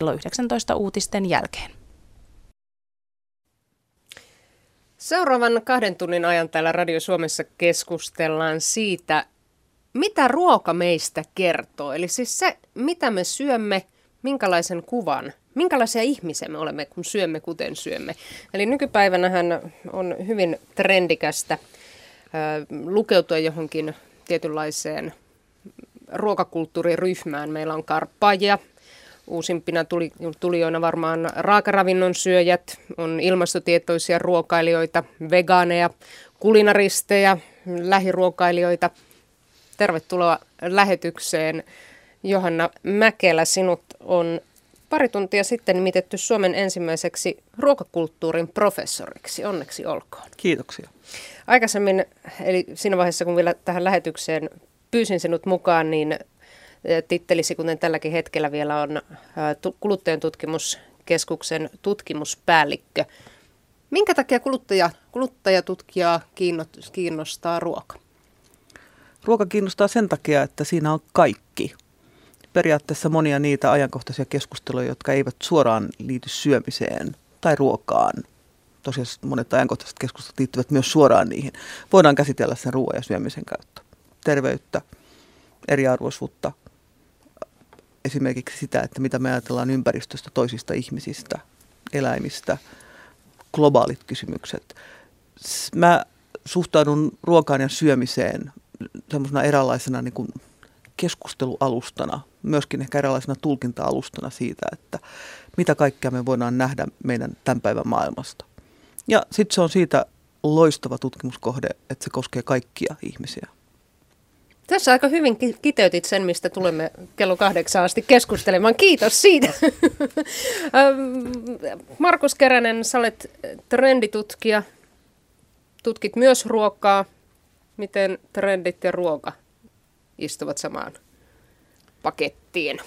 kello 19 uutisten jälkeen. Seuraavan kahden tunnin ajan täällä Radio Suomessa keskustellaan siitä, mitä ruoka meistä kertoo. Eli siis se, mitä me syömme, minkälaisen kuvan, minkälaisia ihmisiä me olemme, kun syömme kuten syömme. Eli nykypäivänähän on hyvin trendikästä lukeutua johonkin tietynlaiseen ruokakulttuuriryhmään. Meillä on karppaajia, uusimpina tuli, tulijoina varmaan raakaravinnon syöjät, on ilmastotietoisia ruokailijoita, vegaaneja, kulinaristeja, lähiruokailijoita. Tervetuloa lähetykseen. Johanna Mäkelä, sinut on pari tuntia sitten nimitetty Suomen ensimmäiseksi ruokakulttuurin professoriksi. Onneksi olkoon. Kiitoksia. Aikaisemmin, eli siinä vaiheessa kun vielä tähän lähetykseen pyysin sinut mukaan, niin tittelisi, kuten tälläkin hetkellä vielä on kuluttajan tutkimuskeskuksen tutkimuspäällikkö. Minkä takia kuluttaja, kuluttajatutkijaa kiinnostaa ruoka? Ruoka kiinnostaa sen takia, että siinä on kaikki. Periaatteessa monia niitä ajankohtaisia keskusteluja, jotka eivät suoraan liity syömiseen tai ruokaan. Tosiaan monet ajankohtaiset keskustelut liittyvät myös suoraan niihin. Voidaan käsitellä sen ruoan ja syömisen kautta. Terveyttä, eriarvoisuutta, esimerkiksi sitä, että mitä me ajatellaan ympäristöstä, toisista ihmisistä, eläimistä, globaalit kysymykset. Mä suhtaudun ruokaan ja syömiseen semmoisena eräänlaisena niin kuin keskustelualustana, myöskin ehkä eräänlaisena tulkinta-alustana siitä, että mitä kaikkea me voidaan nähdä meidän tämän päivän maailmasta. Ja sitten se on siitä loistava tutkimuskohde, että se koskee kaikkia ihmisiä. Tässä aika hyvin kiteytit sen, mistä tulemme kello kahdeksan asti keskustelemaan. Kiitos siitä. Markus Keränen, sä olet trenditutkija. Tutkit myös ruokaa. Miten trendit ja ruoka istuvat samaan pakettiin?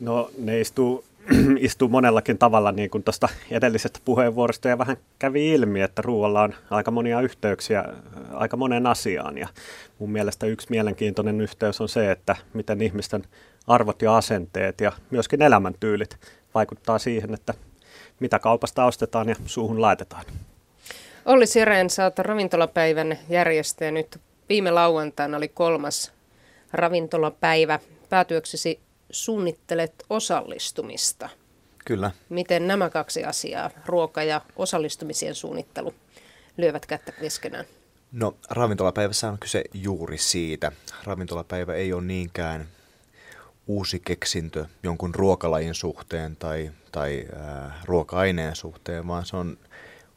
No ne istuu istuu monellakin tavalla, niin kuin tuosta edellisestä puheenvuorosta ja vähän kävi ilmi, että ruoalla on aika monia yhteyksiä aika monen asiaan. Ja mun mielestä yksi mielenkiintoinen yhteys on se, että miten ihmisten arvot ja asenteet ja myöskin elämäntyylit vaikuttaa siihen, että mitä kaupasta ostetaan ja suuhun laitetaan. Olli Sireen, sä oot ravintolapäivän järjestäjä. Nyt viime lauantaina oli kolmas ravintolapäivä. Päätyöksesi suunnittelet osallistumista. Kyllä. Miten nämä kaksi asiaa, ruoka ja osallistumisien suunnittelu, lyövät kättä keskenään? No ravintolapäivässä on kyse juuri siitä. Ravintolapäivä ei ole niinkään uusi keksintö jonkun ruokalajin suhteen tai, tai äh, ruoka-aineen suhteen, vaan se on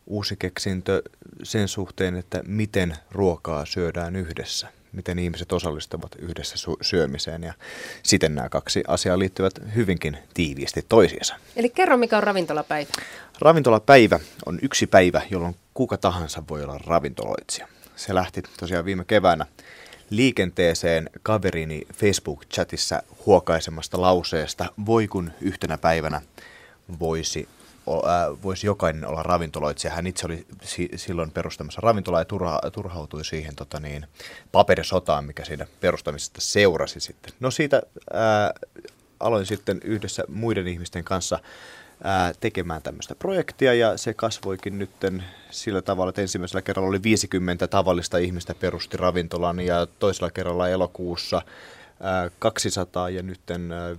uusi keksintö sen suhteen, että miten ruokaa syödään yhdessä – miten ihmiset osallistuvat yhdessä syömiseen ja siten nämä kaksi asiaa liittyvät hyvinkin tiiviisti toisiinsa. Eli kerro, mikä on ravintolapäivä? Ravintolapäivä on yksi päivä, jolloin kuka tahansa voi olla ravintoloitsija. Se lähti tosiaan viime keväänä liikenteeseen kaverini Facebook-chatissa huokaisemasta lauseesta, voi kun yhtenä päivänä voisi voisi jokainen olla ravintoloitsija. Hän itse oli si- silloin perustamassa ravintolaa ja turha, turhautui siihen tota niin, paperisotaan, mikä siinä perustamisesta seurasi sitten. No siitä ää, aloin sitten yhdessä muiden ihmisten kanssa ää, tekemään tämmöistä projektia ja se kasvoikin nyt sillä tavalla, että ensimmäisellä kerralla oli 50 tavallista ihmistä perusti ravintolan ja toisella kerralla elokuussa 200 ja nyt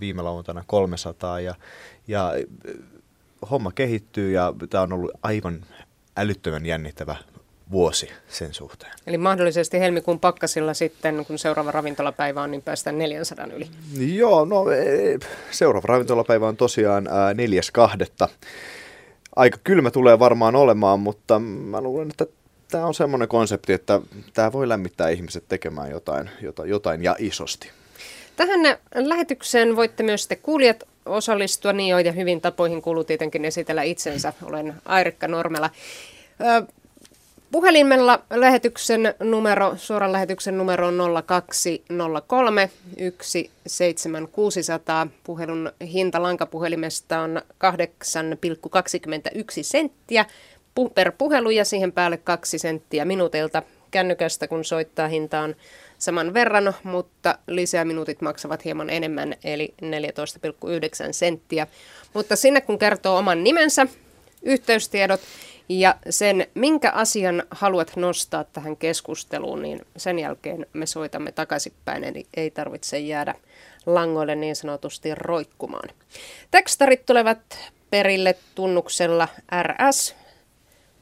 viime lauantaina 300 ja, ja homma kehittyy ja tämä on ollut aivan älyttömän jännittävä vuosi sen suhteen. Eli mahdollisesti helmikuun pakkasilla sitten, kun seuraava ravintolapäivä on, niin päästään 400 yli. Joo, no e, seuraava ravintolapäivä on tosiaan neljäs kahdetta. Aika kylmä tulee varmaan olemaan, mutta mä luulen, että tämä on semmoinen konsepti, että tämä voi lämmittää ihmiset tekemään jotain, jotain, jotain ja isosti. Tähän lähetykseen voitte myös te kuulijat osallistua niin joita hyvin tapoihin kuuluu tietenkin esitellä itsensä. Olen Airikka Normela. Puhelimella lähetyksen numero, suoran lähetyksen numero on 0203 17600. Puhelun hinta lankapuhelimesta on 8,21 senttiä per puhelu ja siihen päälle 2 senttiä minuutilta. Kännykästä kun soittaa hinta on saman verran, mutta lisäminuutit maksavat hieman enemmän, eli 14,9 senttiä. Mutta sinne kun kertoo oman nimensä, yhteystiedot ja sen, minkä asian haluat nostaa tähän keskusteluun, niin sen jälkeen me soitamme takaisinpäin, eli ei tarvitse jäädä langoille niin sanotusti roikkumaan. Tekstarit tulevat perille tunnuksella RS,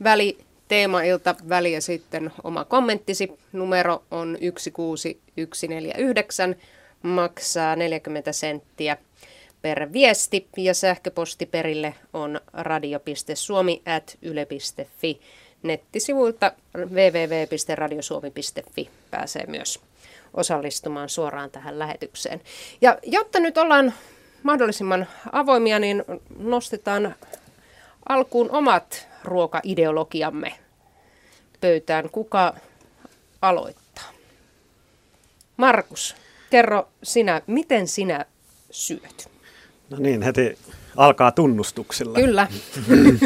väli teemailta väli ja sitten oma kommenttisi. Numero on 16149, maksaa 40 senttiä per viesti ja sähköposti perille on radio.suomi.yle.fi. Nettisivuilta www.radiosuomi.fi pääsee myös osallistumaan suoraan tähän lähetykseen. Ja jotta nyt ollaan mahdollisimman avoimia, niin nostetaan alkuun omat ruokaideologiamme pöytään. Kuka aloittaa? Markus, kerro sinä, miten sinä syöt? No niin, heti alkaa tunnustuksilla. Kyllä.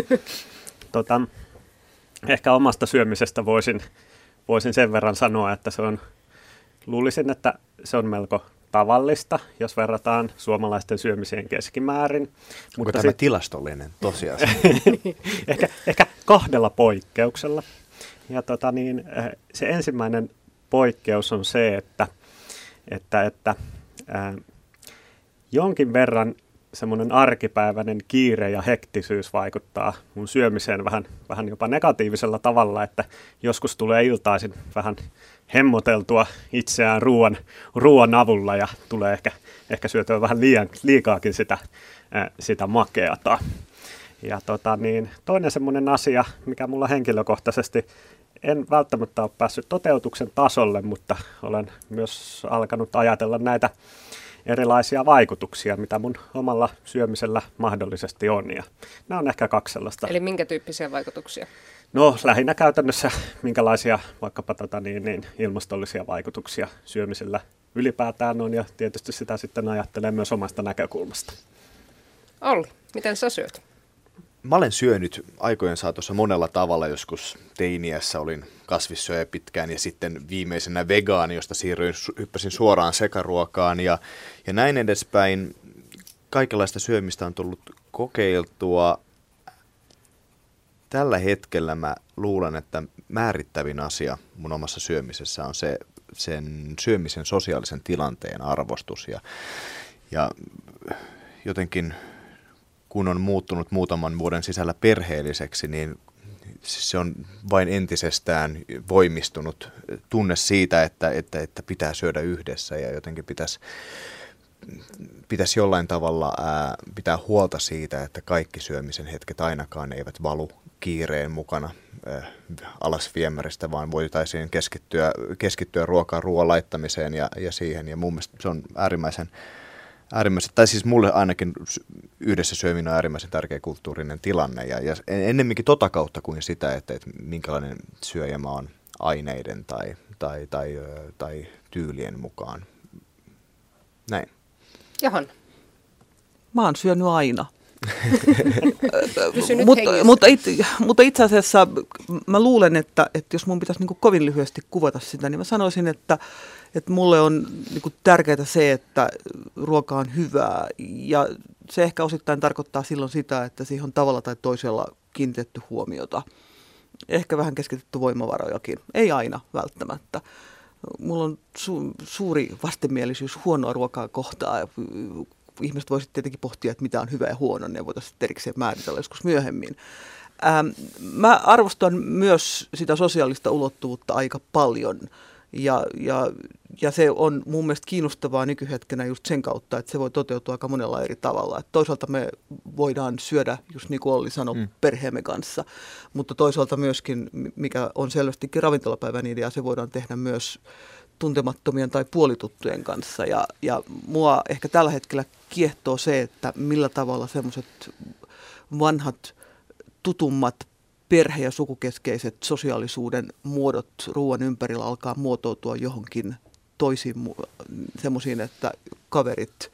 tota, ehkä omasta syömisestä voisin, voisin sen verran sanoa, että se on, luulisin, että se on melko tavallista, jos verrataan suomalaisten syömiseen keskimäärin. Onko Mutta tämä sit... tilastollinen tosiasia? ehkä, ehkä kahdella poikkeuksella. Ja tota niin, eh, se ensimmäinen poikkeus on se, että, että, että ää, jonkin verran semmoinen arkipäiväinen kiire ja hektisyys vaikuttaa mun syömiseen vähän, vähän jopa negatiivisella tavalla, että joskus tulee iltaisin vähän hemmoteltua itseään ruoan, ruoan avulla ja tulee ehkä, ehkä syötyä vähän liian, liikaakin sitä, sitä makeata. Ja tota niin, toinen semmoinen asia, mikä mulla henkilökohtaisesti en välttämättä ole päässyt toteutuksen tasolle, mutta olen myös alkanut ajatella näitä erilaisia vaikutuksia, mitä mun omalla syömisellä mahdollisesti on. Ja nämä on ehkä kaksi sellaista. Eli minkä tyyppisiä vaikutuksia? No lähinnä käytännössä minkälaisia vaikkapa tota, niin, niin, ilmastollisia vaikutuksia syömisellä ylipäätään on ja tietysti sitä sitten ajattelee myös omasta näkökulmasta. Olli, miten sä syöt? Mä olen syönyt aikojen saatossa monella tavalla. Joskus teiniässä olin kasvissyöjä pitkään ja sitten viimeisenä vegaani, josta siirryin, hyppäsin suoraan sekaruokaan ja, ja näin edespäin. Kaikenlaista syömistä on tullut kokeiltua. Tällä hetkellä mä luulen, että määrittävin asia mun omassa syömisessä on se sen syömisen sosiaalisen tilanteen arvostus ja, ja jotenkin kun on muuttunut muutaman vuoden sisällä perheelliseksi, niin se on vain entisestään voimistunut tunne siitä, että, että, että pitää syödä yhdessä ja jotenkin pitäisi, pitäisi jollain tavalla ää, pitää huolta siitä, että kaikki syömisen hetket ainakaan eivät valu kiireen mukana ää, alas viemäristä, vaan voitaisiin keskittyä, keskittyä ruokaa ruoan laittamiseen ja, ja siihen. Ja mun mielestä se on äärimmäisen äärimmäisen, tai siis mulle ainakin yhdessä syöminen on äärimmäisen tärkeä kulttuurinen tilanne. Ja, ja ennemminkin tota kautta kuin sitä, että, että minkälainen syöjä mä oon aineiden tai, tai, tai, tai tyylien mukaan. Näin. Johan. Mä oon syönyt aina. Mut, mutta, it, mutta itse asiassa mä luulen, että, että jos mun pitäisi niin kovin lyhyesti kuvata sitä, niin mä sanoisin, että, että mulle on niin tärkeää se, että ruoka on hyvää ja se ehkä osittain tarkoittaa silloin sitä, että siihen on tavalla tai toisella kiinnitetty huomiota. Ehkä vähän keskitetty voimavarojakin, ei aina välttämättä. Mulla on su- suuri vastenmielisyys huonoa ruokaa kohtaan ihmiset voisivat tietenkin pohtia, että mitä on hyvä ja huono, ne voitaisiin erikseen määritellä joskus myöhemmin. Ähm, mä arvostan myös sitä sosiaalista ulottuvuutta aika paljon. Ja, ja, ja se on mun mielestä kiinnostavaa nykyhetkenä just sen kautta, että se voi toteutua aika monella eri tavalla. Et toisaalta me voidaan syödä, just niin kuin Olli sanoi, mm. perheemme kanssa, mutta toisaalta myöskin, mikä on selvästikin ravintolapäivän idea, se voidaan tehdä myös tuntemattomien tai puolituttujen kanssa. Ja, ja mua ehkä tällä hetkellä kiehtoo se, että millä tavalla semmoiset vanhat, tutummat perhe- ja sukukeskeiset sosiaalisuuden muodot ruoan ympärillä alkaa muotoutua johonkin toisiin semmoisiin, että kaverit,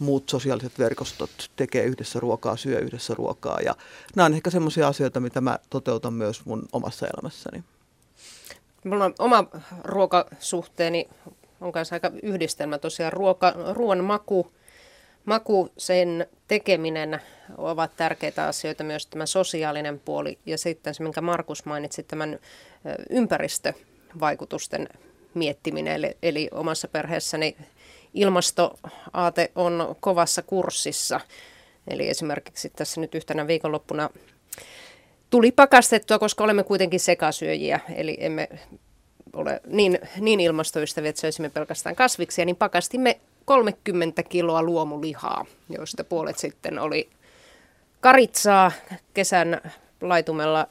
muut sosiaaliset verkostot tekee yhdessä ruokaa, syö yhdessä ruokaa. Ja nämä on ehkä semmoisia asioita, mitä mä toteutan myös mun omassa elämässäni. mulla on oma ruokasuhteeni on kanssa aika yhdistelmä tosiaan. Ruoka, ruoan maku, maku, sen tekeminen ovat tärkeitä asioita, myös tämä sosiaalinen puoli ja sitten se, minkä Markus mainitsi, tämän ympäristövaikutusten miettiminen. Eli, eli omassa perheessäni ilmastoaate on kovassa kurssissa. Eli esimerkiksi tässä nyt yhtenä viikonloppuna tuli pakastettua, koska olemme kuitenkin sekasyöjiä, eli emme ole niin, niin ilmastoystäviä, että söisimme pelkästään kasviksia, niin pakastimme 30 kiloa luomulihaa, joista puolet sitten oli karitsaa kesän laitumella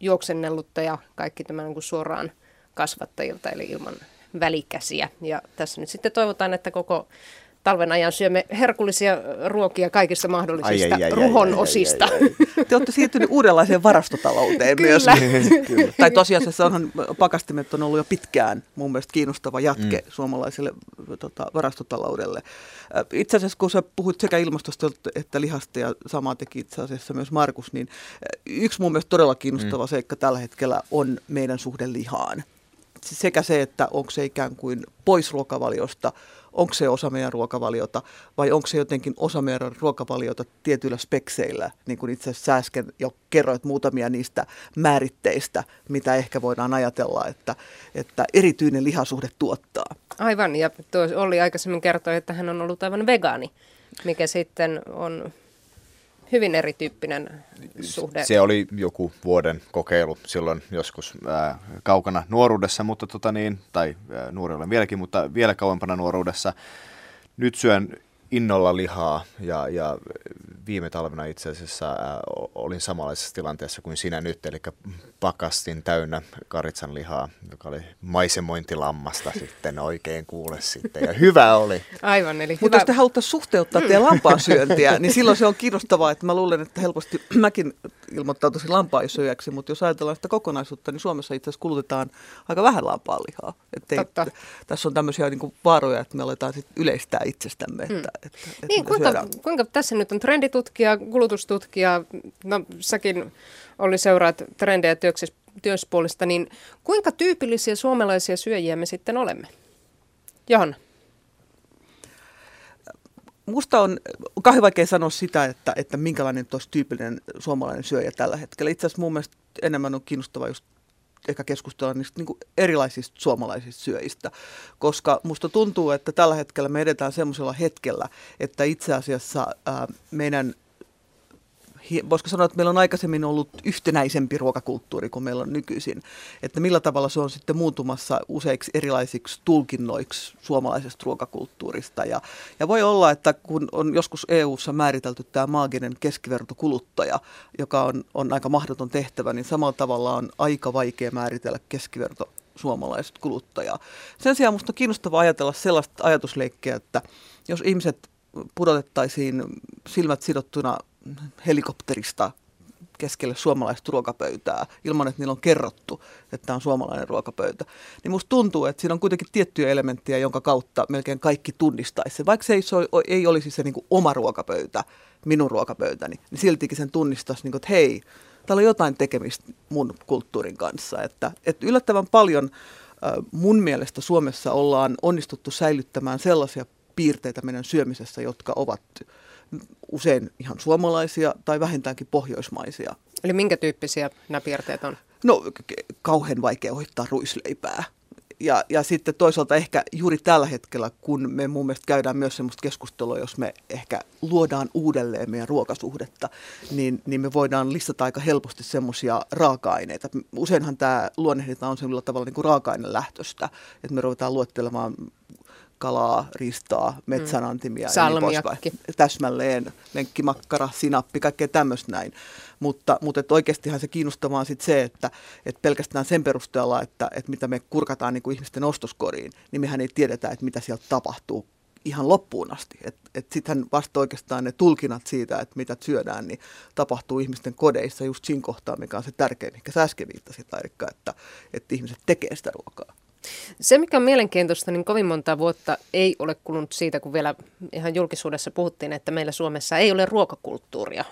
juoksennellutta ja kaikki tämä niin kuin suoraan kasvattajilta, eli ilman välikäsiä. Ja tässä nyt sitten toivotaan, että koko talven ajan syömme herkullisia ruokia kaikista mahdollisista ai, ai, ai, ruhon ai, ai, osista. Ai, ai, ai. Te olette siirtyneet uudenlaiseen varastotalouteen myös. Kyllä. tai tosiasiassa onhan pakastimet on ollut jo pitkään mun mielestä kiinnostava jatke mm. suomalaiselle tota, varastotaloudelle. Itse asiassa kun sä puhut sekä ilmastosta että lihasta ja samaa teki itse asiassa myös Markus, niin yksi mun mielestä todella kiinnostava mm. seikka tällä hetkellä on meidän suhde lihaan sekä se, että onko se ikään kuin pois ruokavaliosta, onko se osa meidän ruokavaliota vai onko se jotenkin osa meidän ruokavaliota tietyillä spekseillä, niin kuin itse asiassa äsken jo kerroit muutamia niistä määritteistä, mitä ehkä voidaan ajatella, että, että erityinen lihasuhde tuottaa. Aivan, ja tuo Olli aikaisemmin kertoi, että hän on ollut aivan vegaani, mikä sitten on hyvin erityyppinen suhde. Se oli joku vuoden kokeilu silloin joskus ää, kaukana nuoruudessa, mutta tota niin, tai ää, nuori olen vieläkin, mutta vielä kauempana nuoruudessa. Nyt syön innolla lihaa ja, ja viime talvena itse asiassa äh, olin samanlaisessa tilanteessa kuin sinä nyt, eli pakastin täynnä karitsan lihaa, joka oli maisemointilammasta sitten oikein kuule sitten, ja hyvä oli. Aivan, eli Mutta jos te haluatte suhteuttaa teidän lampaan syöntiä, niin silloin se on kiinnostavaa, että mä luulen, että helposti mäkin ilmoittautuisin lampaasyöjäksi, mutta jos ajatellaan sitä kokonaisuutta, niin Suomessa itse asiassa kulutetaan aika vähän lihaa. Että Totta. Tässä on tämmöisiä niin kuin vaaroja, että me aletaan sit yleistää itsestämme. Että, mm. Että, että niin, kuinka, kuinka tässä nyt on trenditutkija, kulutustutkija, no säkin oli seuraat trendejä työspuolista, niin kuinka tyypillisiä suomalaisia syöjiä me sitten olemme? Johanna. Musta on kauhean vaikea sanoa sitä, että, että minkälainen olisi tyypillinen suomalainen syöjä tällä hetkellä. Itse asiassa mun mielestä enemmän on kiinnostava just ehkä keskustella niistä niin kuin erilaisista suomalaisista syöjistä, koska musta tuntuu, että tällä hetkellä me edetään semmoisella hetkellä, että itse asiassa ää, meidän voisiko sanoa, että meillä on aikaisemmin ollut yhtenäisempi ruokakulttuuri kuin meillä on nykyisin. Että millä tavalla se on sitten muuntumassa useiksi erilaisiksi tulkinnoiksi suomalaisesta ruokakulttuurista. Ja, ja voi olla, että kun on joskus EU-ssa määritelty tämä maaginen keskivertokuluttaja, joka on, on aika mahdoton tehtävä, niin samalla tavalla on aika vaikea määritellä keskiverto suomalaiset kuluttajaa. Sen sijaan minusta on kiinnostavaa ajatella sellaista ajatusleikkiä, että jos ihmiset pudotettaisiin silmät sidottuna helikopterista keskelle suomalaista ruokapöytää ilman, että niillä on kerrottu, että tämä on suomalainen ruokapöytä. Niin musta tuntuu, että siinä on kuitenkin tiettyjä elementtejä, jonka kautta melkein kaikki tunnistaisi se. Vaikka se ei, se ei olisi se niin kuin oma ruokapöytä, minun ruokapöytäni, niin siltikin sen tunnistaisi, niin kuin, että hei, täällä on jotain tekemistä mun kulttuurin kanssa. Että, että yllättävän paljon mun mielestä Suomessa ollaan onnistuttu säilyttämään sellaisia piirteitä meidän syömisessä, jotka ovat usein ihan suomalaisia tai vähintäänkin pohjoismaisia. Eli minkä tyyppisiä nämä piirteet on? No kauhean vaikea ohittaa ruisleipää. Ja, ja sitten toisaalta ehkä juuri tällä hetkellä, kun me mun mielestä käydään myös sellaista keskustelua, jos me ehkä luodaan uudelleen meidän ruokasuhdetta, niin, niin me voidaan listata aika helposti semmoisia raaka-aineita. Useinhan tämä luonnehdinta on sellaisella tavalla niin kuin raaka-ainelähtöstä, että me ruvetaan luettelemaan kalaa, ristaa, metsänantimia. Mm. Ja niin täsmälleen, lenkkimakkara, sinappi, kaikkea tämmöistä näin. Mutta, mutta että oikeastihan se kiinnostavaa on sit se, että, että pelkästään sen perusteella, että, että mitä me kurkataan niin kuin ihmisten ostoskoriin, niin mehän ei tiedetä, että mitä sieltä tapahtuu ihan loppuun asti. Että et sittenhän vasta oikeastaan ne tulkinnat siitä, että mitä syödään, niin tapahtuu ihmisten kodeissa just siinä kohtaa, mikä on se tärkein, mikä sä äsken viittasit, että, että ihmiset tekee sitä ruokaa. Se, mikä on mielenkiintoista, niin kovin monta vuotta ei ole kulunut siitä, kun vielä ihan julkisuudessa puhuttiin, että meillä Suomessa ei ole ruokakulttuuria.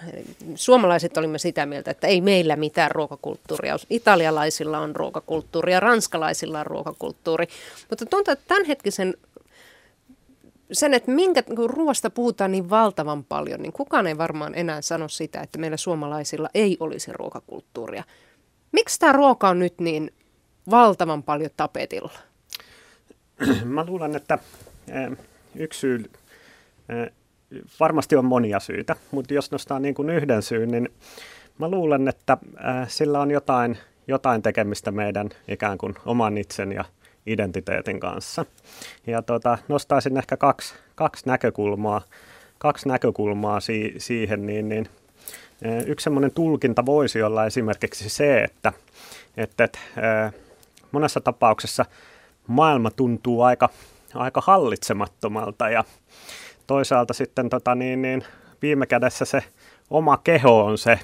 Suomalaiset olimme sitä mieltä, että ei meillä mitään ruokakulttuuria. Italialaisilla on ruokakulttuuria, ranskalaisilla on ruokakulttuuri. Mutta tuntuu, että tämänhetkisen sen, että minkä, ruoasta puhutaan niin valtavan paljon, niin kukaan ei varmaan enää sano sitä, että meillä suomalaisilla ei olisi ruokakulttuuria. Miksi tämä ruoka on nyt niin valtavan paljon tapetilla? Mä luulen, että eh, yksi syy, eh, varmasti on monia syitä, mutta jos nostaa niin kuin yhden syyn, niin mä luulen, että eh, sillä on jotain, jotain tekemistä meidän ikään kuin oman itsen ja identiteetin kanssa. Ja tota, nostaisin ehkä kaksi, kaksi näkökulmaa, kaksi näkökulmaa si- siihen, niin, niin yksi semmoinen tulkinta voisi olla esimerkiksi se, että, että, että monessa tapauksessa maailma tuntuu aika, aika hallitsemattomalta ja toisaalta sitten tota, niin, niin, viime kädessä se oma keho on se,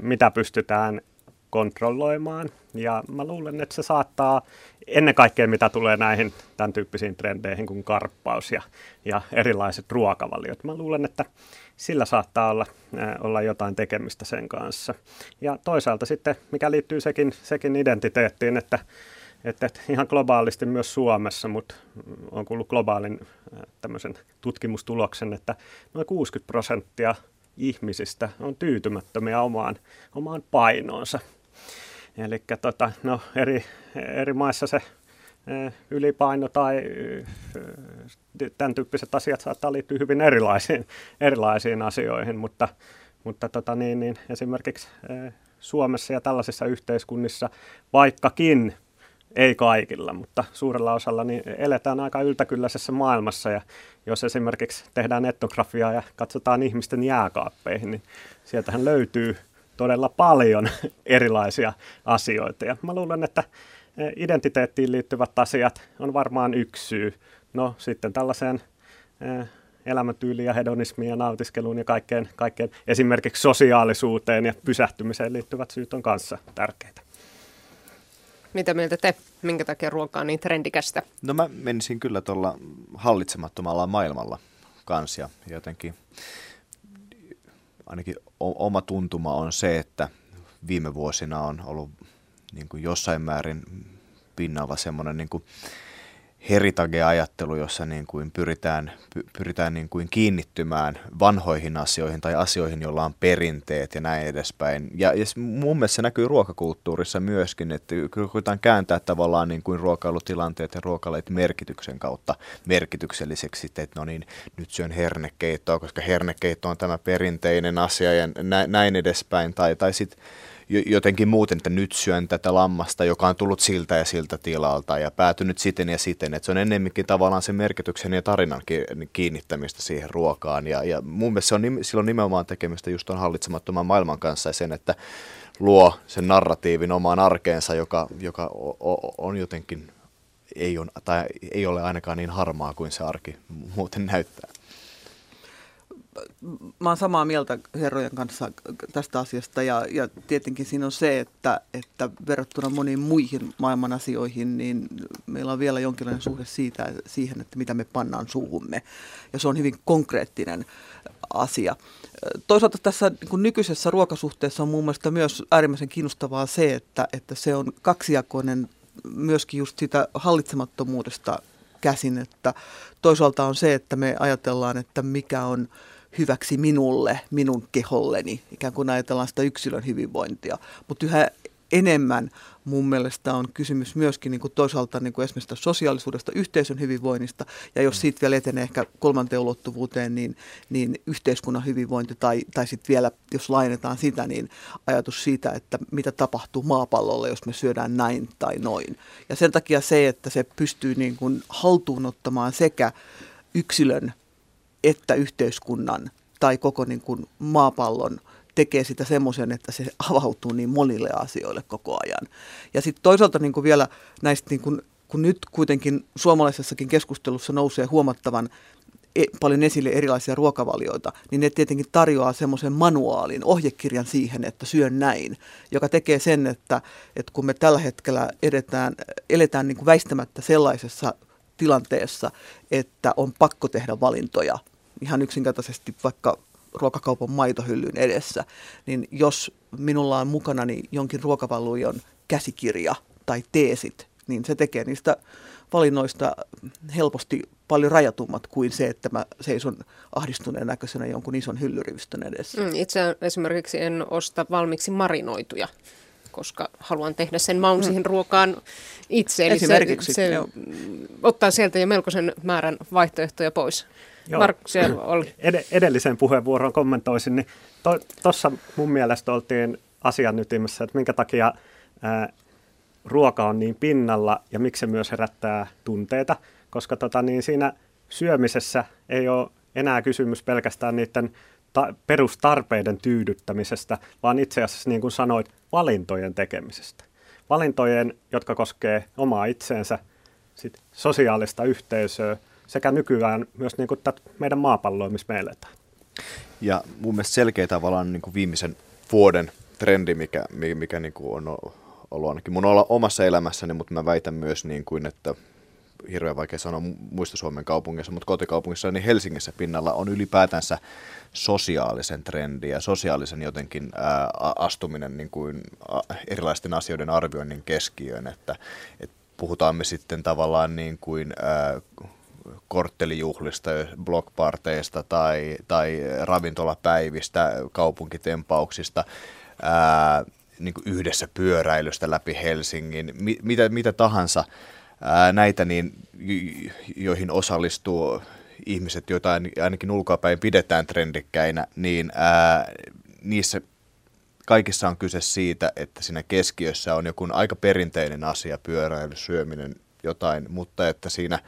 mitä pystytään kontrolloimaan. Ja mä luulen, että se saattaa ennen kaikkea, mitä tulee näihin tämän tyyppisiin trendeihin kuin karppaus ja, ja erilaiset ruokavaliot. Mä luulen, että sillä saattaa olla, äh, olla jotain tekemistä sen kanssa. Ja toisaalta sitten, mikä liittyy sekin, sekin identiteettiin, että, että, että ihan globaalisti myös Suomessa, mutta on kuullut globaalin äh, tämmöisen tutkimustuloksen, että noin 60 prosenttia ihmisistä on tyytymättömiä omaan, omaan painoonsa. Eli tota, no, eri, eri maissa se ylipaino tai tämän tyyppiset asiat saattaa liittyä hyvin erilaisiin, erilaisiin asioihin, mutta, mutta tota niin, niin esimerkiksi Suomessa ja tällaisissa yhteiskunnissa, vaikkakin ei kaikilla, mutta suurella osalla niin eletään aika yltäkylläisessä maailmassa ja jos esimerkiksi tehdään etnografiaa ja katsotaan ihmisten jääkaappeihin, niin sieltähän löytyy todella paljon erilaisia asioita. Ja mä luulen, että e, identiteettiin liittyvät asiat on varmaan yksi syy. No sitten tällaiseen e, elämäntyyliin ja hedonismiin ja nautiskeluun ja kaikkeen, kaikkeen esimerkiksi sosiaalisuuteen ja pysähtymiseen liittyvät syyt on kanssa tärkeitä. Mitä mieltä te? Minkä takia ruoka on niin trendikästä? No mä menisin kyllä tuolla hallitsemattomalla maailmalla kanssa ja jotenkin ainakin oma tuntuma on se, että viime vuosina on ollut niin kuin jossain määrin pinnalla semmoinen niin kuin heritage-ajattelu, jossa niin kuin pyritään, pyritään niin kuin kiinnittymään vanhoihin asioihin tai asioihin, joilla on perinteet ja näin edespäin. Ja, ja mun mielestä se näkyy ruokakulttuurissa myöskin, että koetaan kääntää tavallaan niin kuin ruokailutilanteet ja ruokaleit merkityksen kautta merkitykselliseksi, että no niin, nyt syön hernekeittoa, koska hernekeitto on tämä perinteinen asia ja näin edespäin. Tai, tai sitten jotenkin muuten, että nyt syön tätä lammasta, joka on tullut siltä ja siltä tilalta ja päätynyt siten ja siten. Että se on ennemminkin tavallaan sen merkityksen ja tarinan kiinnittämistä siihen ruokaan. Ja, ja mun mielestä se on, silloin nimenomaan tekemistä just on hallitsemattoman maailman kanssa ja sen, että luo sen narratiivin omaan arkeensa, joka, joka on jotenkin ei, on, tai ei ole ainakaan niin harmaa kuin se arki muuten näyttää mä oon samaa mieltä herrojen kanssa tästä asiasta ja, ja tietenkin siinä on se, että, että verrattuna moniin muihin maailman asioihin, niin meillä on vielä jonkinlainen suhde siitä, siihen, että mitä me pannaan suuhumme. Ja se on hyvin konkreettinen asia. Toisaalta tässä niin kuin nykyisessä ruokasuhteessa on mun mielestä myös äärimmäisen kiinnostavaa se, että, että se on kaksijakoinen myöskin just sitä hallitsemattomuudesta käsin, että toisaalta on se, että me ajatellaan, että mikä on hyväksi minulle, minun keholleni, ikään kuin ajatellaan sitä yksilön hyvinvointia. Mutta yhä enemmän mun mielestä on kysymys myöskin niin kuin toisaalta niin kuin esimerkiksi sosiaalisuudesta, yhteisön hyvinvoinnista, ja jos siitä vielä etenee ehkä kolmanteen ulottuvuuteen, niin, niin yhteiskunnan hyvinvointi, tai, tai sitten vielä, jos lainetaan sitä, niin ajatus siitä, että mitä tapahtuu maapallolle, jos me syödään näin tai noin. Ja sen takia se, että se pystyy niin kuin haltuun ottamaan sekä yksilön että yhteiskunnan tai koko niin kuin maapallon tekee sitä semmoisen, että se avautuu niin monille asioille koko ajan. Ja sitten toisaalta niin kuin vielä näistä, niin kuin, kun nyt kuitenkin suomalaisessakin keskustelussa nousee huomattavan e, paljon esille erilaisia ruokavalioita, niin ne tietenkin tarjoaa semmoisen manuaalin, ohjekirjan siihen, että syön näin, joka tekee sen, että, että kun me tällä hetkellä edetään, eletään niin kuin väistämättä sellaisessa tilanteessa, että on pakko tehdä valintoja, ihan yksinkertaisesti vaikka ruokakaupan maitohyllyn edessä, niin jos minulla on mukanani jonkin ruokavallujon käsikirja tai teesit, niin se tekee niistä valinnoista helposti paljon rajatummat kuin se, että mä seison ahdistuneen näköisenä jonkun ison hyllyrivistön edessä. Mm, itse esimerkiksi en osta valmiiksi marinoituja, koska haluan tehdä sen maun mm. siihen ruokaan itse. Eli Esimerkiksi, se, se ottaa sieltä jo melkoisen määrän vaihtoehtoja pois. Joo. Mark, oli. Ed- edellisen puheenvuoron kommentoisin, niin tuossa to, mun mielestä oltiin asian ytimessä, että minkä takia ää, ruoka on niin pinnalla ja miksi se myös herättää tunteita, koska tota, niin siinä syömisessä ei ole enää kysymys pelkästään niiden ta- perustarpeiden tyydyttämisestä, vaan itse asiassa, niin kuin sanoit, valintojen tekemisestä. Valintojen, jotka koskee omaa itseensä, sit sosiaalista yhteisöä sekä nykyään myös niin kuin meidän maapalloa, missä me eletään. Ja mun mielestä selkeä tavallaan niin kuin viimeisen vuoden trendi, mikä, mikä niin kuin on ollut ainakin mun omassa elämässäni, mutta mä väitän myös niin kuin, että hirveän vaikea sanoa muista Suomen kaupungissa, mutta kotikaupungissa niin Helsingissä pinnalla on ylipäätänsä sosiaalisen trendin ja sosiaalisen jotenkin ää, astuminen niin kuin, erilaisten asioiden arvioinnin keskiöön, että et puhutaan me sitten tavallaan niin kuin ää, korttelijuhlista, blockparteista tai, tai ravintolapäivistä, kaupunkitempauksista, ää, niin kuin yhdessä pyöräilystä läpi Helsingin, mi, mitä, mitä tahansa ää, näitä, niin, joihin osallistuu ihmiset, joita ainakin ulkoapäin pidetään trendikkäinä, niin ää, niissä kaikissa on kyse siitä, että siinä keskiössä on joku aika perinteinen asia, pyöräily, syöminen, jotain, mutta että siinä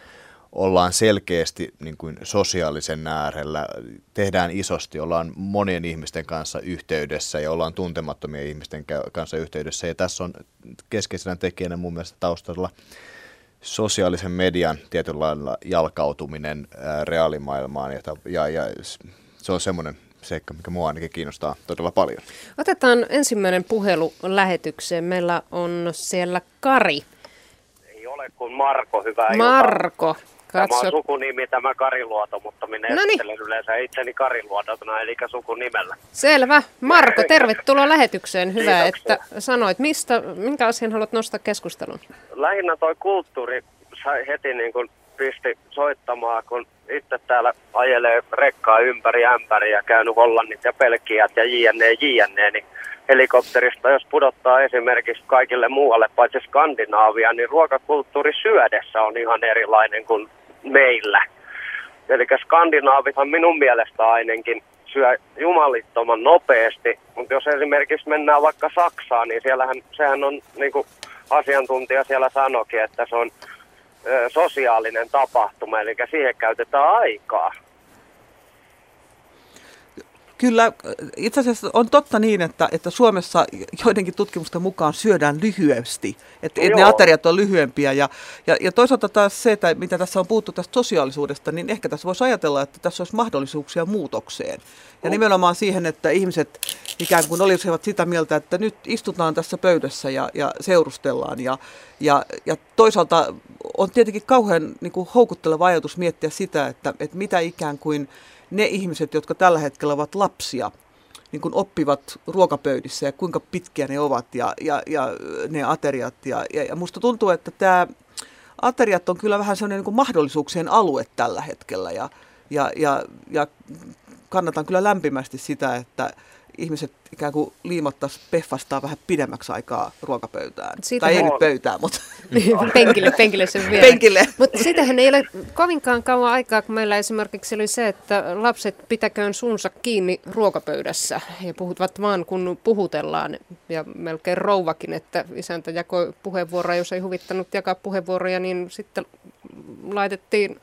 ollaan selkeästi niin kuin sosiaalisen äärellä, tehdään isosti, ollaan monien ihmisten kanssa yhteydessä ja ollaan tuntemattomien ihmisten kanssa yhteydessä. Ja tässä on keskeisenä tekijänä mun mielestä taustalla sosiaalisen median tietynlailla jalkautuminen ää, reaalimaailmaan ja, ja, ja se on semmoinen seikka, mikä mua ainakin kiinnostaa todella paljon. Otetaan ensimmäinen puhelu lähetykseen. Meillä on siellä Kari. Ei ole kuin Marko, hyvää Marko. Iltaa. Katso. Tämä on sukunimi tämä Kariluoto, mutta minä Noniin. esittelen yleensä itseni Kariluotona, eli sukunimellä. Selvä. Marko, tervetuloa lähetykseen. Hyvä, Kiitoksia. että sanoit. Mistä, minkä asian haluat nostaa keskustelun? Lähinnä toi kulttuuri sai heti niin kuin pisti soittamaan, kun itse täällä ajelee rekkaa ympäri ämpäri ja käynyt Hollannit ja Pelkiät ja jne, jne, niin helikopterista, jos pudottaa esimerkiksi kaikille muualle paitsi Skandinaavia, niin ruokakulttuuri syödessä on ihan erilainen kuin meillä. Eli skandinaavithan minun mielestä ainakin syö jumalittoman nopeasti, mutta jos esimerkiksi mennään vaikka Saksaan, niin siellähän sehän on, niin kuin asiantuntija siellä sanokin, että se on sosiaalinen tapahtuma, eli siihen käytetään aikaa. Kyllä, itse asiassa on totta niin, että, että Suomessa joidenkin tutkimusten mukaan syödään lyhyesti, että et ne ateriat on lyhyempiä. Ja, ja, ja toisaalta taas se, että mitä tässä on puhuttu tästä sosiaalisuudesta, niin ehkä tässä voisi ajatella, että tässä olisi mahdollisuuksia muutokseen. Ja mm. nimenomaan siihen, että ihmiset ikään kuin olisivat sitä mieltä, että nyt istutaan tässä pöydässä ja, ja seurustellaan. Ja, ja, ja toisaalta on tietenkin kauhean niin kuin houkutteleva ajatus miettiä sitä, että, että mitä ikään kuin ne ihmiset, jotka tällä hetkellä ovat lapsia, niin kuin oppivat ruokapöydissä ja kuinka pitkiä ne ovat ja, ja, ja ne ateriat. Ja, ja, ja musta tuntuu, että tämä ateriat on kyllä vähän sellainen niin kuin mahdollisuuksien alue tällä hetkellä ja, ja, ja, ja kannatan kyllä lämpimästi sitä, että ihmiset ikään kuin liimattaisiin peffastaa vähän pidemmäksi aikaa ruokapöytään. Siitä tai ei nyt pöytään, mutta... penkille, penkille sen vielä. Penkille. Mutta sitähän ei ole kovinkaan kauan aikaa, kun meillä esimerkiksi oli se, että lapset pitäköön suunsa kiinni ruokapöydässä ja puhuvat vaan kun puhutellaan. Ja melkein rouvakin, että isäntä jakoi puheenvuoroja, jos ei huvittanut jakaa puheenvuoroja, niin sitten laitettiin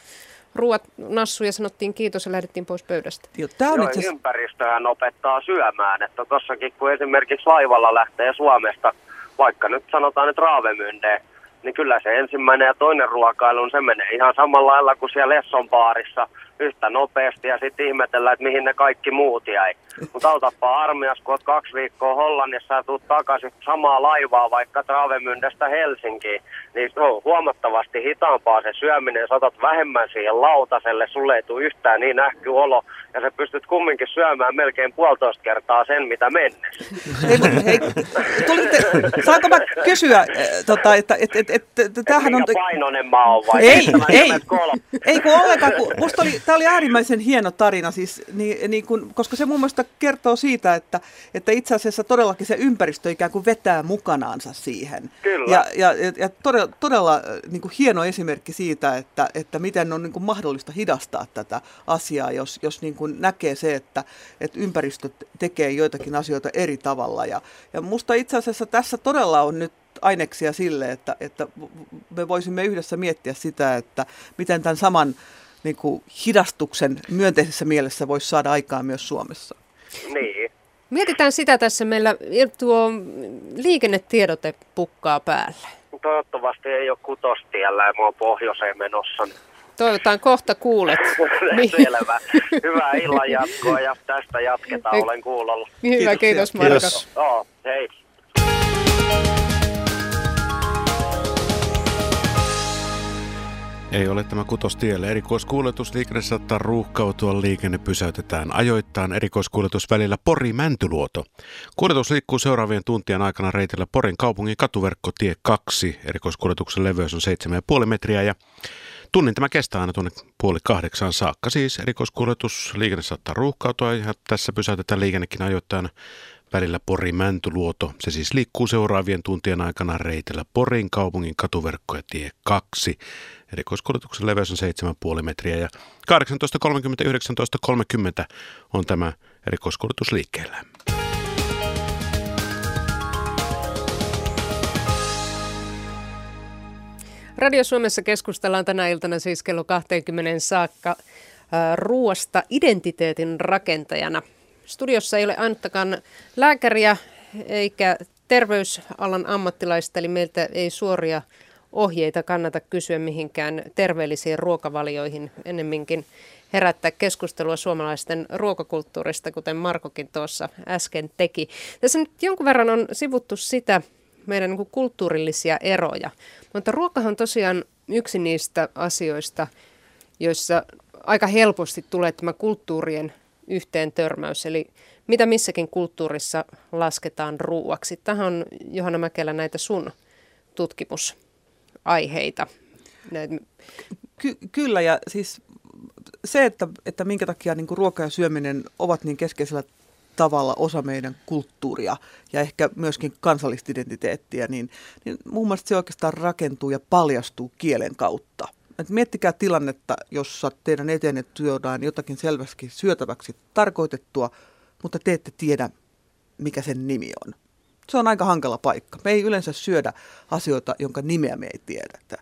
ruuat nassu ja sanottiin kiitos ja lähdettiin pois pöydästä. Joo, tämä on Joo, itse... ympäristöhän opettaa syömään, että tossakin kun esimerkiksi laivalla lähtee Suomesta, vaikka nyt sanotaan nyt raavemyndeen, niin kyllä se ensimmäinen ja toinen ruokailu, se menee ihan samalla lailla kuin siellä Lesson baarissa yhtä nopeasti ja sitten ihmetellään, että mihin ne kaikki muut jäi. Mutta autapaa armias, kun oot kaksi viikkoa Hollannissa ja tuut takaisin samaa laivaa vaikka Travemyndestä Helsinkiin, niin se on huomattavasti hitaampaa se syöminen, saatat vähemmän siihen lautaselle, sulle ei tule yhtään niin ähky olo, ja sä pystyt kumminkin syömään melkein puolitoista kertaa sen, mitä mennessä. Hei, hei, tulitte, saanko mä kysyä, tota, että et, et, et, et, tämähän on... Painoinen mä oon vai? Ei, ei, ei kun ollenkaan, kun musta oli, tämä oli äärimmäisen hieno tarina, siis, niin, niin kun, koska se mun mielestä kertoo siitä, että, että itse asiassa todellakin se ympäristö ikään kuin vetää mukanaansa siihen. Kyllä. Ja, ja, ja todella, todella niin kuin hieno esimerkki siitä, että, että miten on niin kuin mahdollista hidastaa tätä asiaa, jos, jos niin kuin näkee se, että, että ympäristö tekee joitakin asioita eri tavalla. Ja, ja musta itse asiassa tässä todella on nyt aineksia sille, että, että me voisimme yhdessä miettiä sitä, että miten tämän saman niin kuin hidastuksen myönteisessä mielessä voisi saada aikaan myös Suomessa. Niin. Mietitään sitä tässä. Meillä tuo liikennetiedote pukkaa päälle. Toivottavasti ei ole kutostiellä ja mä oon pohjoiseen menossa. Toivotaan kohta kuulet. Selvä. Hyvää illan jatkoa ja tästä jatketaan, olen kuulolla. Hyvä, kiitos, kiitos Marko. Kiitos. Oh, hei. Ei ole tämä kutostielle. Erikoiskuljetusliikenne saattaa ruuhkautua, liikenne pysäytetään ajoittain erikoiskuljetus välillä Pori-Mäntyluoto. Kuljetus liikkuu seuraavien tuntien aikana reitillä Porin kaupungin katuverkko tie 2. Erikoiskuljetuksen leveys on 7,5 metriä ja tunnin tämä kestää aina tuonne puoli kahdeksaan saakka. Siis erikoiskuljetusliikenne saattaa ruuhkautua ja tässä pysäytetään liikennekin ajoittain välillä Pori-Mäntyluoto. Se siis liikkuu seuraavien tuntien aikana reitillä Porin kaupungin katuverkko ja tie 2. Erikoiskulutuksen leveys on 7,5 metriä ja 18.30-19.30 on tämä erikoiskulutus liikkeellä. Radio Suomessa keskustellaan tänä iltana siis kello 20 saakka ruoasta identiteetin rakentajana. Studiossa ei ole ainuttakaan lääkäriä eikä terveysalan ammattilaista, eli meiltä ei suoria ohjeita kannata kysyä mihinkään terveellisiin ruokavalioihin, ennemminkin herättää keskustelua suomalaisten ruokakulttuurista, kuten Markokin tuossa äsken teki. Tässä nyt jonkun verran on sivuttu sitä meidän niin kulttuurillisia eroja, mutta ruokahan on tosiaan yksi niistä asioista, joissa aika helposti tulee tämä kulttuurien yhteen törmäys, eli mitä missäkin kulttuurissa lasketaan ruuaksi. Tähän on Johanna Mäkelä näitä sun tutkimus aiheita. Ky- kyllä, ja siis se, että, että minkä takia niin kuin ruoka ja syöminen ovat niin keskeisellä tavalla osa meidän kulttuuria ja ehkä myöskin kansallista identiteettiä, niin, niin muun muassa se oikeastaan rakentuu ja paljastuu kielen kautta. Et miettikää tilannetta, jossa teidän eteenne työdään jotakin selvästi syötäväksi tarkoitettua, mutta te ette tiedä, mikä sen nimi on se on aika hankala paikka. Me ei yleensä syödä asioita, jonka nimeä me ei tiedetä.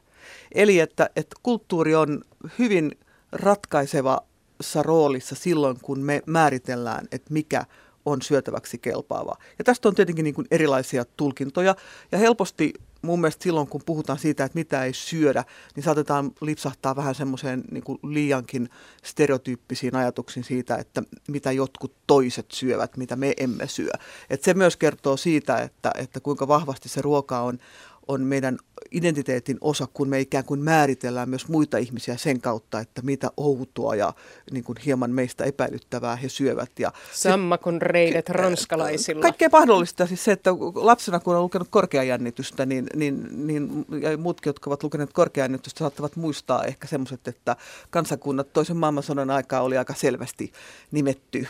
Eli että, että kulttuuri on hyvin ratkaisevassa roolissa silloin, kun me määritellään, että mikä on syötäväksi kelpaava. Ja tästä on tietenkin niin kuin erilaisia tulkintoja ja helposti mun mielestä silloin, kun puhutaan siitä, että mitä ei syödä, niin saatetaan lipsahtaa vähän semmoiseen niin liiankin stereotyyppisiin ajatuksiin siitä, että mitä jotkut toiset syövät, mitä me emme syö. Et se myös kertoo siitä, että, että kuinka vahvasti se ruoka on, on meidän identiteetin osa, kun me ikään kuin määritellään myös muita ihmisiä sen kautta, että mitä outoa ja niin kuin hieman meistä epäilyttävää he syövät. Ja Sammakon reidet ranskalaisilla. Kaikkea mahdollista. Siis se, että lapsena kun on lukenut korkeajännitystä, niin, niin, niin ja muutkin, jotka ovat lukeneet korkeajännitystä, saattavat muistaa ehkä semmoiset, että kansakunnat toisen maailmansodan aikaa oli aika selvästi nimetty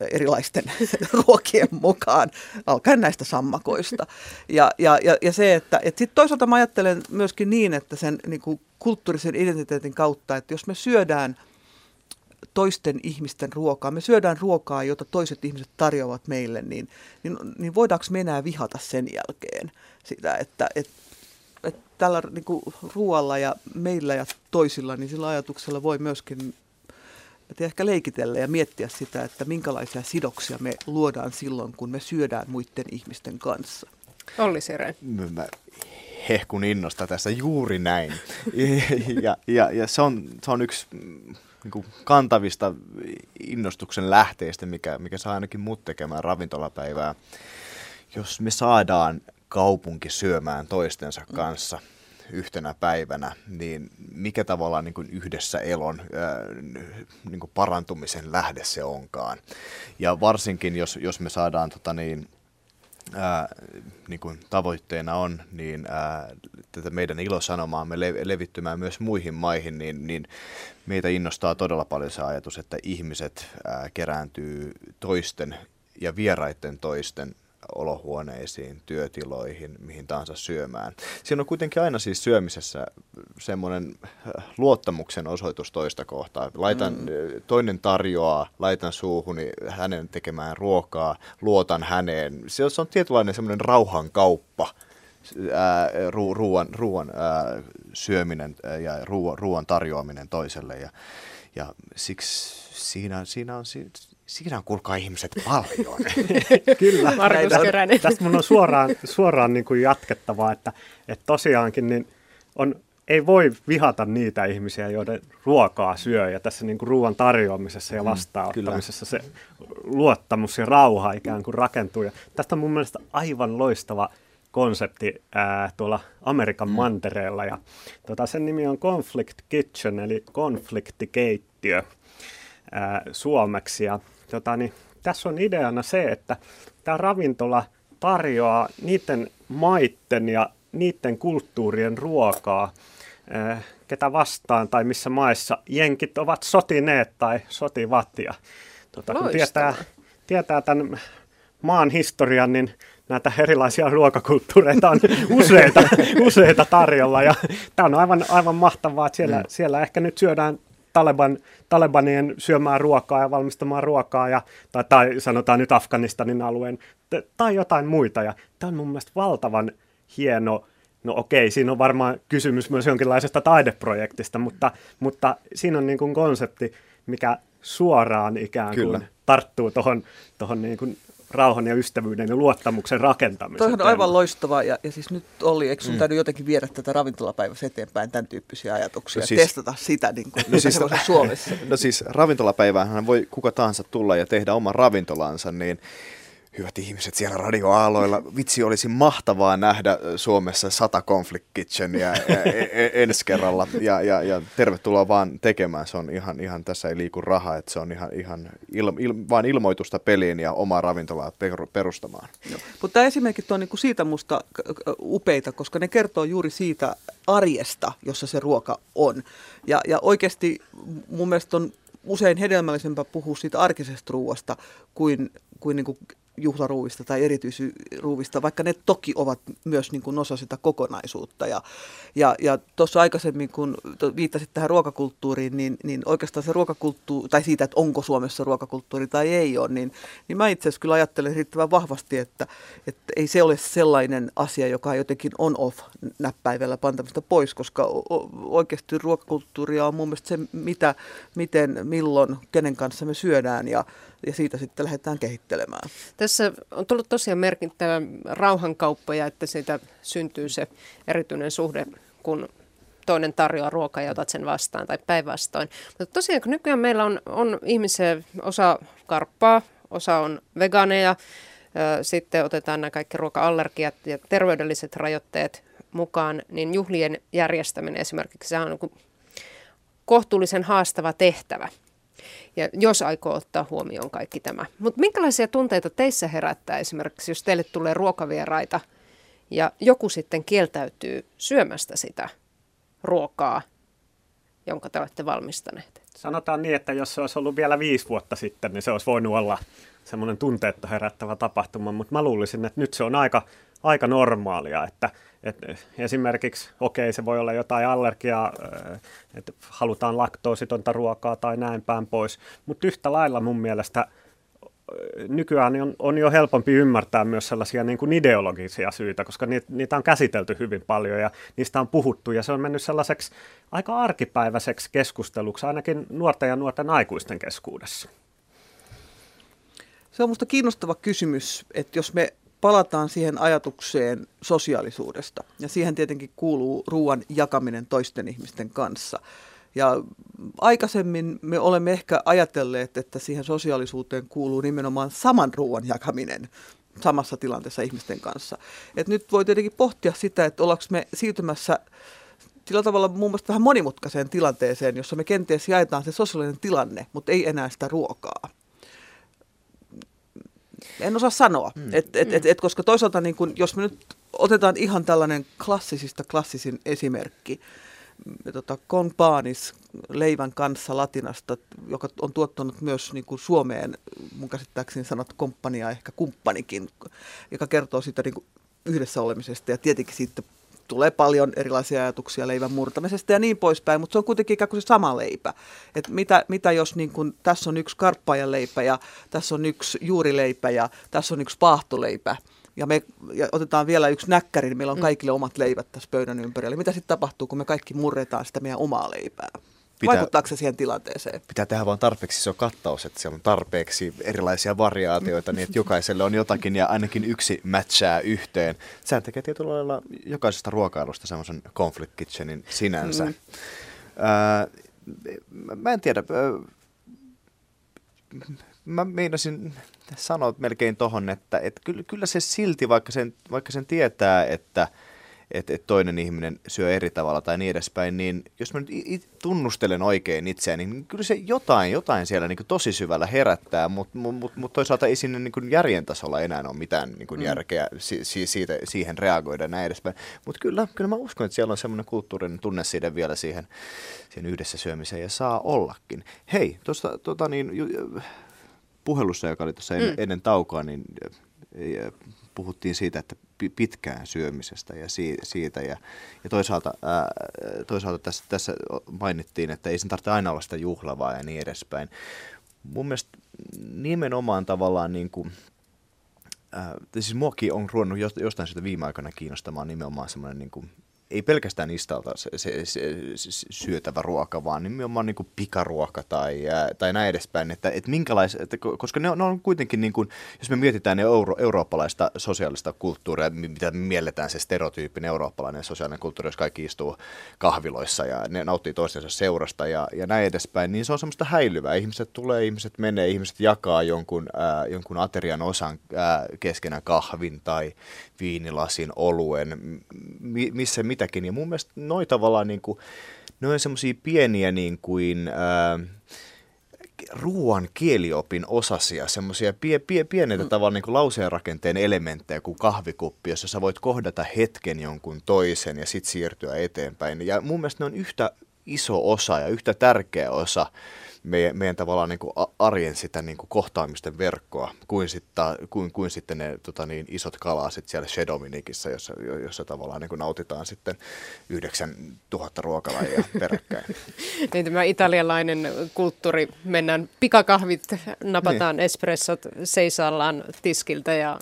erilaisten ruokien mukaan, alkaen näistä sammakoista. Ja, ja, ja, ja se, että et sit toisaalta mä ajattelen myöskin niin, että sen niin kuin kulttuurisen identiteetin kautta, että jos me syödään toisten ihmisten ruokaa, me syödään ruokaa, jota toiset ihmiset tarjoavat meille, niin, niin, niin voidaanko me enää vihata sen jälkeen sitä, että, että että tällä niin kuin ruoalla ja meillä ja toisilla, niin sillä ajatuksella voi myöskin että ehkä leikitellä ja miettiä sitä, että minkälaisia sidoksia me luodaan silloin, kun me syödään muiden ihmisten kanssa. Olli Seren. Mä hehkun innosta tässä juuri näin. ja, ja, ja se, on, se on yksi niin kuin kantavista innostuksen lähteistä, mikä, mikä saa ainakin mut tekemään ravintolapäivää. Jos me saadaan kaupunki syömään toistensa kanssa yhtenä päivänä, niin mikä tavallaan niin kuin yhdessä elon ää, niin kuin parantumisen lähde se onkaan. Ja varsinkin, jos, jos me saadaan tota niin, ää, niin kuin tavoitteena on, niin ää, tätä meidän ilosanomaamme le- levittymään myös muihin maihin, niin, niin meitä innostaa todella paljon se ajatus, että ihmiset ää, kerääntyy toisten ja vieraiden toisten olohuoneisiin, työtiloihin, mihin tahansa syömään. Siinä on kuitenkin aina siis syömisessä semmoinen äh, luottamuksen osoitus toista kohtaa. Laitan, mm. Äh, toinen tarjoaa, laitan suuhuni hänen tekemään ruokaa, luotan häneen. Se on tietynlainen semmoinen rauhan kauppa äh, ru, ruoan, ruoan syöminen ja ruoan, ruoan tarjoaminen toiselle. Ja, ja siksi siinä, siinä on Siinä on kuulkaa ihmiset paljon. Kyllä. Markus Keränen. Tästä mun on suoraan, suoraan niin kuin jatkettavaa, että, että tosiaankin niin on, ei voi vihata niitä ihmisiä, joiden ruokaa syö. Ja tässä niin kuin ruoan tarjoamisessa ja mm, vastaanottamisessa se luottamus ja rauha ikään kuin rakentuu. Ja tästä on mun mielestä aivan loistava konsepti ää, tuolla Amerikan mm. mantereella. Ja, tota, sen nimi on Conflict Kitchen, eli konfliktikeittiö ää, suomeksi. Ja tota, niin, tässä on ideana se, että tämä ravintola tarjoaa niiden maitten ja niiden kulttuurien ruokaa, eh, ketä vastaan tai missä maissa jenkit ovat sotineet tai sotivat. Ja, tota, kun tietää, tietää tämän maan historian, niin näitä erilaisia ruokakulttuureita on useita, useita tarjolla. Ja tämä on aivan, aivan mahtavaa, että siellä, mm. siellä ehkä nyt syödään Taleban, Talebanien syömään ruokaa ja valmistamaan ruokaa, ja, tai, tai sanotaan nyt Afganistanin alueen, tai jotain muita. Ja tämä on mun mielestä valtavan hieno, no okei, siinä on varmaan kysymys myös jonkinlaisesta taideprojektista, mutta, mutta siinä on niin kuin konsepti, mikä suoraan ikään kuin Kyllä. tarttuu tuohon niin kuin rauhan ja ystävyyden ja luottamuksen rakentamisen. Toi on aivan loistavaa ja, ja siis nyt Olli, eikö sun mm. täytyy jotenkin viedä tätä ravintolapäivässä eteenpäin tämän tyyppisiä ajatuksia no siis, testata sitä niin kuin, no siis, Suomessa? No siis ravintolapäivähän voi kuka tahansa tulla ja tehdä oman ravintolansa, niin hyvät ihmiset siellä radioaaloilla. Vitsi, olisi mahtavaa nähdä Suomessa sata Conflict Kitchenia e- e- ensi kerralla. Ja, ja, ja, tervetuloa vaan tekemään. Se on ihan, ihan tässä ei liiku raha, että se on ihan, ihan il, il, vaan ilmoitusta peliin ja omaa ravintolaa perustamaan. Mutta tämä esimerkit on niinku siitä musta upeita, koska ne kertoo juuri siitä arjesta, jossa se ruoka on. Ja, ja oikeasti mun mielestä on usein hedelmällisempää puhua siitä arkisesta ruoasta kuin, kuin, niin kuin juhlaruuvista tai erityisruuvista, vaikka ne toki ovat myös niin kuin osa sitä kokonaisuutta. Ja, ja, ja tuossa aikaisemmin, kun viittasit tähän ruokakulttuuriin, niin, niin oikeastaan se ruokakulttuuri, tai siitä, että onko Suomessa ruokakulttuuri tai ei ole, niin, niin mä itse asiassa kyllä ajattelen riittävän vahvasti, että, että ei se ole sellainen asia, joka jotenkin on-off näppäivällä pantamista pois, koska oikeasti ruokakulttuuria on mun mielestä se, mitä, miten, milloin, kenen kanssa me syödään ja, ja siitä sitten lähdetään kehittelemään. Tässä on tullut tosiaan merkittävä rauhankauppa ja että siitä syntyy se erityinen suhde, kun toinen tarjoaa ruokaa ja otat sen vastaan tai päinvastoin. Mutta tosiaan kun nykyään meillä on, on ihmisiä, osa karppaa, osa on vegaaneja, sitten otetaan nämä kaikki ruoka-allergiat ja terveydelliset rajoitteet mukaan, niin juhlien järjestäminen esimerkiksi se on niin kohtuullisen haastava tehtävä – ja jos aikoo ottaa huomioon kaikki tämä. Mutta minkälaisia tunteita teissä herättää esimerkiksi, jos teille tulee ruokavieraita ja joku sitten kieltäytyy syömästä sitä ruokaa, jonka te olette valmistaneet? Sanotaan niin, että jos se olisi ollut vielä viisi vuotta sitten, niin se olisi voinut olla semmoinen tunteetta herättävä tapahtuma, mutta mä luulisin, että nyt se on aika, aika normaalia, että et esimerkiksi, okei, se voi olla jotain allergiaa, äh, että halutaan laktoositonta ruokaa tai näin päin pois, mutta yhtä lailla mun mielestä äh, nykyään on, on jo helpompi ymmärtää myös sellaisia niin kuin ideologisia syitä, koska niitä, niitä on käsitelty hyvin paljon ja niistä on puhuttu ja se on mennyt sellaiseksi aika arkipäiväiseksi keskusteluksi ainakin nuorten ja nuorten aikuisten keskuudessa. Se on minusta kiinnostava kysymys, että jos me palataan siihen ajatukseen sosiaalisuudesta. Ja siihen tietenkin kuuluu ruoan jakaminen toisten ihmisten kanssa. Ja aikaisemmin me olemme ehkä ajatelleet, että siihen sosiaalisuuteen kuuluu nimenomaan saman ruoan jakaminen samassa tilanteessa ihmisten kanssa. Et nyt voi tietenkin pohtia sitä, että ollaanko me siirtymässä sillä tavalla muun muassa vähän monimutkaiseen tilanteeseen, jossa me kenties jaetaan se sosiaalinen tilanne, mutta ei enää sitä ruokaa. En osaa sanoa, mm. et, et, et, et, koska toisaalta niin kun, jos me nyt otetaan ihan tällainen klassisista klassisin esimerkki, tota, konpaanis leivän kanssa latinasta, joka on tuottanut myös niin kuin Suomeen, mun käsittääkseni sanot komppania, ehkä kumppanikin, joka kertoo siitä niin kuin yhdessä olemisesta ja tietenkin siitä tulee paljon erilaisia ajatuksia leivän murtamisesta ja niin poispäin, mutta se on kuitenkin ikään kuin se sama leipä. Et mitä, mitä jos niin kun, tässä on yksi karppaajan leipä ja tässä on yksi juurileipä ja tässä on yksi paahtoleipä ja me ja otetaan vielä yksi näkkäri, niin meillä on mm. kaikille omat leivät tässä pöydän ympärillä. Mitä sitten tapahtuu, kun me kaikki murretaan sitä meidän omaa leipää? Pitää, Vaikuttaako se siihen tilanteeseen? Pitää tehdä vain tarpeeksi se on kattaus, että siellä on tarpeeksi erilaisia variaatioita, niin että jokaiselle on jotakin ja ainakin yksi matchaa yhteen. Sehän tekee tietyllä lailla jokaisesta ruokailusta semmoisen conflict kitchenin sinänsä. Mm. Öö, mä en tiedä, mä meinasin sanoa melkein tohon, että, että kyllä, kyllä se silti, vaikka sen, vaikka sen tietää, että – että, että toinen ihminen syö eri tavalla tai niin edespäin, niin jos mä nyt it, tunnustelen oikein itseäni, niin kyllä se jotain, jotain siellä niin tosi syvällä herättää, mutta mut, mut, mut toisaalta ei sinne niin järjen tasolla enää ole mitään niin mm. järkeä si, si, siitä, siihen reagoida näin edespäin. Mutta kyllä, kyllä mä uskon, että siellä on semmoinen kulttuurinen tunne siitä vielä siihen, siihen yhdessä syömiseen ja saa ollakin. Hei, tuosta tota niin, puhelussa, joka oli tuossa mm. ennen taukoa, niin puhuttiin siitä, että pitkään syömisestä ja siitä. Ja, ja toisaalta, ää, toisaalta tässä, tässä mainittiin, että ei sen tarvitse aina olla sitä juhlavaa ja niin edespäin. Mun mielestä nimenomaan tavallaan niin kuin, ää, siis muakin on ruvennut jostain syystä viime aikoina kiinnostamaan nimenomaan semmoinen niin kuin ei pelkästään istalta se, se, se, se syötävä ruoka, vaan nimenomaan niin kuin pikaruoka tai, tai näin edespäin. Että, että minkälais, että, koska ne on, ne on kuitenkin, niin kuin, jos me mietitään ne euro, eurooppalaista sosiaalista kulttuuria, mitä mielletään se stereotyyppinen eurooppalainen sosiaalinen kulttuuri, jos kaikki istuu kahviloissa ja ne nauttii toistensa seurasta ja, ja näin edespäin, niin se on semmoista häilyvää. Ihmiset tulee, ihmiset menee, ihmiset jakaa jonkun, äh, jonkun aterian osan äh, keskenään kahvin tai viinilasin, oluen, mi, missä mitäkin. Ja mun mielestä noi tavallaan niin kuin, ne on semmoisia pieniä niin kuin, ää, ruoan kieliopin osasia, semmoisia pie, pie, pienetä mm. tavallaan niin lauseen rakenteen elementtejä kuin kahvikuppi, jossa sä voit kohdata hetken jonkun toisen ja sitten siirtyä eteenpäin. Ja mun mielestä ne on yhtä iso osa ja yhtä tärkeä osa meidän, meidän tavallaan niin kuin arjen sitä niin kuin kohtaamisten verkkoa, kuin, sitten, kuin, kuin sitten ne tota niin, isot kalasit siellä Shedominikissa, jossa, jossa tavallaan niin kuin nautitaan sitten 9000 ruokalajia peräkkäin. niin tämä italialainen kulttuuri, mennään pikakahvit, napataan niin. espressot seisallaan tiskiltä ja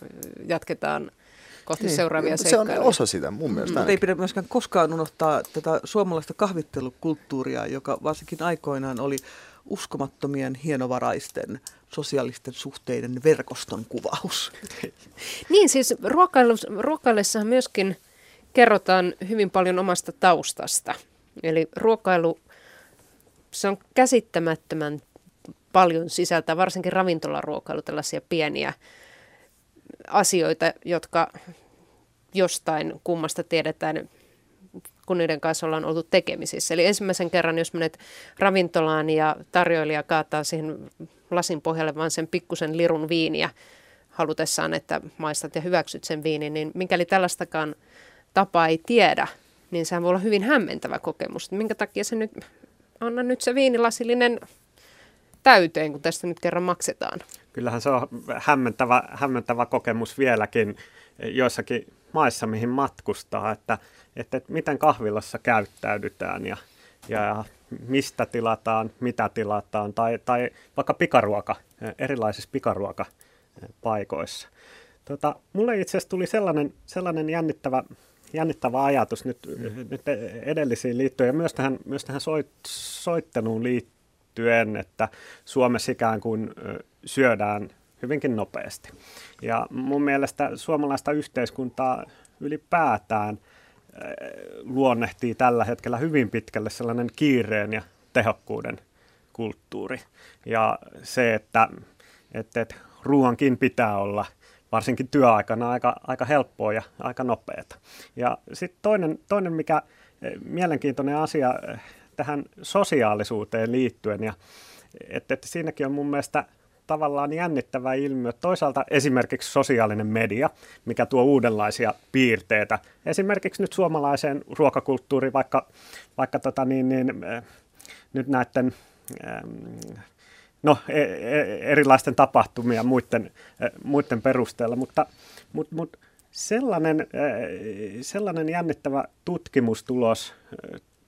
jatketaan kohti niin. seuraavia seikkailuja. Se on osa sitä mun mielestä. Mutta ei pidä myöskään koskaan unohtaa tätä suomalaista kahvittelukulttuuria, joka varsinkin aikoinaan oli uskomattomien hienovaraisten sosiaalisten suhteiden verkoston kuvaus. Niin siis ruokailussa myöskin kerrotaan hyvin paljon omasta taustasta. Eli ruokailu, se on käsittämättömän paljon sisältää, varsinkin ravintolaruokailu, tällaisia pieniä asioita, jotka jostain kummasta tiedetään kun niiden kanssa ollaan oltu tekemisissä. Eli ensimmäisen kerran, jos menet ravintolaan ja tarjoilija kaataa siihen lasin pohjalle vain sen pikkusen lirun viiniä halutessaan, että maistat ja hyväksyt sen viinin, niin mikäli tällaistakaan tapaa ei tiedä, niin sehän voi olla hyvin hämmentävä kokemus. Minkä takia se nyt, anna nyt se viinilasillinen täyteen, kun tästä nyt kerran maksetaan. Kyllähän se on hämmentävä, hämmentävä kokemus vieläkin joissakin maissa, mihin matkustaa, että että, että miten kahvilassa käyttäydytään ja, ja mistä tilataan, mitä tilataan, tai, tai vaikka pikaruoka, erilaisissa pikaruokapaikoissa. Tota, mulle itse asiassa tuli sellainen, sellainen jännittävä, jännittävä ajatus nyt, mm-hmm. nyt edellisiin liittyen ja myös tähän, myös tähän soit, soitteluun liittyen, että Suomessa ikään kuin syödään hyvinkin nopeasti. Ja mun mielestä suomalaista yhteiskuntaa ylipäätään luonnehtii tällä hetkellä hyvin pitkälle sellainen kiireen ja tehokkuuden kulttuuri. Ja se, että, että, että ruoankin pitää olla varsinkin työaikana aika, aika helppoa ja aika nopeata. Ja sitten toinen, toinen, mikä mielenkiintoinen asia tähän sosiaalisuuteen liittyen, ja että, että siinäkin on mun mielestä tavallaan jännittävä ilmiö. Toisaalta esimerkiksi sosiaalinen media, mikä tuo uudenlaisia piirteitä. Esimerkiksi nyt suomalaiseen ruokakulttuuriin, vaikka, vaikka tota niin, niin, eh, nyt näiden no, e, e, erilaisten tapahtumia muiden, eh, muiden perusteella, mutta, mutta, mutta sellainen, eh, sellainen jännittävä tutkimustulos,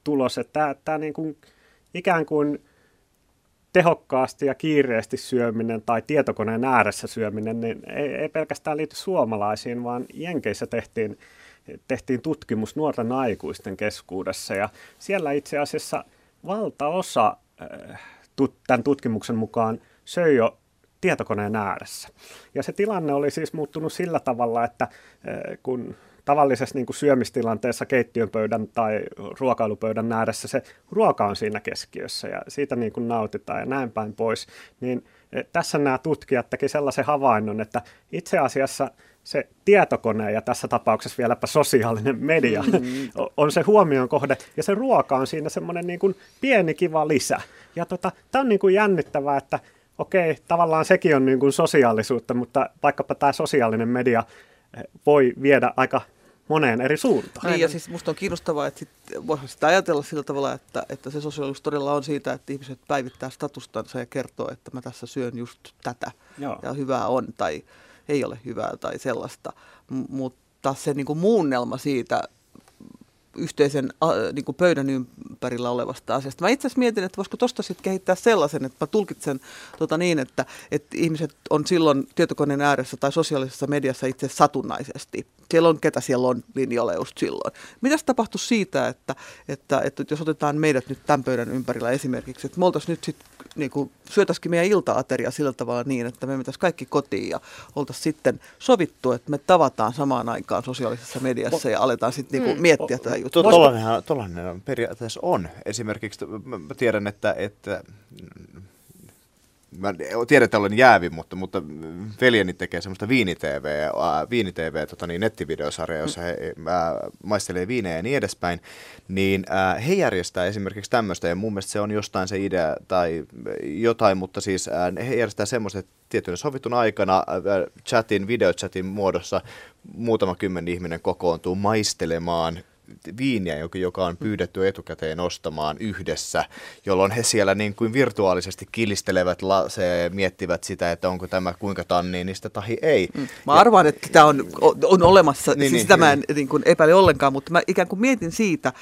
tulos, että tämä, tämä niin kuin ikään kuin – tehokkaasti ja kiireesti syöminen tai tietokoneen ääressä syöminen, niin ei, ei pelkästään liity suomalaisiin, vaan Jenkeissä tehtiin, tehtiin tutkimus nuorten aikuisten keskuudessa ja siellä itse asiassa valtaosa äh, tämän tutkimuksen mukaan söi jo tietokoneen ääressä. Ja se tilanne oli siis muuttunut sillä tavalla, että äh, kun tavallisessa niin kuin syömistilanteessa keittiön pöydän tai ruokailupöydän ääressä se ruoka on siinä keskiössä ja siitä niin kuin nautitaan ja näin päin pois, niin eh, tässä nämä tutkijat teki sellaisen havainnon, että itse asiassa se tietokone ja tässä tapauksessa vieläpä sosiaalinen media mm-hmm. on se huomion kohde ja se ruoka on siinä semmoinen niin kuin pieni kiva lisä. Ja tota, tämä on niin kuin jännittävää, että okei, tavallaan sekin on niin kuin sosiaalisuutta, mutta vaikkapa tämä sosiaalinen media eh, voi viedä aika moneen eri suuntaan. Niin, ja siis musta on kiinnostavaa, että sit, voisi sitä ajatella sillä tavalla, että, että se sosiaalisuus todella on siitä, että ihmiset päivittää statustansa ja kertoo, että mä tässä syön just tätä, Joo. ja hyvää on, tai ei ole hyvää, tai sellaista. M- mutta se niin kuin muunnelma siitä yhteisen äh, niin kuin pöydän ympärillä olevasta asiasta. Mä itse asiassa mietin, että voisiko tuosta sitten kehittää sellaisen, että mä tulkitsen tota niin, että, että ihmiset on silloin tietokoneen ääressä tai sosiaalisessa mediassa itse satunnaisesti. Siellä on, ketä siellä on linjalla just silloin. Mitäs tapahtuisi siitä, että, että, että jos otetaan meidät nyt tämän pöydän ympärillä esimerkiksi, että me oltaisiin nyt sitten niin kuin, syötäisikin meidän ilta-ateria sillä tavalla niin, että me mentäisiin kaikki kotiin ja oltaisiin sitten sovittu, että me tavataan samaan aikaan sosiaalisessa mediassa ja aletaan sitten niin kuin, mm. miettiä tätä juttua. Tuollainen periaatteessa on. Esimerkiksi mä tiedän, että, että mä tiedän, että olen jäävi, mutta, mutta veljeni tekee semmoista viini-tv, viini-tv tota niin, jossa he äh, maistelee viinejä ja niin edespäin, niin äh, he järjestää esimerkiksi tämmöistä, ja mun mielestä se on jostain se idea tai jotain, mutta siis äh, he järjestää semmoista, että tietyn sovitun aikana äh, chatin, videochatin muodossa muutama kymmen ihminen kokoontuu maistelemaan viiniä, joka on pyydetty etukäteen ostamaan yhdessä, jolloin he siellä niin kuin virtuaalisesti kilistelevät, se, miettivät sitä, että onko tämä kuinka tanniinista tai ei. Mm. Mä arvaan, että tämä on, on olemassa, niin, siis niin, mä en niin kuin epäile ollenkaan, mutta mä ikään kuin mietin siitä,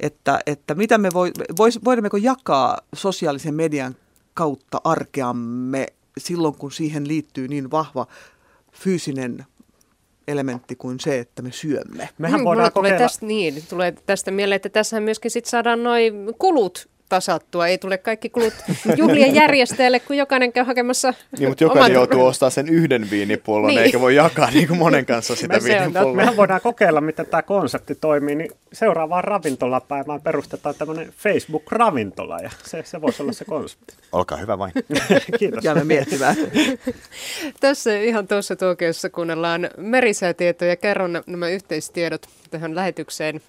että, että mitä me voi, vois, voimmeko jakaa sosiaalisen median kautta arkeamme silloin, kun siihen liittyy niin vahva fyysinen elementti kuin se, että me syömme. Mehän mm, voidaan kokeilla... tulee tästä, niin, tulee tästä mieleen, että tässä myöskin sit saadaan noin kulut tasattua. Ei tule kaikki kulut juhlien järjestäjälle, kun jokainen käy hakemassa Niin, mutta jokainen joutuu ostamaan sen yhden viinipullon, niin. eikä voi jakaa niin kuin monen kanssa sitä Me viinipulloa. Mehän voidaan kokeilla, miten tämä konsepti toimii, niin seuraavaan ravintolapäivään perustetaan tämmöinen Facebook-ravintola, ja se, se voisi olla se konsepti. Olkaa hyvä vain. Kiitos. me miettimään. Tässä ihan tuossa tuokiossa kuunnellaan merisäätietoja. Kerron nämä yhteistiedot tähän lähetykseen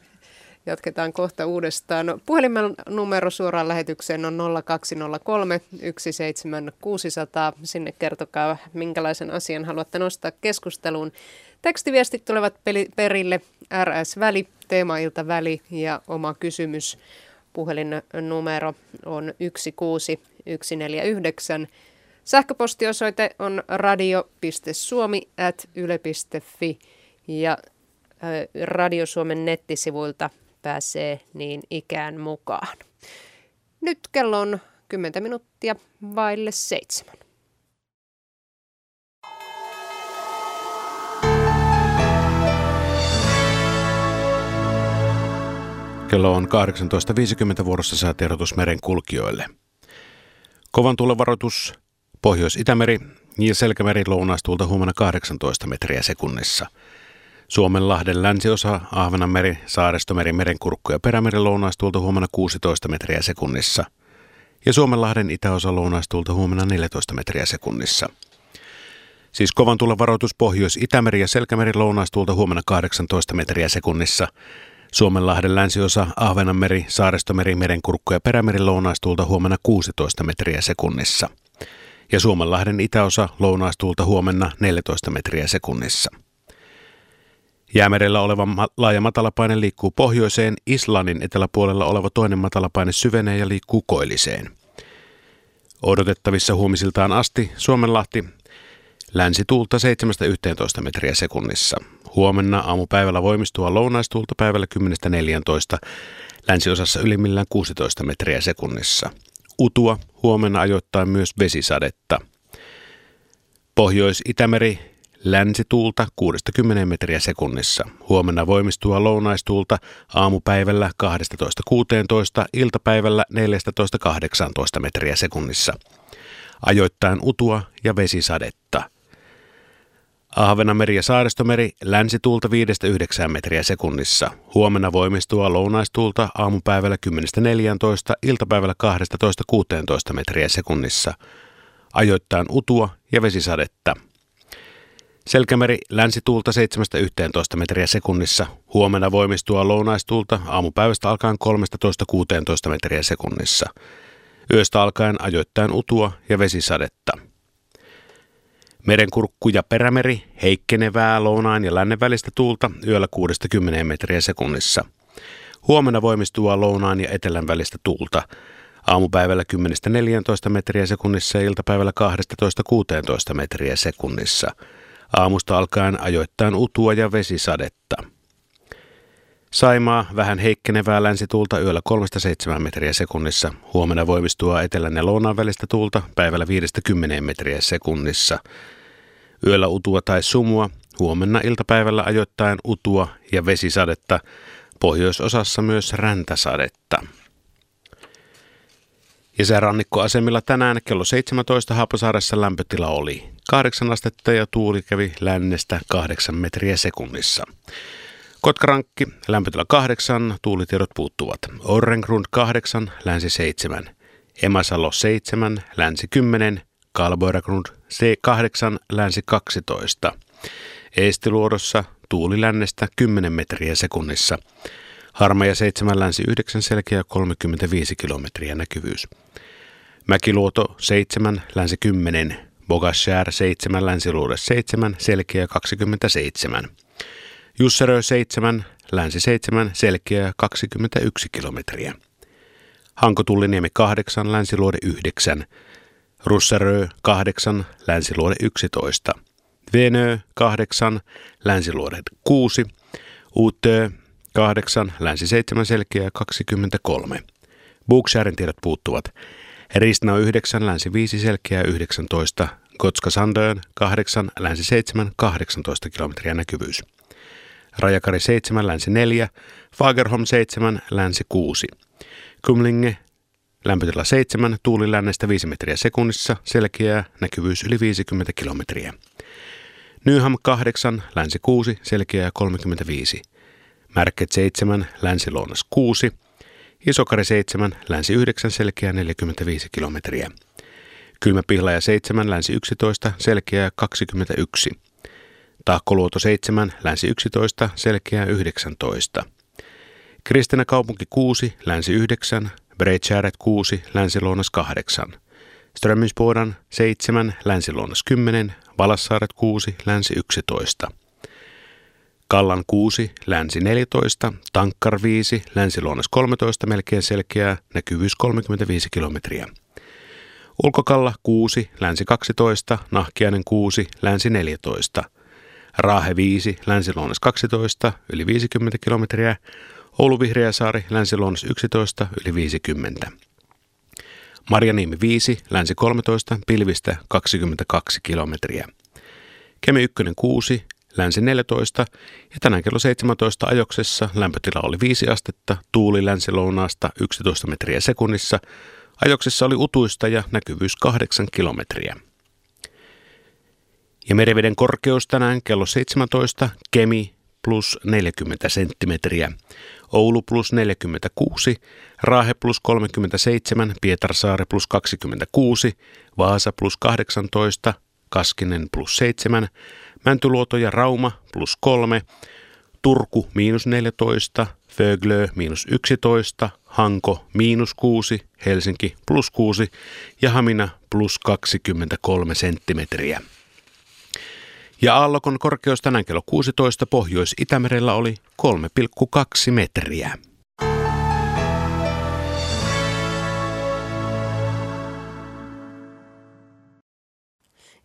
Jatketaan kohta uudestaan. Puhelimen numero suoraan lähetykseen on 0203 17600. Sinne kertokaa, minkälaisen asian haluatte nostaa keskusteluun. Tekstiviestit tulevat perille RS-väli, teemailta väli ja oma kysymys. Puhelinnumero on 16149. Sähköpostiosoite on radio.suomi.yle.fi ja Radio Suomen nettisivuilta pääsee niin ikään mukaan. Nyt kello on 10 minuuttia vaille seitsemän. Kello on 18.50 vuorossa säätiedotus meren kulkijoille. Kovan tulevaroitus Pohjois-Itämeri ja Selkämeri lounaistuulta huomenna 18 metriä sekunnissa. Suomenlahden länsiosa, Ahvenanmeri, Saaristomeri, Merenkurkku ja Perämeri lounaistuulta huomenna 16 metriä sekunnissa. Ja Suomenlahden itäosa lounaistuulta huomenna 14 metriä sekunnissa. Siis kovan tulla varoitus Pohjois-Itämeri ja Selkämeri lounaistuulta huomenna 18 metriä sekunnissa. Suomenlahden länsiosa, Ahvenanmeri, Saaristomeri, Merenkurkku ja Perämeri lounaistuulta huomenna 16 metriä sekunnissa. Ja Suomenlahden itäosa lounaistuulta huomenna 14 metriä sekunnissa. Jäämerellä oleva ma- laaja matalapaine liikkuu pohjoiseen, Islannin eteläpuolella oleva toinen matalapaine syvenee ja liikkuu koilliseen. Odotettavissa huomisiltaan asti Suomenlahti Länsituulta 7-11 metriä sekunnissa. Huomenna aamupäivällä voimistua lounaistuulta päivällä 10-14, länsiosassa ylimmillään 16 metriä sekunnissa. Utua huomenna ajoittain myös vesisadetta. Pohjois-Itämeri länsituulta 60 metriä sekunnissa. Huomenna voimistua lounaistuulta aamupäivällä 12-16, iltapäivällä 14-18 metriä sekunnissa. Ajoittain utua ja vesisadetta. Ahvenameri ja Saaristomeri länsituulta 5-9 metriä sekunnissa. Huomenna voimistua lounaistuulta aamupäivällä 10-14, iltapäivällä 12-16 metriä sekunnissa. Ajoittain utua ja vesisadetta. Selkämeri länsituulta 7-11 metriä sekunnissa. Huomenna voimistua lounaistuulta aamupäivästä alkaen 13-16 metriä sekunnissa. Yöstä alkaen ajoittain utua ja vesisadetta. Merenkurkku ja perämeri heikkenevää lounaan ja lännen välistä tuulta yöllä 60 metriä sekunnissa. Huomenna voimistuu lounaan ja etelän välistä tuulta. Aamupäivällä 10-14 metriä sekunnissa ja iltapäivällä 12-16 metriä sekunnissa. Aamusta alkaen ajoittain utua ja vesisadetta. Saimaa vähän heikkenevää länsituulta yöllä 3-7 metriä sekunnissa. Huomenna voimistuu etelän ja lounaan välistä tuulta päivällä 5-10 metriä sekunnissa. Yöllä utua tai sumua, huomenna iltapäivällä ajoittain utua ja vesisadetta, pohjoisosassa myös räntäsadetta. Ja rannikkoasemilla tänään kello 17 Haapasaaressa lämpötila oli 8 astetta ja tuuli kävi lännestä 8 metriä sekunnissa. Kotkarankki, lämpötila 8, tuulitiedot puuttuvat. Orrengrund 8, länsi 7. Emasalo 7, länsi 10. Kalboiragrund C8, länsi 12. Eestiluodossa tuuli lännestä 10 metriä sekunnissa. Harmaja 7 länsi 9 selkeä 35 kilometriä näkyvyys. Mäkiluoto 7 länsi 10. Bogashär 7 länsiluode 7 selkeä 27. Jusserö 7 länsi 7 selkeä 21 kilometriä. Hankotulliniemi 8 länsiluode 9. Russerö 8 länsiluode 11. Venö 8 länsiluode 6. Uutö 8, länsi 7 selkeä 23. Buksjärin tiedot puuttuvat. Ristnau 9, länsi 5 selkeä 19. Gotska Sandön 8, länsi 7 18 kilometriä näkyvyys. Rajakari 7, länsi 4. Fagerholm 7, länsi 6. Kumlinge lämpötila 7, tuuli lännestä 5 metriä sekunnissa, selkeää, näkyvyys yli 50 kilometriä. Nyham 8, länsi 6, selkeää 35. Märket 7, länsi-lounas 6, Isokari 7, länsi 9, selkeä 45 kilometriä. Kylmäpihlaja 7, länsi 11, selkeä 21. Tahkoluoto 7, länsi 11, selkeä 19. Kristinä kaupunki 6, länsi 9, Breitschäret 6, länsi-lounas 8. Strömmingsbodan 7, länsi-lounas 10, Valassaaret 6, länsi 11. Kallan 6, länsi 14, Tankkar 5, länsi 13, melkein selkeää, näkyvyys 35 kilometriä. Ulkokalla 6, länsi 12, Nahkiainen 6, länsi 14. Raahe 5, länsi 12, yli 50 kilometriä. Oulu Vihreäsaari, länsi 11, yli 50. Marjaniemi 5, länsi 13, pilvistä 22 kilometriä. Kemi 1 6, länsi 14 ja tänään kello 17 ajoksessa lämpötila oli 5 astetta, tuuli länsi-lounaasta 11 metriä sekunnissa, ajoksessa oli utuista ja näkyvyys 8 kilometriä. Ja meriveden korkeus tänään kello 17, Kemi plus 40 senttimetriä, Oulu plus 46, Raahe plus 37, Pietarsaari plus 26, Vaasa plus 18, Kaskinen plus 7, Mäntyluoto ja Rauma plus 3, Turku miinus 14, Föglö miinus 11, Hanko miinus 6, Helsinki plus 6 ja Hamina plus 23 senttimetriä. Ja aallokon korkeus tänään kello 16 Pohjois-Itämerellä oli 3,2 metriä.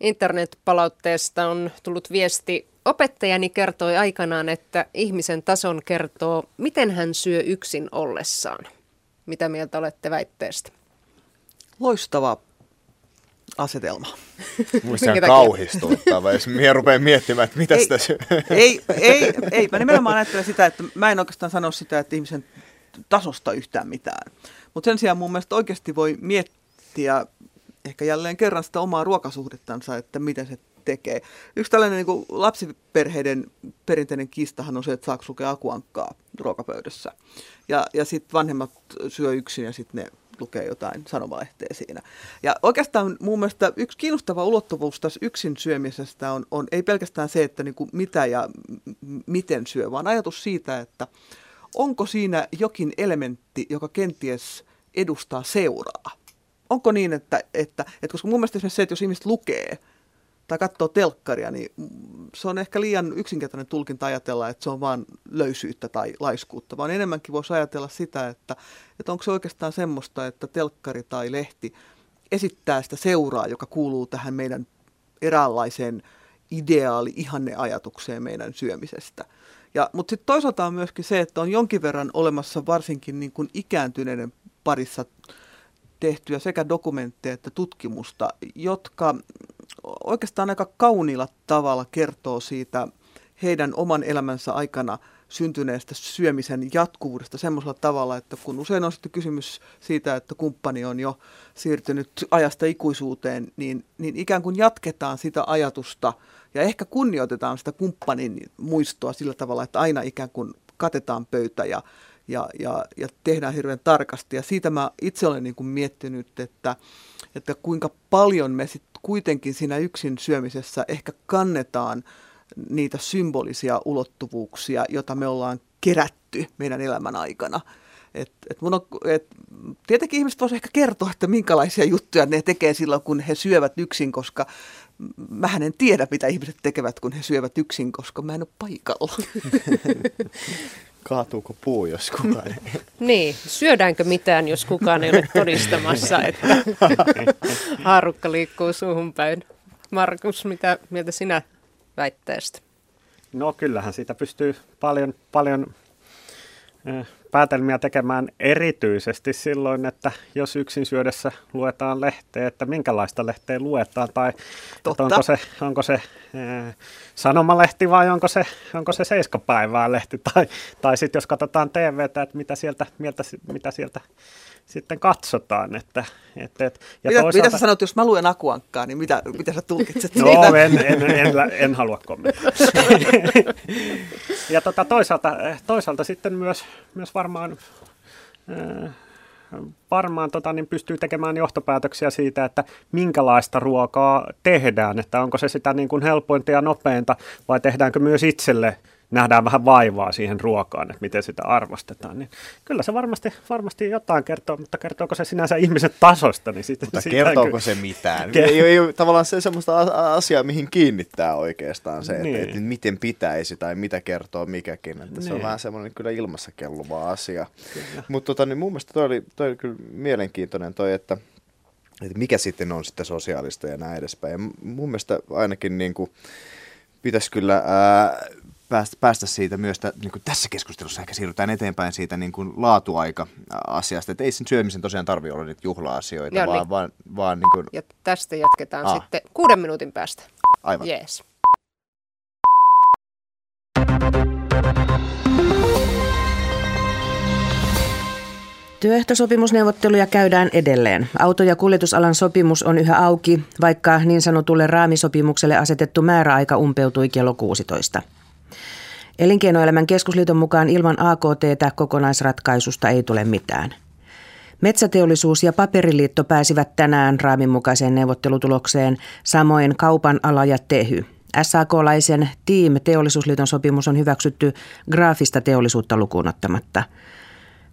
Internetpalautteesta on tullut viesti. Opettajani kertoi aikanaan, että ihmisen tason kertoo, miten hän syö yksin ollessaan. Mitä mieltä olette väitteestä? Loistava asetelma. Se on kauhistuttava, jos minä rupean miettimään, että mitä ei, sitä syö. Ei, ei, ei, mä nimenomaan ajattelen sitä, että mä en oikeastaan sano sitä, että ihmisen tasosta yhtään mitään. Mutta sen sijaan mun mielestä oikeasti voi miettiä ehkä jälleen kerran sitä omaa ruokasuhdettansa, että miten se tekee. Yksi tällainen niin kuin lapsiperheiden perinteinen kiistahan on se, että saako lukea akuankkaa ruokapöydässä. Ja, ja sitten vanhemmat syö yksin ja sitten ne lukee jotain sanomalehteä siinä. Ja oikeastaan mun mielestä yksi kiinnostava ulottuvuus tässä yksin syömisestä on, on ei pelkästään se, että niin kuin mitä ja miten syö, vaan ajatus siitä, että onko siinä jokin elementti, joka kenties edustaa seuraa. Onko niin, että, että, että koska mun mielestä se, että jos ihmiset lukee tai katsoo telkkaria, niin se on ehkä liian yksinkertainen tulkinta ajatella, että se on vain löysyyttä tai laiskuutta, vaan enemmänkin voisi ajatella sitä, että, että onko se oikeastaan semmoista, että telkkari tai lehti esittää sitä seuraa, joka kuuluu tähän meidän eräänlaiseen ideaali, ihanneajatukseen meidän syömisestä. Ja, mutta sitten toisaalta on myöskin se, että on jonkin verran olemassa varsinkin niin kuin ikääntyneiden parissa tehtyjä sekä dokumentteja että tutkimusta, jotka oikeastaan aika kauniilla tavalla kertoo siitä heidän oman elämänsä aikana syntyneestä syömisen jatkuvuudesta semmoisella tavalla, että kun usein on sitten kysymys siitä, että kumppani on jo siirtynyt ajasta ikuisuuteen, niin, niin ikään kuin jatketaan sitä ajatusta ja ehkä kunnioitetaan sitä kumppanin muistoa sillä tavalla, että aina ikään kuin katetaan pöytä ja, ja, ja, ja tehdään hirveän tarkasti. Ja siitä mä itse olen niin kuin miettinyt, että, että kuinka paljon me sitten kuitenkin siinä yksin syömisessä ehkä kannetaan niitä symbolisia ulottuvuuksia, joita me ollaan kerätty meidän elämän aikana. Et, et mun on, et, tietenkin ihmiset voisivat ehkä kertoa, että minkälaisia juttuja ne tekee silloin, kun he syövät yksin, koska mä en tiedä, mitä ihmiset tekevät, kun he syövät yksin, koska mä en ole paikalla. Kaatuuko puu, jos kukaan ei? niin, syödäänkö mitään, jos kukaan ei ole todistamassa, että haarukka liikkuu suuhun päin. Markus, mitä mieltä sinä väitteestä? No kyllähän siitä pystyy paljon, paljon eh, päätelmiä tekemään erityisesti silloin, että jos yksin syödessä luetaan lehteä, että minkälaista lehteä luetaan tai että onko se, onko se ee, sanomalehti vai onko se, onko se seiskapäivää lehti tai, tai sitten jos katsotaan TVtä, että mitä sieltä, mieltä, mitä sieltä sitten katsotaan. Että, että, et, ja mitä, toisaalta... mitä sä sanot, jos mä luen akuankkaa, niin mitä, mitä sä tulkitset no, siitä? En, en, en, en, en halua kommentoida. ja tota, toisaalta, toisaalta sitten myös, myös varmaan... Äh, varmaan tota, niin pystyy tekemään johtopäätöksiä siitä, että minkälaista ruokaa tehdään, että onko se sitä niin kuin helpointa ja nopeinta vai tehdäänkö myös itselle nähdään vähän vaivaa siihen ruokaan, että miten sitä arvostetaan, niin kyllä se varmasti, varmasti jotain kertoo, mutta kertooko se sinänsä ihmisen tasosta? Niin sitten, mutta kertooko kyllä... se mitään? ei, ei, ei, tavallaan se semmoista asiaa, mihin kiinnittää oikeastaan se, niin. että, että miten pitäisi tai mitä kertoo mikäkin. Että niin. Se on niin. vähän semmoinen kyllä ilmassa kelluva asia. Mutta tota, niin mun mielestä toi oli, toi oli kyllä mielenkiintoinen toi, että että mikä sitten on sitten sosiaalista ja näin edespäin. Ja mun mielestä ainakin niin kuin, pitäisi kyllä ää, päästä, päästä siitä myös, että niin kuin tässä keskustelussa ehkä siirrytään eteenpäin siitä niin kuin laatuaika-asiasta, että ei sen syömisen tosiaan tarvitse olla niitä juhla-asioita, ja vaan, niin. vaan, vaan niin kuin... Ja tästä jatketaan Aa. sitten kuuden minuutin päästä. Aivan. Jees. Työehtosopimusneuvotteluja käydään edelleen. Auto- ja kuljetusalan sopimus on yhä auki, vaikka niin sanotulle raamisopimukselle asetettu määräaika umpeutui kello 16. Elinkeinoelämän keskusliiton mukaan ilman AKT kokonaisratkaisusta ei tule mitään. Metsäteollisuus ja paperiliitto pääsivät tänään raamin mukaiseen neuvottelutulokseen, samoin kaupan ala ja tehy. SAK-laisen Team Teollisuusliiton sopimus on hyväksytty graafista teollisuutta lukuun ottamatta –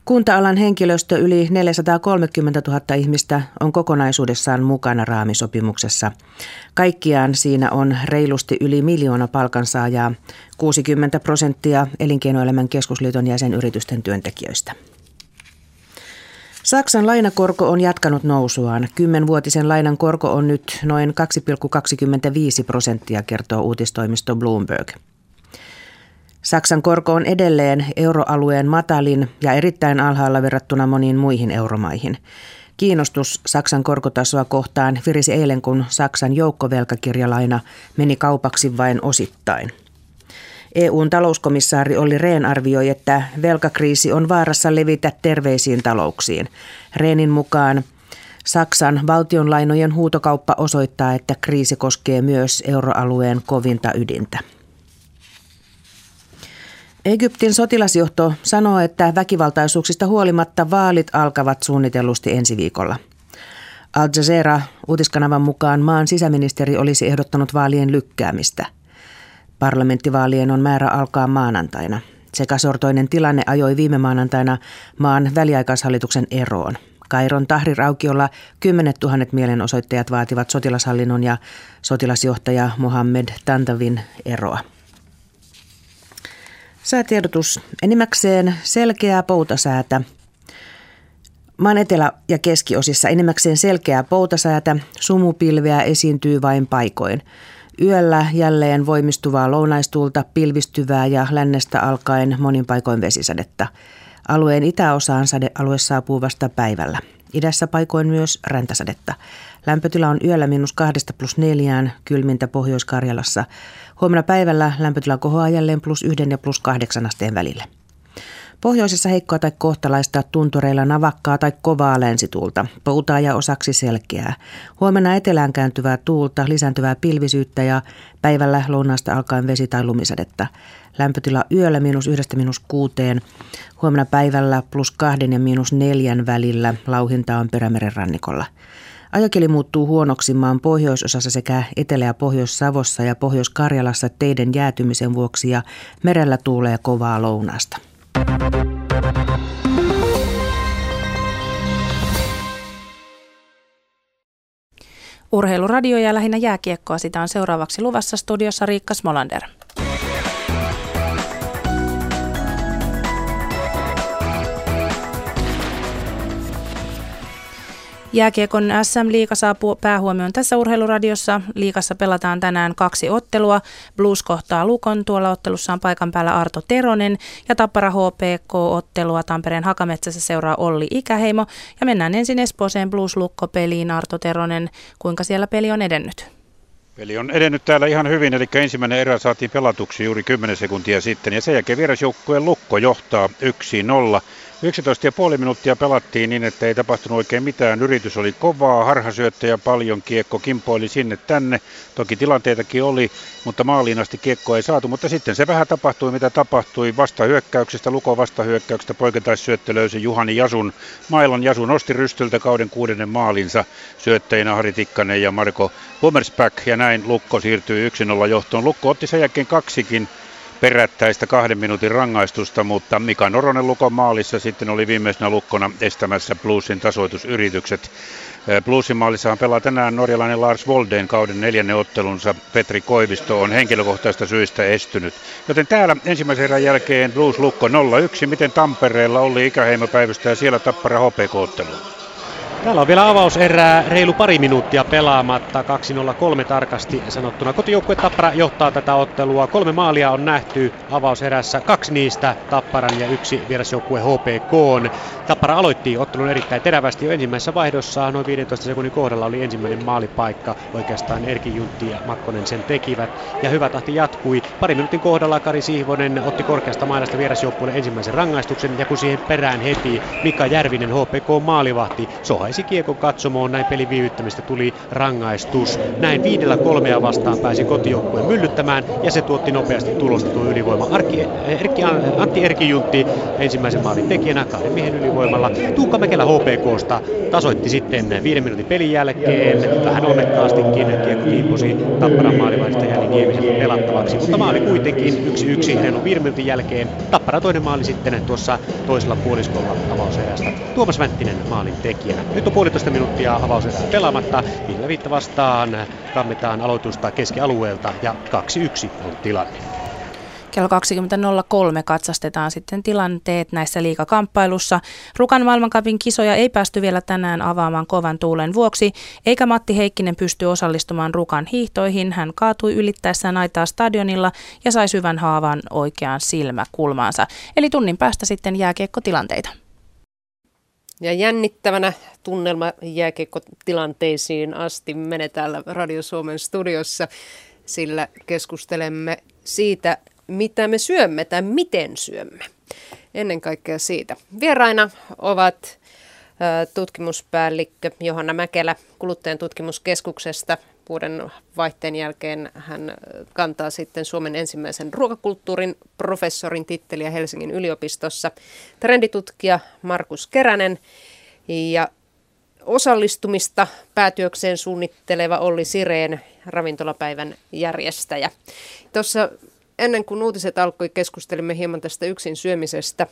Kunta-alan henkilöstö yli 430 000 ihmistä on kokonaisuudessaan mukana raamisopimuksessa. Kaikkiaan siinä on reilusti yli miljoona palkansaajaa, 60 prosenttia Elinkeinoelämän keskusliiton jäsenyritysten työntekijöistä. Saksan lainakorko on jatkanut nousuaan. Kymmenvuotisen lainan korko on nyt noin 2,25 prosenttia, kertoo uutistoimisto Bloomberg. Saksan korko on edelleen euroalueen matalin ja erittäin alhaalla verrattuna moniin muihin euromaihin. Kiinnostus Saksan korkotasoa kohtaan virisi eilen, kun Saksan joukkovelkakirjalaina meni kaupaksi vain osittain. EUn talouskomissaari Olli Rehn arvioi, että velkakriisi on vaarassa levitä terveisiin talouksiin. Rehnin mukaan Saksan valtionlainojen huutokauppa osoittaa, että kriisi koskee myös euroalueen kovinta ydintä. Egyptin sotilasjohto sanoo, että väkivaltaisuuksista huolimatta vaalit alkavat suunnitellusti ensi viikolla. Al Jazeera uutiskanavan mukaan maan sisäministeri olisi ehdottanut vaalien lykkäämistä. Parlamenttivaalien on määrä alkaa maanantaina. Sekasortoinen tilanne ajoi viime maanantaina maan väliaikaishallituksen eroon. Kairon Tahrir-aukiolla kymmenet tuhannet mielenosoittajat vaativat sotilashallinnon ja sotilasjohtaja Mohammed Tantavin eroa. Säätiedotus enimmäkseen selkeää poutasäätä. Maan etelä- ja keskiosissa enimmäkseen selkeää poutasäätä, sumupilveä esiintyy vain paikoin. Yöllä jälleen voimistuvaa lounaistulta, pilvistyvää ja lännestä alkaen monin paikoin vesisadetta. Alueen itäosaan sadealue saapuu vasta päivällä. Idässä paikoin myös räntäsadetta. Lämpötila on yöllä miinus kahdesta plus neljään, kylmintä Pohjois-Karjalassa. Huomenna päivällä lämpötila kohoaa jälleen plus yhden ja plus kahdeksan asteen välillä. Pohjoisessa heikkoa tai kohtalaista tuntureilla navakkaa tai kovaa länsituulta, poutaa ja osaksi selkeää. Huomenna etelään kääntyvää tuulta, lisääntyvää pilvisyyttä ja päivällä lounaasta alkaen vesi- tai lumisadetta. Lämpötila yöllä miinus yhdestä miinus kuuteen. Huomenna päivällä plus kahden ja miinus neljän välillä. Lauhinta on Perämeren rannikolla. Ajakeli muuttuu huonoksi maan pohjoisosassa sekä Etelä- ja Pohjois-Savossa ja Pohjois-Karjalassa teiden jäätymisen vuoksi ja merellä tuulee kovaa lounasta. Urheiluradio ja lähinnä jääkiekkoa sitä on seuraavaksi luvassa studiossa Riikka Smolander. Jääkiekon SM-liiga saapuu päähuomioon tässä urheiluradiossa. Liikassa pelataan tänään kaksi ottelua. Blues kohtaa Lukon. Tuolla ottelussa on paikan päällä Arto Teronen ja Tappara HPK-ottelua Tampereen Hakametsässä seuraa Olli Ikäheimo. Ja mennään ensin Espooseen Blues-Lukko-peliin. Arto Teronen, kuinka siellä peli on edennyt? Peli on edennyt täällä ihan hyvin, eli ensimmäinen erä saatiin pelatuksi juuri 10 sekuntia sitten, ja sen jälkeen vierasjoukkueen Lukko johtaa 1-0. 11,5 minuuttia pelattiin niin, että ei tapahtunut oikein mitään. Yritys oli kovaa, harhasyöttäjä paljon, kiekko kimpoili sinne tänne. Toki tilanteitakin oli, mutta maaliin asti kiekko ei saatu. Mutta sitten se vähän tapahtui, mitä tapahtui. Vastahyökkäyksestä, Luko vastahyökkäyksestä poiketaissyöttö löysi Juhani Jasun. Mailon Jasu nosti rystyltä kauden kuudennen maalinsa syöttäjinä Hari Tikkanen ja Marko Hummersback. Ja näin Lukko siirtyi 1-0 johtoon. Lukko otti sen jälkeen kaksikin perättäistä kahden minuutin rangaistusta, mutta Mika Noronen Lukon maalissa sitten oli viimeisenä lukkona estämässä Bluesin tasoitusyritykset. Bluesin maalissahan pelaa tänään norjalainen Lars Voldeen kauden neljännen ottelunsa. Petri Koivisto on henkilökohtaista syistä estynyt. Joten täällä ensimmäisen erän jälkeen Blues Lukko 0-1. Miten Tampereella oli ikäheimo päivystä ja siellä Tappara HPK-ottelu? Täällä on vielä avauserää reilu pari minuuttia pelaamatta, 2.03 tarkasti sanottuna. Kotijoukkue Tappara johtaa tätä ottelua. Kolme maalia on nähty avauserässä, kaksi niistä Tapparan ja yksi vierasjoukkue HPK. Tappara aloitti ottelun erittäin terävästi jo ensimmäisessä vaihdossa. Noin 15 sekunnin kohdalla oli ensimmäinen maalipaikka. Oikeastaan Erki Juntti ja Makkonen sen tekivät. Ja hyvä tahti jatkui. Pari minuutin kohdalla Kari Sihvonen otti korkeasta mailasta vierasjoukkueelle ensimmäisen rangaistuksen. Ja kun siihen perään heti Mika Järvinen HPK maalivahti sohaisi kiekon katsomoon. Näin pelin viivyttämistä tuli rangaistus. Näin viidellä kolmea vastaan pääsi kotijoukkueen myllyttämään ja se tuotti nopeasti tulosta tuo ylivoima. Arki, Erkki, Antti Erkijuntti ensimmäisen maalin tekijänä kahden miehen ylivoimalla. Tuukka Mäkelä HPKsta tasoitti sitten viiden minuutin pelin jälkeen. Vähän onnekkaastikin kiekko kiipposi Tapparan maalivahdista Jani Niemisen pelattavaksi, mutta maali kuitenkin yksi yksi reilun viiden minuutin jälkeen. Tappara toinen maali sitten tuossa toisella puoliskolla avauserästä. Tuomas Vänttinen maalin tekijänä. Nyt on puolitoista minuuttia avauserää pelaamatta. Ville Viitta vastaan kammetaan aloitusta keskialueelta ja 2-1 on tilanne. Kello 20.03 katsastetaan sitten tilanteet näissä liikakamppailussa. Rukan maailmankapin kisoja ei päästy vielä tänään avaamaan kovan tuulen vuoksi, eikä Matti Heikkinen pysty osallistumaan Rukan hiihtoihin. Hän kaatui ylittäessään aitaa stadionilla ja sai syvän haavan oikeaan silmäkulmaansa. Eli tunnin päästä sitten jääkiekkotilanteita. Ja jännittävänä tunnelma jääkiekkotilanteisiin asti menee täällä Radio Suomen studiossa, sillä keskustelemme siitä, mitä me syömme tai miten syömme. Ennen kaikkea siitä. Vieraina ovat tutkimuspäällikkö Johanna Mäkelä kuluttajan tutkimuskeskuksesta. Vuoden vaihteen jälkeen hän kantaa sitten Suomen ensimmäisen ruokakulttuurin professorin titteliä Helsingin yliopistossa. Trenditutkija Markus Keränen ja osallistumista päätyökseen suunnitteleva Olli Sireen, ravintolapäivän järjestäjä. Tuossa ennen kuin uutiset alkoi, keskustelimme hieman tästä yksin syömisestä.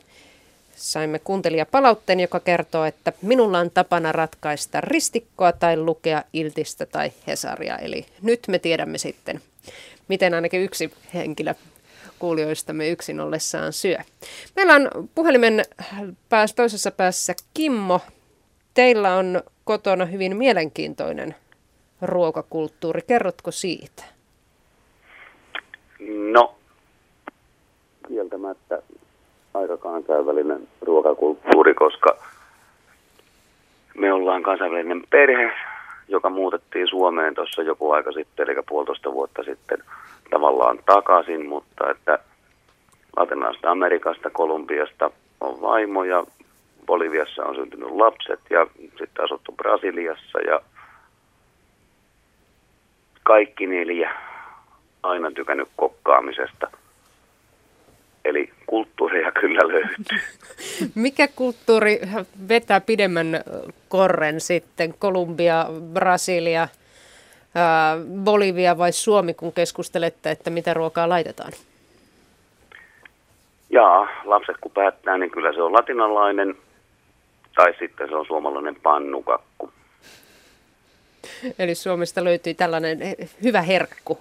Saimme kuuntelijapalautteen, joka kertoo, että minulla on tapana ratkaista ristikkoa tai lukea Iltistä tai Hesaria. Eli nyt me tiedämme sitten, miten ainakin yksi henkilö kuulijoistamme yksin ollessaan syö. Meillä on puhelimen päässä, toisessa päässä Kimmo. Teillä on kotona hyvin mielenkiintoinen ruokakulttuuri. Kerrotko siitä? No, kieltämättä aika kansainvälinen ruokakulttuuri, koska me ollaan kansainvälinen perhe, joka muutettiin Suomeen tuossa joku aika sitten, eli puolitoista vuotta sitten tavallaan takaisin, mutta että Latinalaisesta Amerikasta, Kolumbiasta on vaimo ja Boliviassa on syntynyt lapset ja sitten asuttu Brasiliassa ja kaikki neljä aina tykännyt kokkaamisesta. Eli kulttuuria kyllä löytyy. Mikä kulttuuri vetää pidemmän korren sitten? Kolumbia, Brasilia, Bolivia vai Suomi, kun keskustelette, että mitä ruokaa laitetaan? Jaa, lapset kun päättää, niin kyllä se on latinalainen tai sitten se on suomalainen pannukakku. Eli Suomesta löytyy tällainen hyvä herkku.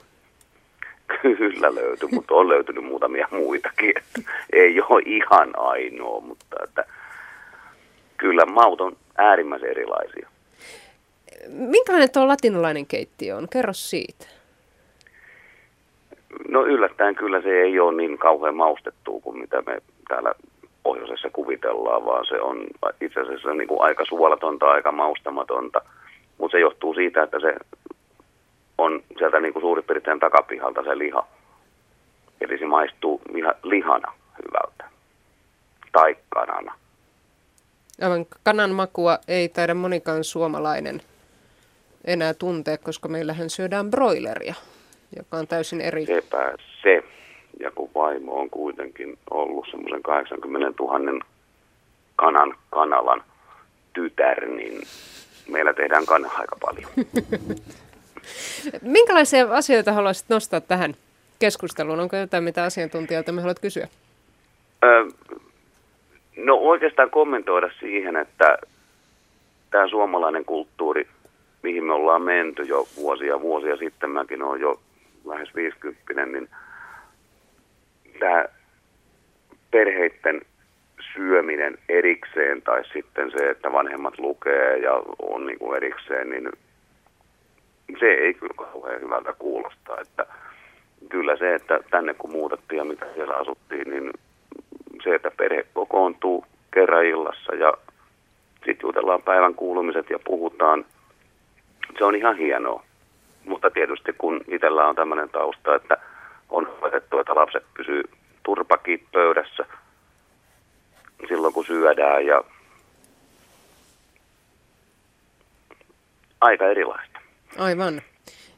Kyllä löytyy, mutta on löytynyt muutamia muitakin. Että ei ole ihan ainoa, mutta että kyllä maut on äärimmäisen erilaisia. Minkälainen tuo latinalainen keittiö on? Kerro siitä. No yllättäen kyllä se ei ole niin kauhean maustettua kuin mitä me täällä pohjoisessa kuvitellaan, vaan se on itse asiassa niin kuin aika suolatonta, aika maustamatonta. Mutta se johtuu siitä, että se on sieltä niin kuin suurin piirtein takapihalta se liha. Eli se maistuu lihana hyvältä. Tai kanana. Aivan kanan makua ei taida monikaan suomalainen enää tuntea, koska meillähän syödään broileria, joka on täysin eri. Sepä se. Ja kun vaimo on kuitenkin ollut semmoisen 80 000 kanan kanalan tytär, niin meillä tehdään kanaa aika paljon. Minkälaisia asioita haluaisit nostaa tähän keskusteluun? Onko jotain, mitä asiantuntijoilta me haluat kysyä? Öö, no oikeastaan kommentoida siihen, että tämä suomalainen kulttuuri, mihin me ollaan menty jo vuosia vuosia sitten, mäkin olen jo lähes 50, niin tämä perheiden syöminen erikseen tai sitten se, että vanhemmat lukee ja on niin kuin erikseen, niin se ei kyllä kauhean hyvältä kuulosta. Että kyllä se, että tänne kun muutettiin ja mitä siellä asuttiin, niin se, että perhe kokoontuu kerran illassa ja sitten jutellaan päivän kuulumiset ja puhutaan, se on ihan hienoa. Mutta tietysti kun itsellä on tämmöinen tausta, että on hoidettu, että lapset pysyy turpakin pöydässä silloin kun syödään ja aika erilaista. Aivan.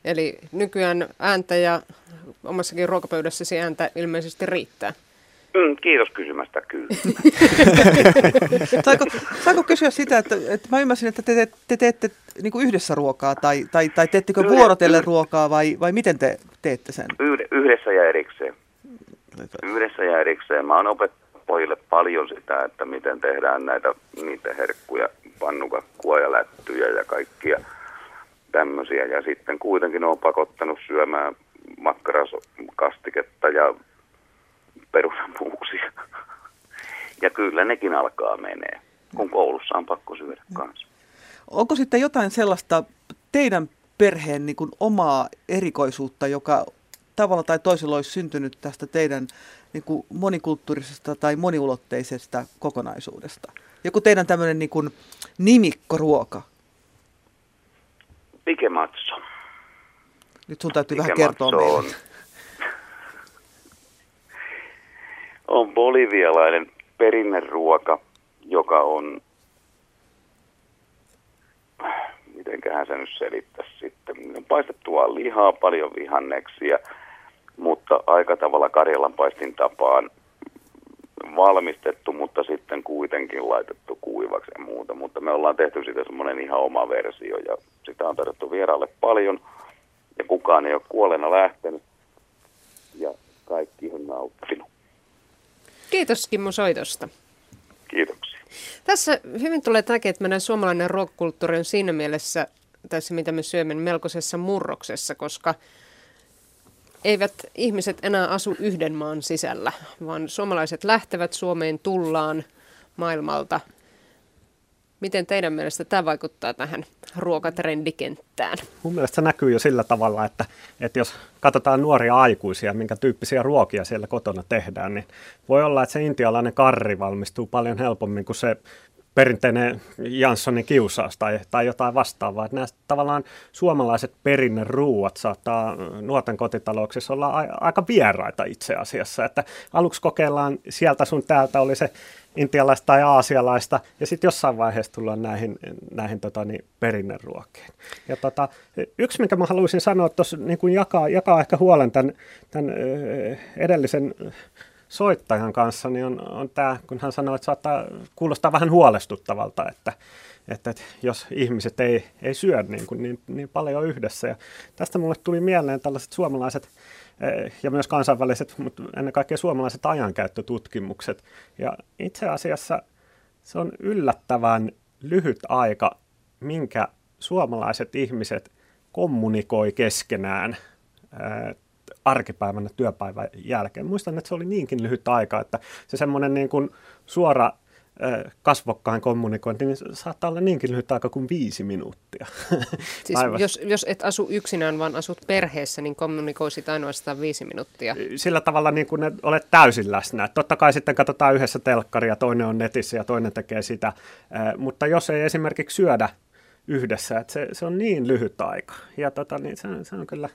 Eli nykyään ääntä ja omassakin ruokapöydässäsi ääntä ilmeisesti riittää. Mm, kiitos kysymästä, kyllä. saiko, saiko kysyä sitä, että, että mä ymmärsin, että te, te, te teette niin kuin yhdessä ruokaa, tai, tai, tai teettekö Yhde, vuorotellen ruokaa, vai, vai miten te teette sen? Yhdessä ja erikseen. Yhdessä ja erikseen. Mä oon opettanut pojille paljon sitä, että miten tehdään näitä niitä herkkuja, pannukakkua ja lättyjä ja kaikkia tämmöisiä. Ja sitten kuitenkin on pakottanut syömään makkarakastiketta ja perunamuuksia. Ja kyllä nekin alkaa menee, kun koulussa on pakko syödä kanssa. Onko sitten jotain sellaista teidän perheen niin kuin omaa erikoisuutta, joka tavalla tai toisella olisi syntynyt tästä teidän niin kuin monikulttuurisesta tai moniulotteisesta kokonaisuudesta? Joku teidän tämmöinen niin kuin nimikkoruoka? Pikematso. Nyt sun täytyy vähän kertoa meille. On, on bolivialainen perinneruoka, joka on, mitenköhän se nyt selittäisi sitten, paistettua lihaa, paljon vihanneksia, mutta aika tavalla Karjalan paistin tapaan valmistettu, mutta sitten kuitenkin laitettu kuivaksi ja muuta. Mutta me ollaan tehty siitä semmoinen ihan oma versio ja sitä on tarjottu vieraalle paljon ja kukaan ei ole kuolena lähtenyt ja kaikki on nauttinut. Kiitos Kimmo soitosta. Kiitoksia. Tässä hyvin tulee tämäkin, että meidän suomalainen ruokakulttuuri on siinä mielessä, tässä mitä me syömme, melkoisessa murroksessa, koska eivät ihmiset enää asu yhden maan sisällä, vaan suomalaiset lähtevät Suomeen, tullaan maailmalta – Miten teidän mielestä tämä vaikuttaa tähän ruokatrendikenttään? Mun mielestä se näkyy jo sillä tavalla, että, että jos katsotaan nuoria aikuisia, minkä tyyppisiä ruokia siellä kotona tehdään, niin voi olla, että se intialainen karri valmistuu paljon helpommin kuin se perinteinen Janssonin kiusaus tai, tai jotain vastaavaa. Että nämä tavallaan suomalaiset perinneruuat saattaa nuorten kotitalouksissa olla aika vieraita itse asiassa. Että aluksi kokeillaan sieltä sun täältä oli se intialaista tai aasialaista, ja sitten jossain vaiheessa tullaan näihin, näihin tota, niin, perinneruokiin. Ja tota, yksi, minkä mä haluaisin sanoa tuossa, niin jakaa, jakaa ehkä huolen tämän, tämän edellisen soittajan kanssa, niin on, on tämä, kun hän sanoi, että saattaa kuulostaa vähän huolestuttavalta, että, että, että jos ihmiset ei, ei syö niin, kuin, niin, niin paljon yhdessä. Ja tästä mulle tuli mieleen tällaiset suomalaiset Eh, ja myös kansainväliset, mutta ennen kaikkea suomalaiset ajankäyttötutkimukset. Ja itse asiassa se on yllättävän lyhyt aika, minkä suomalaiset ihmiset kommunikoi keskenään eh, arkipäivänä työpäivän jälkeen. Muistan, että se oli niinkin lyhyt aika, että se semmoinen niin kuin suora kasvokkain kommunikointi, niin saattaa olla niinkin lyhyt aika kuin viisi minuuttia. Siis jos, jos et asu yksinään, vaan asut perheessä, niin kommunikoisit ainoastaan viisi minuuttia. Sillä tavalla niin kuin olet täysin läsnä. Totta kai sitten katsotaan yhdessä telkkaria, toinen on netissä ja toinen tekee sitä. Mutta jos ei esimerkiksi syödä yhdessä, että se, se on niin lyhyt aika. Ja tota, niin se, se on kyllä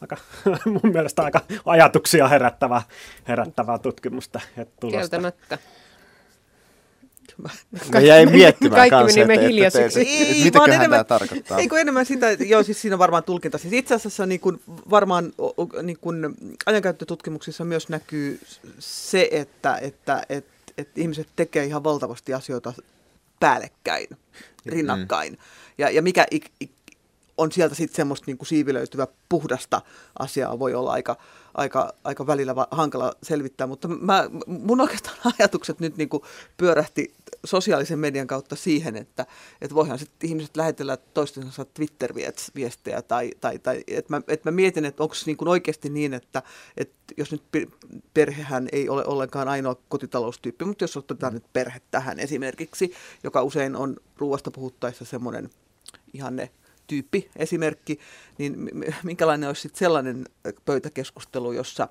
aika, mun mielestä aika ajatuksia herättävää, herättävää tutkimusta ja tulosta. Kieltämättä. Mä jäin miettimään Kaikki kanssa, meni että, että, että, että, että mitäköhän enemmän, tämä tarkoittaa. Ei kun enemmän sitä, että joo, siis siinä on varmaan tulkinta. Siis itse asiassa niin kuin, varmaan niin kuin, ajankäyttötutkimuksissa myös näkyy se, että, että, että, että ihmiset tekee ihan valtavasti asioita päällekkäin, rinnakkain. Mm. Ja, ja mikä ik, ik, on sieltä sitten semmoista niin kuin siivilöityvä puhdasta asiaa voi olla aika, aika, aika välillä va- hankala selvittää, mutta mä, mun oikeastaan ajatukset nyt niin kuin pyörähti sosiaalisen median kautta siihen, että, että voihan sitten ihmiset lähetellä toistensa Twitter-viestejä tai, tai, tai että mä, että mä mietin, että onko niin kuin oikeasti niin, että, että jos nyt perhehän ei ole ollenkaan ainoa kotitaloustyyppi, mutta jos otetaan nyt perhe tähän esimerkiksi, joka usein on ruoasta puhuttaessa semmoinen ihanne tyyppi, esimerkki, niin minkälainen olisi sitten sellainen pöytäkeskustelu, jossa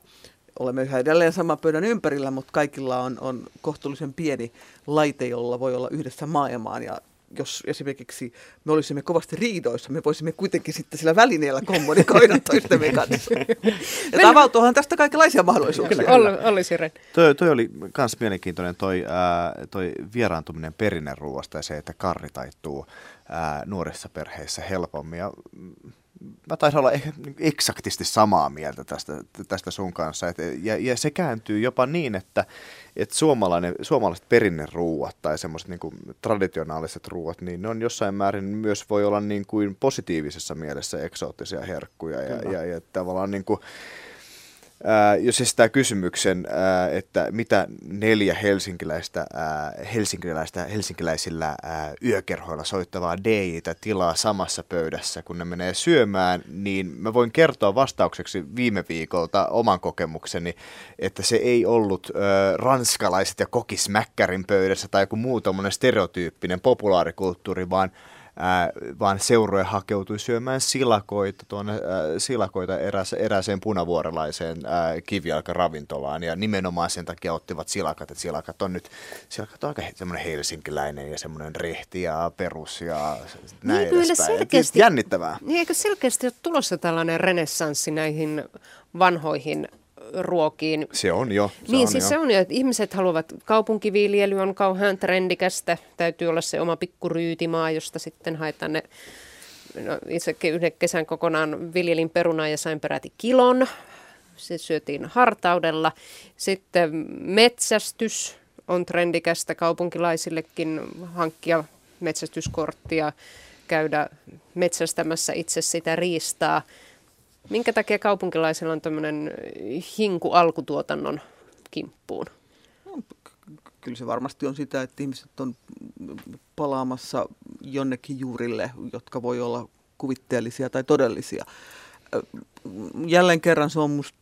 olemme yhä edelleen saman pöydän ympärillä, mutta kaikilla on, on kohtuullisen pieni laite, jolla voi olla yhdessä maailmaan ja jos esimerkiksi me olisimme kovasti riidoissa, me voisimme kuitenkin sitten sillä välineellä kommunikoida toistemme kanssa. Ja avautuuhan tästä kaikenlaisia mahdollisuuksia. Olli, Olli Siren. Toi, toi oli myös mielenkiintoinen toi, ää, toi vieraantuminen perinneruoasta ja se, että karri taittuu ää, nuorissa perheissä helpommin. Ja mä taisin olla eksaktisti samaa mieltä tästä, tästä sun kanssa. Et, ja, ja se kääntyy jopa niin, että et suomalainen, suomalaiset perinneruuat tai semmoiset niin traditionaaliset ruuat, niin ne on jossain määrin myös voi olla niin kuin positiivisessa mielessä eksoottisia herkkuja. Ja, ja, ja tavallaan niin kuin, Ää, jos estää kysymyksen, ää, että mitä neljä helsinkiläistä, ää, helsinkiläistä helsinkiläisillä yökerhoilla soittavaa DJtä tilaa samassa pöydässä, kun ne menee syömään, niin mä voin kertoa vastaukseksi viime viikolta oman kokemukseni, että se ei ollut ää, ranskalaiset ja kokismäkkärin pöydässä tai joku muu stereotyyppinen populaarikulttuuri, vaan ää, vaan seuroja hakeutui syömään silakoita, tuonne, ää, silakoita eräs, eräseen punavuorelaiseen ää, kivijalkaravintolaan ja nimenomaan sen takia ottivat silakat, että silakat on nyt silakat on aika semmoinen helsinkiläinen ja semmoinen rehti ja perus ja näin niin, edespäin. Selkeästi, jännittävää. Niin eikö selkeästi ole tulossa tällainen renessanssi näihin vanhoihin ruokiin. Se on jo. Se niin, on siis jo. se on jo, että ihmiset haluavat, kaupunkiviljely on kauhean trendikästä, täytyy olla se oma pikku ryytimaa, josta sitten haetaan ne, no itsekin yhden kesän kokonaan viljelin perunaa ja sain peräti kilon, se syötiin hartaudella. Sitten metsästys on trendikästä kaupunkilaisillekin hankkia metsästyskorttia, käydä metsästämässä itse sitä riistaa. Minkä takia kaupunkilaisilla on tämmöinen hinku alkutuotannon kimppuun? No, kyllä se varmasti on sitä, että ihmiset on palaamassa jonnekin juurille, jotka voi olla kuvitteellisia tai todellisia. Jälleen kerran se on minusta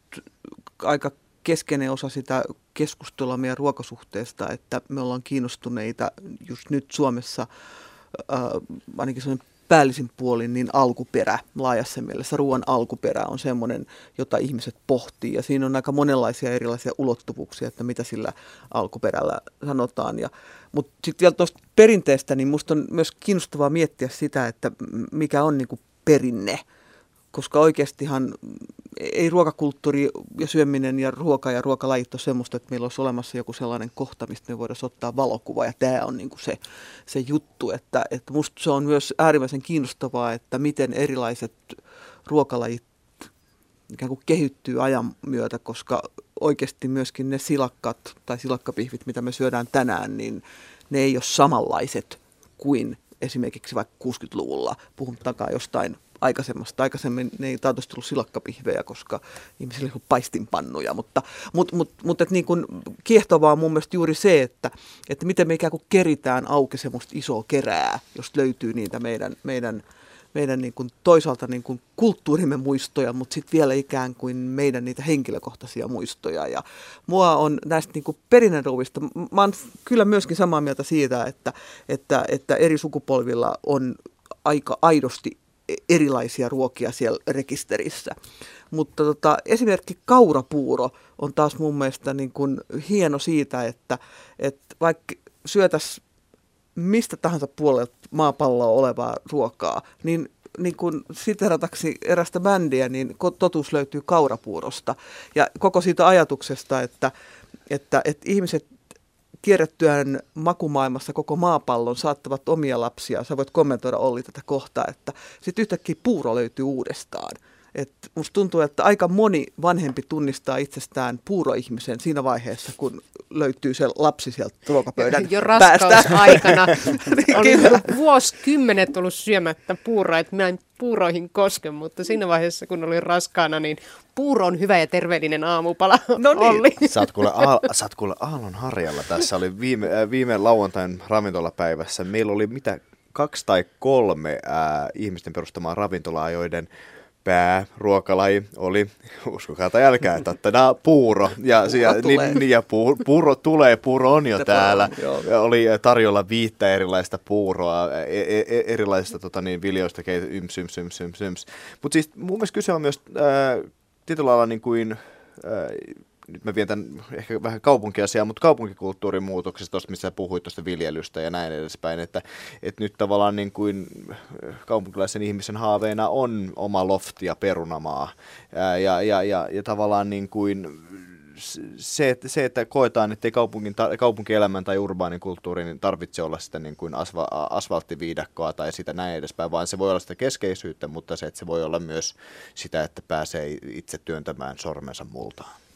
aika keskeinen osa sitä keskustelua meidän ruokasuhteesta, että me ollaan kiinnostuneita just nyt Suomessa, äh, ainakin sellainen päällisin puolin niin alkuperä laajassa mielessä. Ruoan alkuperä on semmoinen, jota ihmiset pohtii ja siinä on aika monenlaisia erilaisia ulottuvuuksia, että mitä sillä alkuperällä sanotaan. Ja, mutta sitten vielä tuosta perinteestä, niin minusta on myös kiinnostavaa miettiä sitä, että mikä on niin kuin perinne – koska oikeastihan ei ruokakulttuuri ja syöminen ja ruoka ja ruokalajit ole semmoista, että meillä olisi olemassa joku sellainen kohta, mistä me voidaan ottaa valokuva. Ja tämä on niin kuin se, se juttu, että, että musta se on myös äärimmäisen kiinnostavaa, että miten erilaiset ruokalajit ikään kuin kehittyy ajan myötä, koska oikeasti myöskin ne silakkat tai silakkapihvit, mitä me syödään tänään, niin ne ei ole samanlaiset kuin esimerkiksi vaikka 60-luvulla, puhumattakaan jostain aikaisemmasta. Aikaisemmin ne ei taatusti ollut silakkapihvejä, koska ihmisillä oli paistinpannuja, mutta, mutta, mutta, mutta että niin kuin kiehtovaa on mun mielestä juuri se, että, että miten me ikään kuin keritään auki semmoista isoa kerää, jos löytyy niitä meidän, meidän, meidän niin kuin toisaalta niin kuin kulttuurimme muistoja, mutta sitten vielä ikään kuin meidän niitä henkilökohtaisia muistoja. Ja mua on näistä niin kuin perinnönruuvista, mä oon kyllä myöskin samaa mieltä siitä, että, että, että eri sukupolvilla on aika aidosti erilaisia ruokia siellä rekisterissä. Mutta tota, esimerkki kaurapuuro on taas mun mielestä niin kuin hieno siitä, että, että vaikka syötäisiin mistä tahansa puolelta maapalloa olevaa ruokaa, niin niin kuin siterataksi erästä bändiä, niin totuus löytyy kaurapuurosta. Ja koko siitä ajatuksesta, että, että, että ihmiset kierrettyään makumaailmassa koko maapallon saattavat omia lapsia. Sä voit kommentoida Olli tätä kohtaa, että sitten yhtäkkiä puuro löytyy uudestaan. Et musta tuntuu, että aika moni vanhempi tunnistaa itsestään puuroihmisen siinä vaiheessa, kun löytyy se lapsi sieltä ruokapöydän Jo raskausaikana Niin, oli kyllä. vuosikymmenet ollut syömättä puuroa, että mä en puuroihin koske, mutta siinä vaiheessa, kun olin raskaana, niin puuro on hyvä ja terveellinen aamupala. No niin. Olli. Sä oot kuule, aal, sä oot kuule aallon harjalla. Tässä oli viime, äh, viime lauantain ravintolapäivässä. Meillä oli mitä kaksi tai kolme äh, ihmisten perustamaa ravintolaa, joiden pääruokalaji oli, uskokaa tai älkää, tattana puuro. Ja, Puuro ja, tulee. niin, niin, ja puuro, puuro tulee, puuro on jo Se täällä. joo. Oli tarjolla viittä erilaista puuroa, e- e- e- erilaisista tota, niin, viljoista, yms, yms, yms, yms, yms. Mutta siis mun mielestä kyse on myös äh, tietyllä lailla niin kuin, äh, nyt mä vien ehkä vähän kaupunkiasiaa, mutta kaupunkikulttuurin muutoksesta, tuosta missä sä puhuit tuosta viljelystä ja näin edespäin, että, että nyt tavallaan niin kuin kaupunkilaisen ihmisen haaveena on oma lofti ja perunamaa ja, ja, ja, ja, ja tavallaan niin kuin se, että, se, että koetaan, että ei kaupungin, kaupunkielämän tai urbaanin kulttuurin tarvitse olla sitä niin kuin asfa, asfalttiviidakkoa tai sitä näin edespäin, vaan se voi olla sitä keskeisyyttä, mutta se, että se voi olla myös sitä, että pääsee itse työntämään sormensa multaan.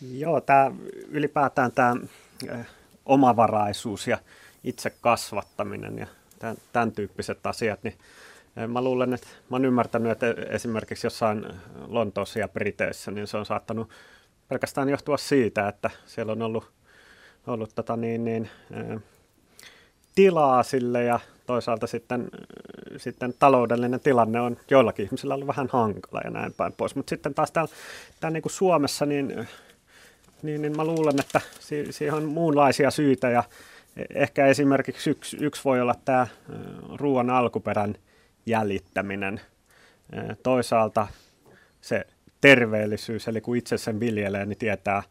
Joo, tämä ylipäätään tämä omavaraisuus ja itse kasvattaminen ja tämän, tämän tyyppiset asiat, niin mä luulen, että mä oon ymmärtänyt, että esimerkiksi jossain Lontoossa ja Briteissä, niin se on saattanut pelkästään johtua siitä, että siellä on ollut, ollut tota niin, niin, tilaa sille ja toisaalta sitten, sitten taloudellinen tilanne on joillakin ihmisillä ollut vähän hankala ja näin päin pois. Mutta sitten taas täällä, täällä niin kuin Suomessa, niin niin, niin mä luulen, että si- siihen on muunlaisia syitä ja e- ehkä esimerkiksi yksi, yksi voi olla tämä ruoan alkuperän jäljittäminen. Ö, Toisaalta se terveellisyys, eli kun itse sen viljelee, niin tietää,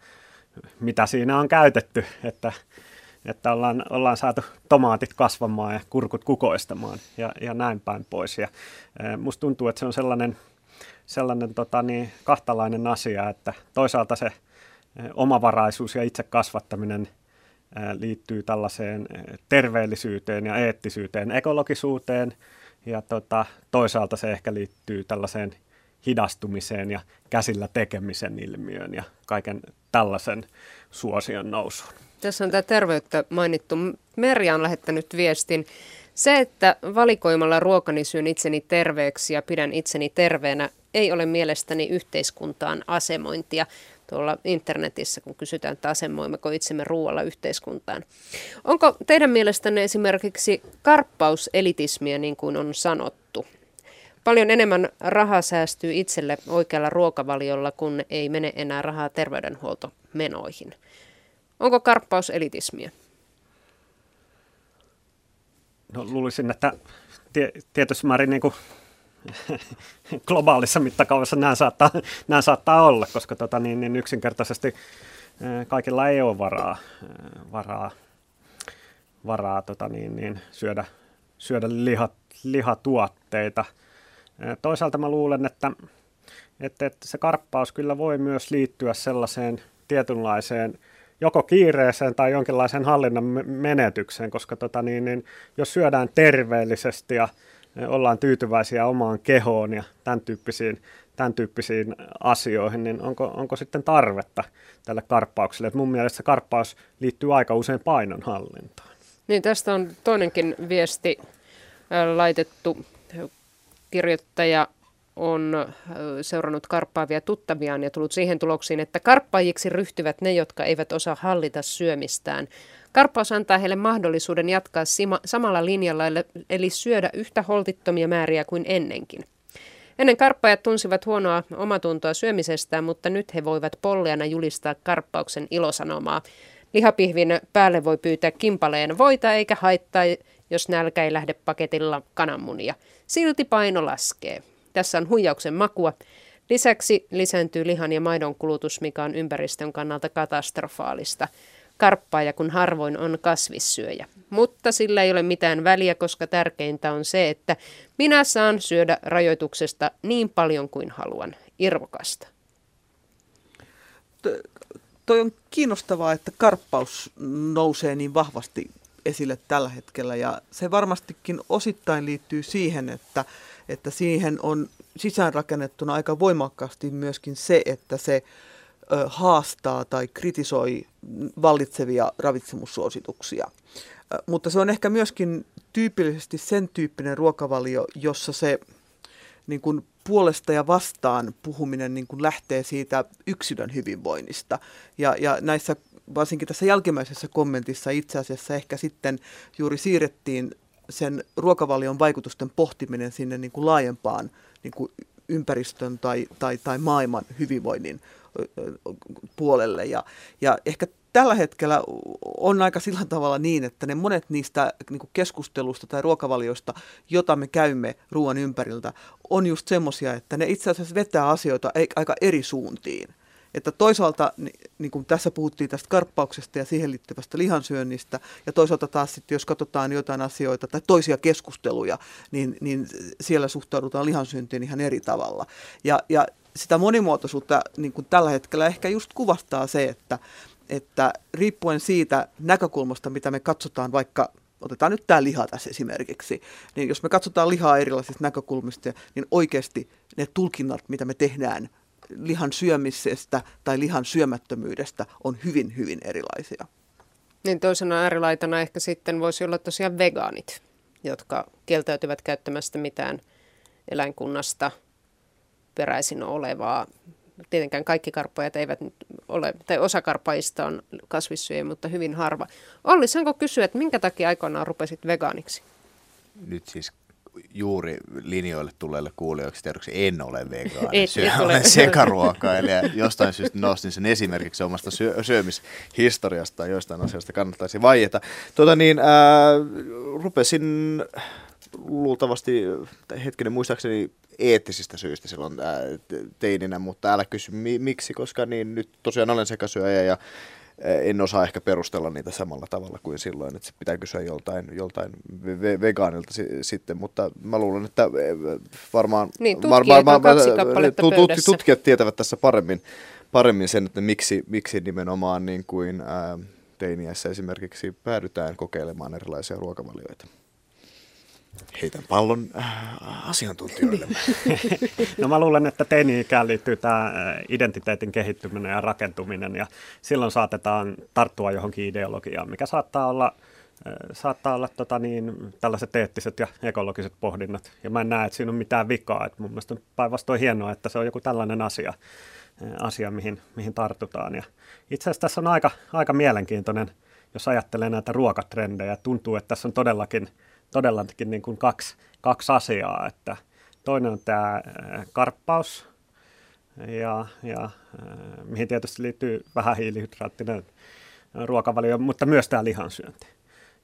mitä siinä on käytetty, että, että ollaan, ollaan saatu tomaatit kasvamaan ja kurkut kukoistamaan ja, ja näin päin pois. Ja, ö, musta tuntuu, että se on sellainen, sellainen tota, niin, kahtalainen asia, että toisaalta se omavaraisuus ja itse kasvattaminen liittyy tällaiseen terveellisyyteen ja eettisyyteen, ekologisuuteen ja tota, toisaalta se ehkä liittyy tällaiseen hidastumiseen ja käsillä tekemisen ilmiöön ja kaiken tällaisen suosion nousuun. Tässä on tämä terveyttä mainittu. Merja on lähettänyt viestin. Se, että valikoimalla ruokani syön itseni terveeksi ja pidän itseni terveenä, ei ole mielestäni yhteiskuntaan asemointia tuolla internetissä, kun kysytään, että asemoimmeko itsemme ruoalla yhteiskuntaan. Onko teidän mielestänne esimerkiksi karppauselitismiä, niin kuin on sanottu? Paljon enemmän rahaa säästyy itselle oikealla ruokavaliolla, kun ei mene enää rahaa terveydenhuoltomenoihin. Onko karppaus elitismiä? No luulisin, että tie, tietysti määrin niin kuin globaalissa mittakaavassa nämä saattaa, nämä saattaa olla, koska tota, niin, niin yksinkertaisesti eh, kaikilla ei ole varaa, eh, varaa, varaa tota, niin, niin, syödä, syödä lihat, lihatuotteita. Eh, Toisaalta mä luulen, että, että, että se karppaus kyllä voi myös liittyä sellaiseen tietynlaiseen joko kiireeseen tai jonkinlaiseen hallinnan me- menetykseen, koska tota, niin, niin, jos syödään terveellisesti ja ollaan tyytyväisiä omaan kehoon ja tämän tyyppisiin, tämän tyyppisiin asioihin, niin onko, onko sitten tarvetta tälle karppaukselle? Et mun mielestä karppaus liittyy aika usein painonhallintaan. Niin tästä on toinenkin viesti laitettu. Kirjoittaja on seurannut karppaavia tuttaviaan ja tullut siihen tuloksiin, että karppaajiksi ryhtyvät ne, jotka eivät osaa hallita syömistään. Karppaus antaa heille mahdollisuuden jatkaa sima, samalla linjalla, eli syödä yhtä holtittomia määriä kuin ennenkin. Ennen karppaajat tunsivat huonoa omatuntoa syömisestään, mutta nyt he voivat polleana julistaa karppauksen ilosanomaa. Lihapihvin päälle voi pyytää kimpaleen voita eikä haittaa, jos nälkä ei lähde paketilla kananmunia. Silti paino laskee. Tässä on huijauksen makua. Lisäksi lisääntyy lihan ja maidon kulutus, mikä on ympäristön kannalta katastrofaalista. Karppaaja kun harvoin on kasvissyöjä. Mutta sillä ei ole mitään väliä, koska tärkeintä on se, että minä saan syödä rajoituksesta niin paljon kuin haluan. Irvokasta. Toi on kiinnostavaa, että karppaus nousee niin vahvasti esille tällä hetkellä ja se varmastikin osittain liittyy siihen, että, että siihen on sisäänrakennettuna aika voimakkaasti myöskin se, että se haastaa tai kritisoi vallitsevia ravitsemussuosituksia. Mutta se on ehkä myöskin tyypillisesti sen tyyppinen ruokavalio, jossa se niin kuin puolesta ja vastaan puhuminen niin kuin lähtee siitä yksilön hyvinvoinnista. Ja, ja näissä, varsinkin tässä jälkimmäisessä kommentissa itse asiassa ehkä sitten juuri siirrettiin sen ruokavalion vaikutusten pohtiminen sinne niin kuin laajempaan niin kuin ympäristön tai, tai, tai maailman hyvinvoinnin puolelle. Ja, ja ehkä tällä hetkellä on aika sillä tavalla niin, että ne monet niistä niin keskustelusta tai ruokavalioista, jota me käymme ruoan ympäriltä, on just semmoisia, että ne itse asiassa vetää asioita aika eri suuntiin. Että toisaalta, niin kuin tässä puhuttiin tästä karppauksesta ja siihen liittyvästä lihansyönnistä, ja toisaalta taas sitten, jos katsotaan jotain asioita tai toisia keskusteluja, niin, niin siellä suhtaudutaan lihansyöntiin ihan eri tavalla. Ja, ja sitä monimuotoisuutta niin kuin tällä hetkellä ehkä just kuvastaa se, että, että riippuen siitä näkökulmasta, mitä me katsotaan vaikka otetaan nyt tämä liha tässä esimerkiksi, niin jos me katsotaan lihaa erilaisista näkökulmista, niin oikeasti ne tulkinnat, mitä me tehdään lihan syömisestä tai lihan syömättömyydestä, on hyvin, hyvin erilaisia. Niin toisena äärilaitana ehkä sitten voisi olla tosiaan vegaanit, jotka kieltäytyvät käyttämästä mitään eläinkunnasta peräisin olevaa tietenkään kaikki karppajat eivät nyt ole, tai osa karppaista on kasvissyöjä, mutta hyvin harva. Olli, saanko kysyä, että minkä takia aikoinaan rupesit vegaaniksi? Nyt siis juuri linjoille tulleille kuulijoiksi tiedoksi en ole vegaani. Et, Syö, olen sekaruokailija. Jostain syystä nostin sen esimerkiksi omasta syö, syömishistoriasta tai joistain asioista kannattaisi vaieta. Tuota niin, ää, rupesin luultavasti, hetkinen muistaakseni eettisistä syistä silloin ää, teininä, mutta älä kysy mi- miksi, koska niin nyt tosiaan olen sekasyöjä ja en osaa ehkä perustella niitä samalla tavalla kuin silloin, että se pitää kysyä joltain, joltain ve- vegaanilta si- sitten, mutta mä luulen, että varmaan niin, tutkijat var, var, tut, tutkijat tietävät tässä paremmin, paremmin sen, että miksi, miksi nimenomaan niin kuin ää, teiniässä esimerkiksi päädytään kokeilemaan erilaisia ruokavalioita. Heitän pallon äh, asiantuntijoille. no mä luulen, että teini-ikään liittyy tämä identiteetin kehittyminen ja rakentuminen ja silloin saatetaan tarttua johonkin ideologiaan, mikä saattaa olla saattaa olla tota niin, tällaiset eettiset ja ekologiset pohdinnat. Ja mä en näe, että siinä on mitään vikaa. Et mun mielestä on päinvastoin hienoa, että se on joku tällainen asia, asia mihin, mihin tartutaan. Ja itse asiassa tässä on aika, aika mielenkiintoinen, jos ajattelee näitä ruokatrendejä. Tuntuu, että tässä on todellakin todellakin niin kuin kaksi, kaksi asiaa. Että toinen on tämä karppaus, ja, ja mihin tietysti liittyy vähän hiilihydraattinen ruokavalio, mutta myös tämä lihansyönti.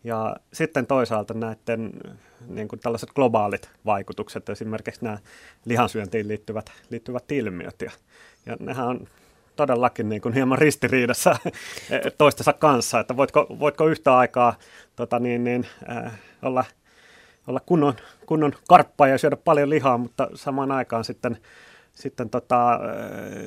Ja sitten toisaalta näiden niin kuin tällaiset globaalit vaikutukset, esimerkiksi nämä lihansyöntiin liittyvät, liittyvät ilmiöt. Ja, ja nehän on todellakin niin kuin hieman ristiriidassa toistensa kanssa, että voitko, voitko yhtä aikaa tota niin, niin, äh, olla, olla kunnon, kunnon karppa ja syödä paljon lihaa, mutta samaan aikaan sitten, sitten, tota, äh,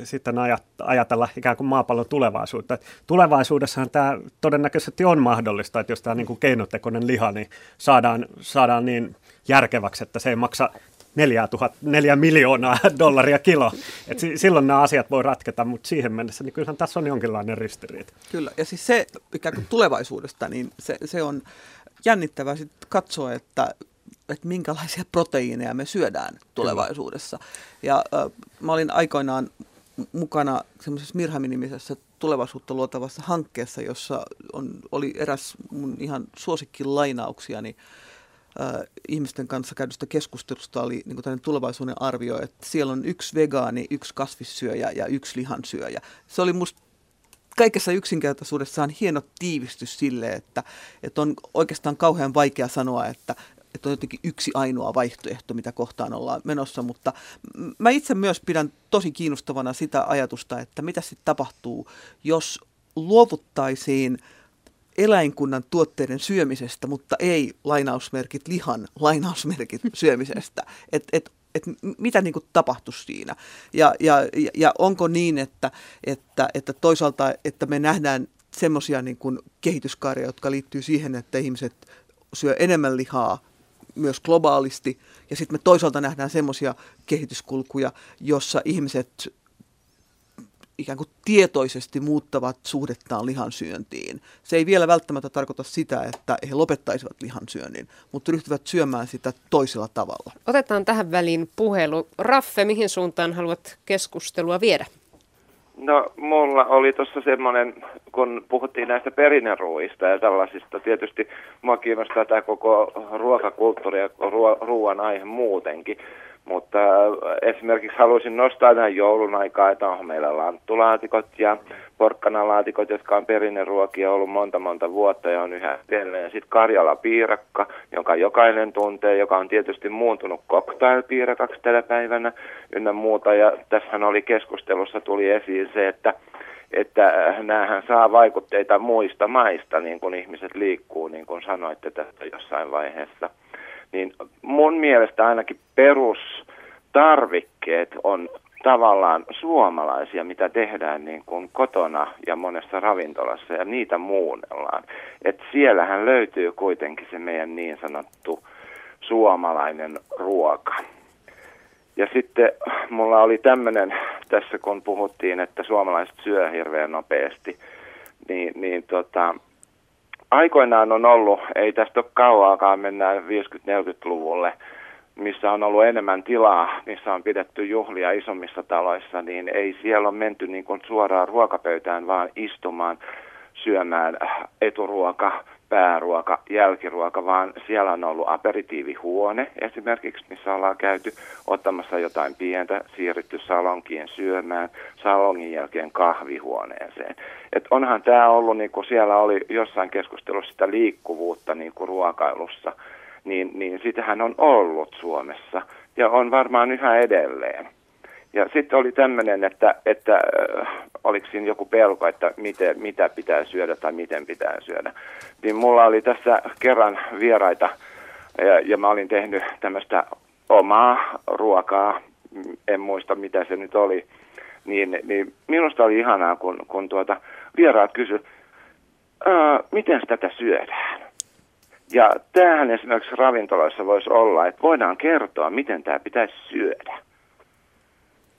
sitten ajat, ajatella ikään kuin maapallon tulevaisuutta. Et tulevaisuudessahan tämä todennäköisesti on mahdollista, että jos tämä niin keinotekoinen liha niin saadaan, saadaan niin järkeväksi, että se ei maksa 4, 000, 4 miljoonaa dollaria kilo. Et silloin nämä asiat voi ratketa, mutta siihen mennessä niin kyllähän tässä on jonkinlainen ristiriita. Kyllä, ja siis se ikään kuin tulevaisuudesta, niin se, se on jännittävää sit katsoa, että, että minkälaisia proteiineja me syödään tulevaisuudessa. Ja äh, mä olin aikoinaan mukana semmoisessa Mirhamin-nimisessä tulevaisuutta luotavassa hankkeessa, jossa on, oli eräs mun ihan suosikkin lainauksiani, äh, ihmisten kanssa käydystä keskustelusta oli niin kuin tulevaisuuden arvio, että siellä on yksi vegaani, yksi kasvissyöjä ja yksi lihansyöjä. Se oli musta kaikessa yksinkertaisuudessaan hieno tiivistys sille, että, että on oikeastaan kauhean vaikea sanoa, että, että on jotenkin yksi ainoa vaihtoehto, mitä kohtaan ollaan menossa, mutta mä itse myös pidän tosi kiinnostavana sitä ajatusta, että mitä sitten tapahtuu, jos luovuttaisiin eläinkunnan tuotteiden syömisestä, mutta ei lainausmerkit lihan lainausmerkit syömisestä. Et, et, et mitä niin kuin tapahtuisi siinä. Ja, ja, ja onko niin, että, että, että toisaalta että me nähdään semmoisia niin kehityskaaria, jotka liittyy siihen, että ihmiset syö enemmän lihaa myös globaalisti. Ja sitten me toisaalta nähdään semmoisia kehityskulkuja, jossa ihmiset ikään kuin tietoisesti muuttavat suhdettaan lihansyöntiin. Se ei vielä välttämättä tarkoita sitä, että he lopettaisivat lihansyönnin, mutta ryhtyvät syömään sitä toisella tavalla. Otetaan tähän väliin puhelu. Raffe, mihin suuntaan haluat keskustelua viedä? No, mulla oli tuossa semmoinen, kun puhuttiin näistä perinneruuista ja tällaisista, tietysti mua kiinnostaa tämä koko ruokakulttuuri ja ruoan aihe muutenkin. Mutta äh, esimerkiksi haluaisin nostaa tähän joulun aikaa, että on meillä lanttulaatikot ja porkkanalaatikot, jotka on perinneruokia ollut monta monta vuotta ja on yhä edelleen. Sitten Karjala piirakka, jonka jokainen tuntee, joka on tietysti muuntunut cocktailpiirakaksi tänä päivänä ynnä muuta. Ja tässähän oli keskustelussa tuli esiin se, että että näähän saa vaikutteita muista maista, niin kuin ihmiset liikkuu, niin kuin sanoitte tästä jossain vaiheessa niin mun mielestä ainakin perustarvikkeet on tavallaan suomalaisia, mitä tehdään niin kuin kotona ja monessa ravintolassa ja niitä muunnellaan. Et siellähän löytyy kuitenkin se meidän niin sanottu suomalainen ruoka. Ja sitten mulla oli tämmöinen tässä, kun puhuttiin, että suomalaiset syö hirveän nopeasti, niin, niin tota, aikoinaan on ollut, ei tästä ole kauaakaan, mennään 50-40-luvulle, missä on ollut enemmän tilaa, missä on pidetty juhlia isommissa taloissa, niin ei siellä ole menty niin kuin suoraan ruokapöytään, vaan istumaan, syömään eturuoka, pääruoka, jälkiruoka, vaan siellä on ollut aperitiivihuone esimerkiksi, missä ollaan käyty ottamassa jotain pientä, siirrytty salonkiin syömään, salongin jälkeen kahvihuoneeseen. Et onhan tämä ollut, niin kuin siellä oli jossain keskustelussa sitä liikkuvuutta niin kuin ruokailussa, niin, niin sitähän on ollut Suomessa ja on varmaan yhä edelleen. Ja sitten oli tämmöinen, että, että äh, oliko siinä joku pelko, että miten, mitä pitää syödä tai miten pitää syödä. Niin mulla oli tässä kerran vieraita ja, ja mä olin tehnyt tämmöistä omaa ruokaa, en muista mitä se nyt oli. Niin, niin minusta oli ihanaa, kun, kun tuota, vieraat kysyivät, miten tätä syödään. Ja tämähän esimerkiksi ravintoloissa voisi olla, että voidaan kertoa, miten tämä pitäisi syödä.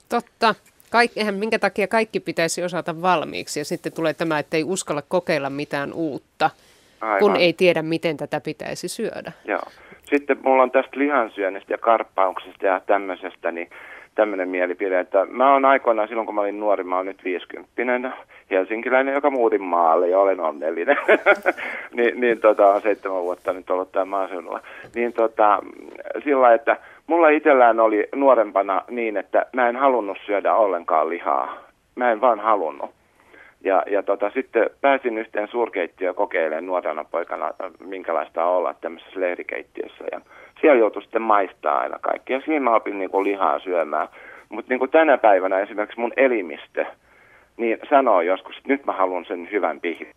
Totta. Kaik, eihän minkä takia kaikki pitäisi osata valmiiksi ja sitten tulee tämä, että ei uskalla kokeilla mitään uutta, Aivan. kun ei tiedä, miten tätä pitäisi syödä. Joo. Sitten mulla on tästä lihansyönnistä ja karppauksesta ja tämmöisestä, niin tämmöinen mielipide, että mä oon aikoinaan, silloin kun mä olin nuori, mä oon nyt 50 helsinkiläinen, joka muutin maalle ja olen onnellinen. niin, niin tota, on seitsemän vuotta nyt ollut täällä maaseudulla. Niin tota, sillä että mulla itsellään oli nuorempana niin, että mä en halunnut syödä ollenkaan lihaa. Mä en vaan halunnut. Ja, ja tota, sitten pääsin yhteen suurkeittiöön kokeilemaan nuorena poikana, minkälaista on olla tämmöisessä leirikeittiössä. Ja siellä joutui sitten maistaa aina kaikki. Ja siinä mä opin niin kuin lihaa syömään. Mutta niin tänä päivänä esimerkiksi mun elimistö, niin sanoo joskus, että nyt mä haluan sen hyvän pihdin.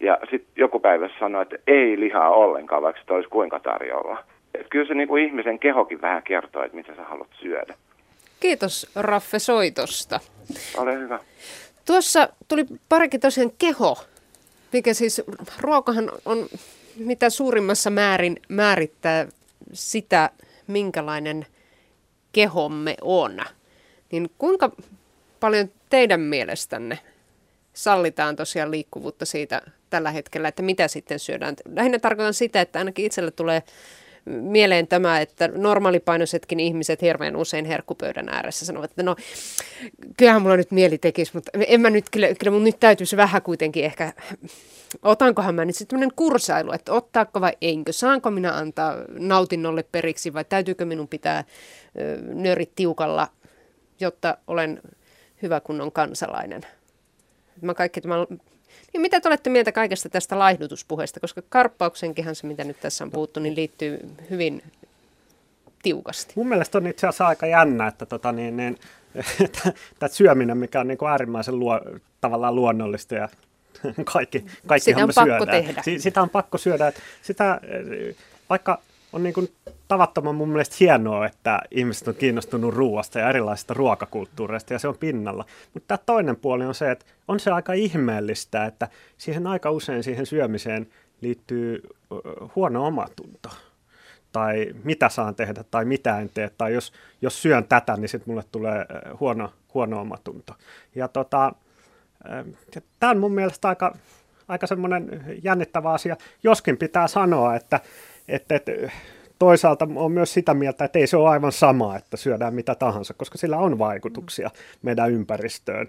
Ja sitten joku päivä sanoo, että ei lihaa ollenkaan, vaikka se olisi kuinka tarjolla. Et kyllä se niin kuin ihmisen kehokin vähän kertoo, että mitä sä haluat syödä. Kiitos Raffe soitosta. Ole hyvä. Tuossa tuli parikin tosiaan keho, mikä siis ruokahan on mitä suurimmassa määrin määrittää sitä, minkälainen kehomme on. Niin kuinka paljon teidän mielestänne sallitaan tosiaan liikkuvuutta siitä tällä hetkellä, että mitä sitten syödään? Lähinnä tarkoitan sitä, että ainakin itselle tulee mieleen tämä, että normaalipainoisetkin ihmiset hirveän usein herkkupöydän ääressä sanovat, että no kyllähän mulla nyt mieli tekisi, mutta en mä nyt, kyllä, kyllä mun nyt täytyisi vähän kuitenkin ehkä, otankohan mä nyt sitten tämmöinen kursailu, että ottaako vai enkö, saanko minä antaa nautinnolle periksi vai täytyykö minun pitää nörit tiukalla, jotta olen hyvä kunnon kansalainen. Mä kaikki tämä niin mitä te olette mieltä kaikesta tästä laihdutuspuheesta, koska karppauksenkinhan se, mitä nyt tässä on puhuttu, niin liittyy hyvin tiukasti. Mun mielestä on itse asiassa aika jännä, että tota, niin, niin, tämä syöminen, mikä on niin kuin äärimmäisen luo, tavallaan luonnollista ja kaikki, kaikki sitä on me pakko syödään. tehdä. Sitä on pakko syödä. Että sitä, vaikka on niin kuin tavattoman mun mielestä hienoa, että ihmiset on kiinnostunut ruoasta ja erilaisista ruokakulttuureista ja se on pinnalla. Mutta tämä toinen puoli on se, että on se aika ihmeellistä, että siihen aika usein siihen syömiseen liittyy huono omatunto. tai mitä saan tehdä tai mitä en tee, tai jos, jos syön tätä, niin sitten mulle tulee huono, huono omatunto. Ja tota, tämä on mun mielestä aika, aika semmoinen jännittävä asia, joskin pitää sanoa, että, että, että toisaalta on myös sitä mieltä, että ei se ole aivan sama, että syödään mitä tahansa, koska sillä on vaikutuksia meidän ympäristöön.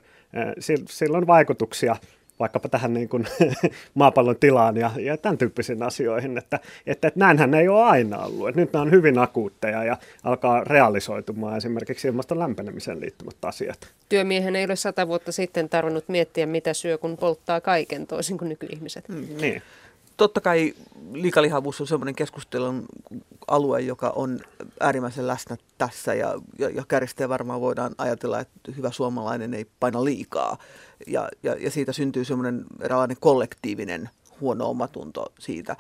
Sillä on vaikutuksia vaikkapa tähän niin kuin maapallon tilaan ja, ja tämän tyyppisiin asioihin, että, että, että näinhän ei ole aina ollut. Että nyt nämä on hyvin akuutteja ja alkaa realisoitumaan esimerkiksi ilmaston lämpenemiseen liittyvät asiat. Työmiehen ei ole sata vuotta sitten tarvinnut miettiä, mitä syö, kun polttaa kaiken toisin kuin nykyihmiset. Mm, niin totta kai liikalihavuus on sellainen keskustelun alue, joka on äärimmäisen läsnä tässä ja, ja, ja kärjistäjä varmaan voidaan ajatella, että hyvä suomalainen ei paina liikaa. Ja, ja, ja siitä syntyy semmoinen eräänlainen kollektiivinen huono omatunto siitä.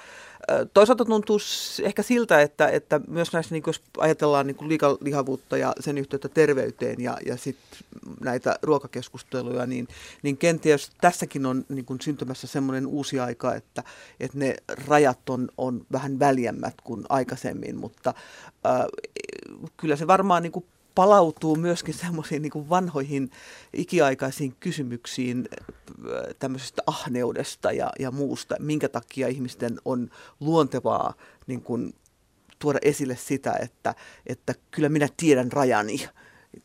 Toisaalta tuntuu ehkä siltä, että, että myös näissä, niin jos ajatellaan niin liikalihavuutta ja sen yhteyttä terveyteen ja, ja sit näitä ruokakeskusteluja, niin, niin kenties tässäkin on niin kuin syntymässä semmoinen uusi aika, että, että ne rajat on, on vähän väljemmät kuin aikaisemmin, mutta äh, kyllä se varmaan niin kuin palautuu myöskin semmoisiin niin vanhoihin ikiaikaisiin kysymyksiin äh, tämmöisestä ahneudesta ja, ja muusta, minkä takia ihmisten on luontevaa niin kuin, tuoda esille sitä, että, että kyllä minä tiedän rajani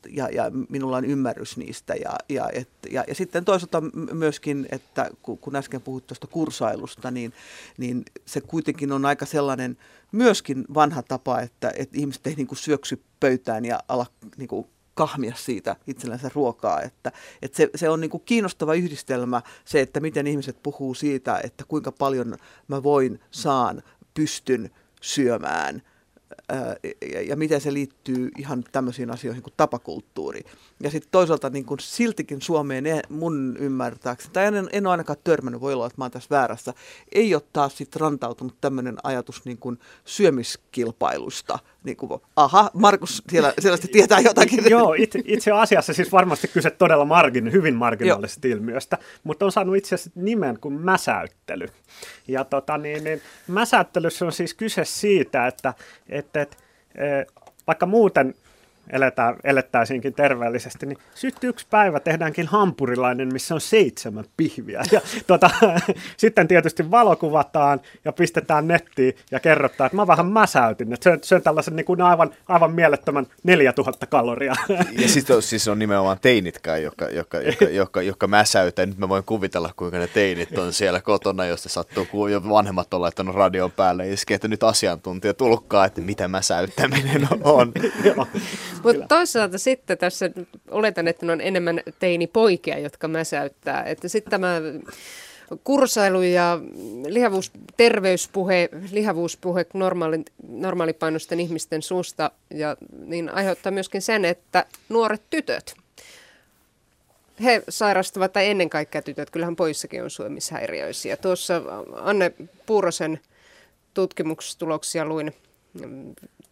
ja, ja minulla on ymmärrys niistä. Ja, ja, et, ja, ja sitten toisaalta myöskin, että kun äsken puhuit tuosta kursailusta, niin, niin se kuitenkin on aika sellainen myöskin vanha tapa, että, että ihmiset ei niin kuin syöksy pöytään ja ala niin kuin kahmia siitä itsellänsä ruokaa. Että, että se, se on niin kuin kiinnostava yhdistelmä se, että miten ihmiset puhuu siitä, että kuinka paljon mä voin, saan, pystyn syömään – ja, miten se liittyy ihan tämmöisiin asioihin kuin tapakulttuuri. Ja sitten toisaalta niin kuin siltikin Suomeen mun ymmärtääkseni, tai en, en ole ainakaan törmännyt, voi olla, että mä oon tässä väärässä, ei ole taas sit rantautunut tämmöinen ajatus niin kuin syömiskilpailusta. Niin kuin, aha, Markus siellä selvästi tietää jotakin. Joo, itse, itse asiassa siis varmasti kyse todella margin, hyvin marginaalisesta ilmiöstä, mutta on saanut itse asiassa nimen kuin mäsäyttely. Ja tota, niin, niin, mäsäyttelyssä on siis kyse siitä, että, että, että vaikka muuten eletään, elettäisiinkin terveellisesti, niin sitten yksi päivä tehdäänkin hampurilainen, missä on seitsemän pihviä. Ja tuota, sitten tietysti valokuvataan ja pistetään nettiin ja kerrotaan, että mä vähän mäsäytin. Että se, on tällaisen niin kuin aivan, aivan mielettömän 4000 kaloria. Ja sitten on, siis on nimenomaan teinitkään, jotka, jotka, jotka, jotka, jotka mäsäytään. Nyt mä voin kuvitella, kuinka ne teinit on siellä kotona, josta sattuu, kun jo vanhemmat on laittanut radion päälle. Ja että nyt asiantuntija tulkkaa, että mitä mäsäyttäminen on. Mutta toisaalta sitten tässä oletan, että ne on enemmän teinipoikia, jotka mäsäyttää. Että sitten tämä kursailu ja lihavuus, terveyspuhe, lihavuuspuhe normaali, normaalipainoisten ihmisten suusta ja, niin aiheuttaa myöskin sen, että nuoret tytöt, he sairastuvat, tai ennen kaikkea tytöt, kyllähän poissakin on syömishäiriöisiä. Tuossa Anne Puurosen tutkimustuloksia luin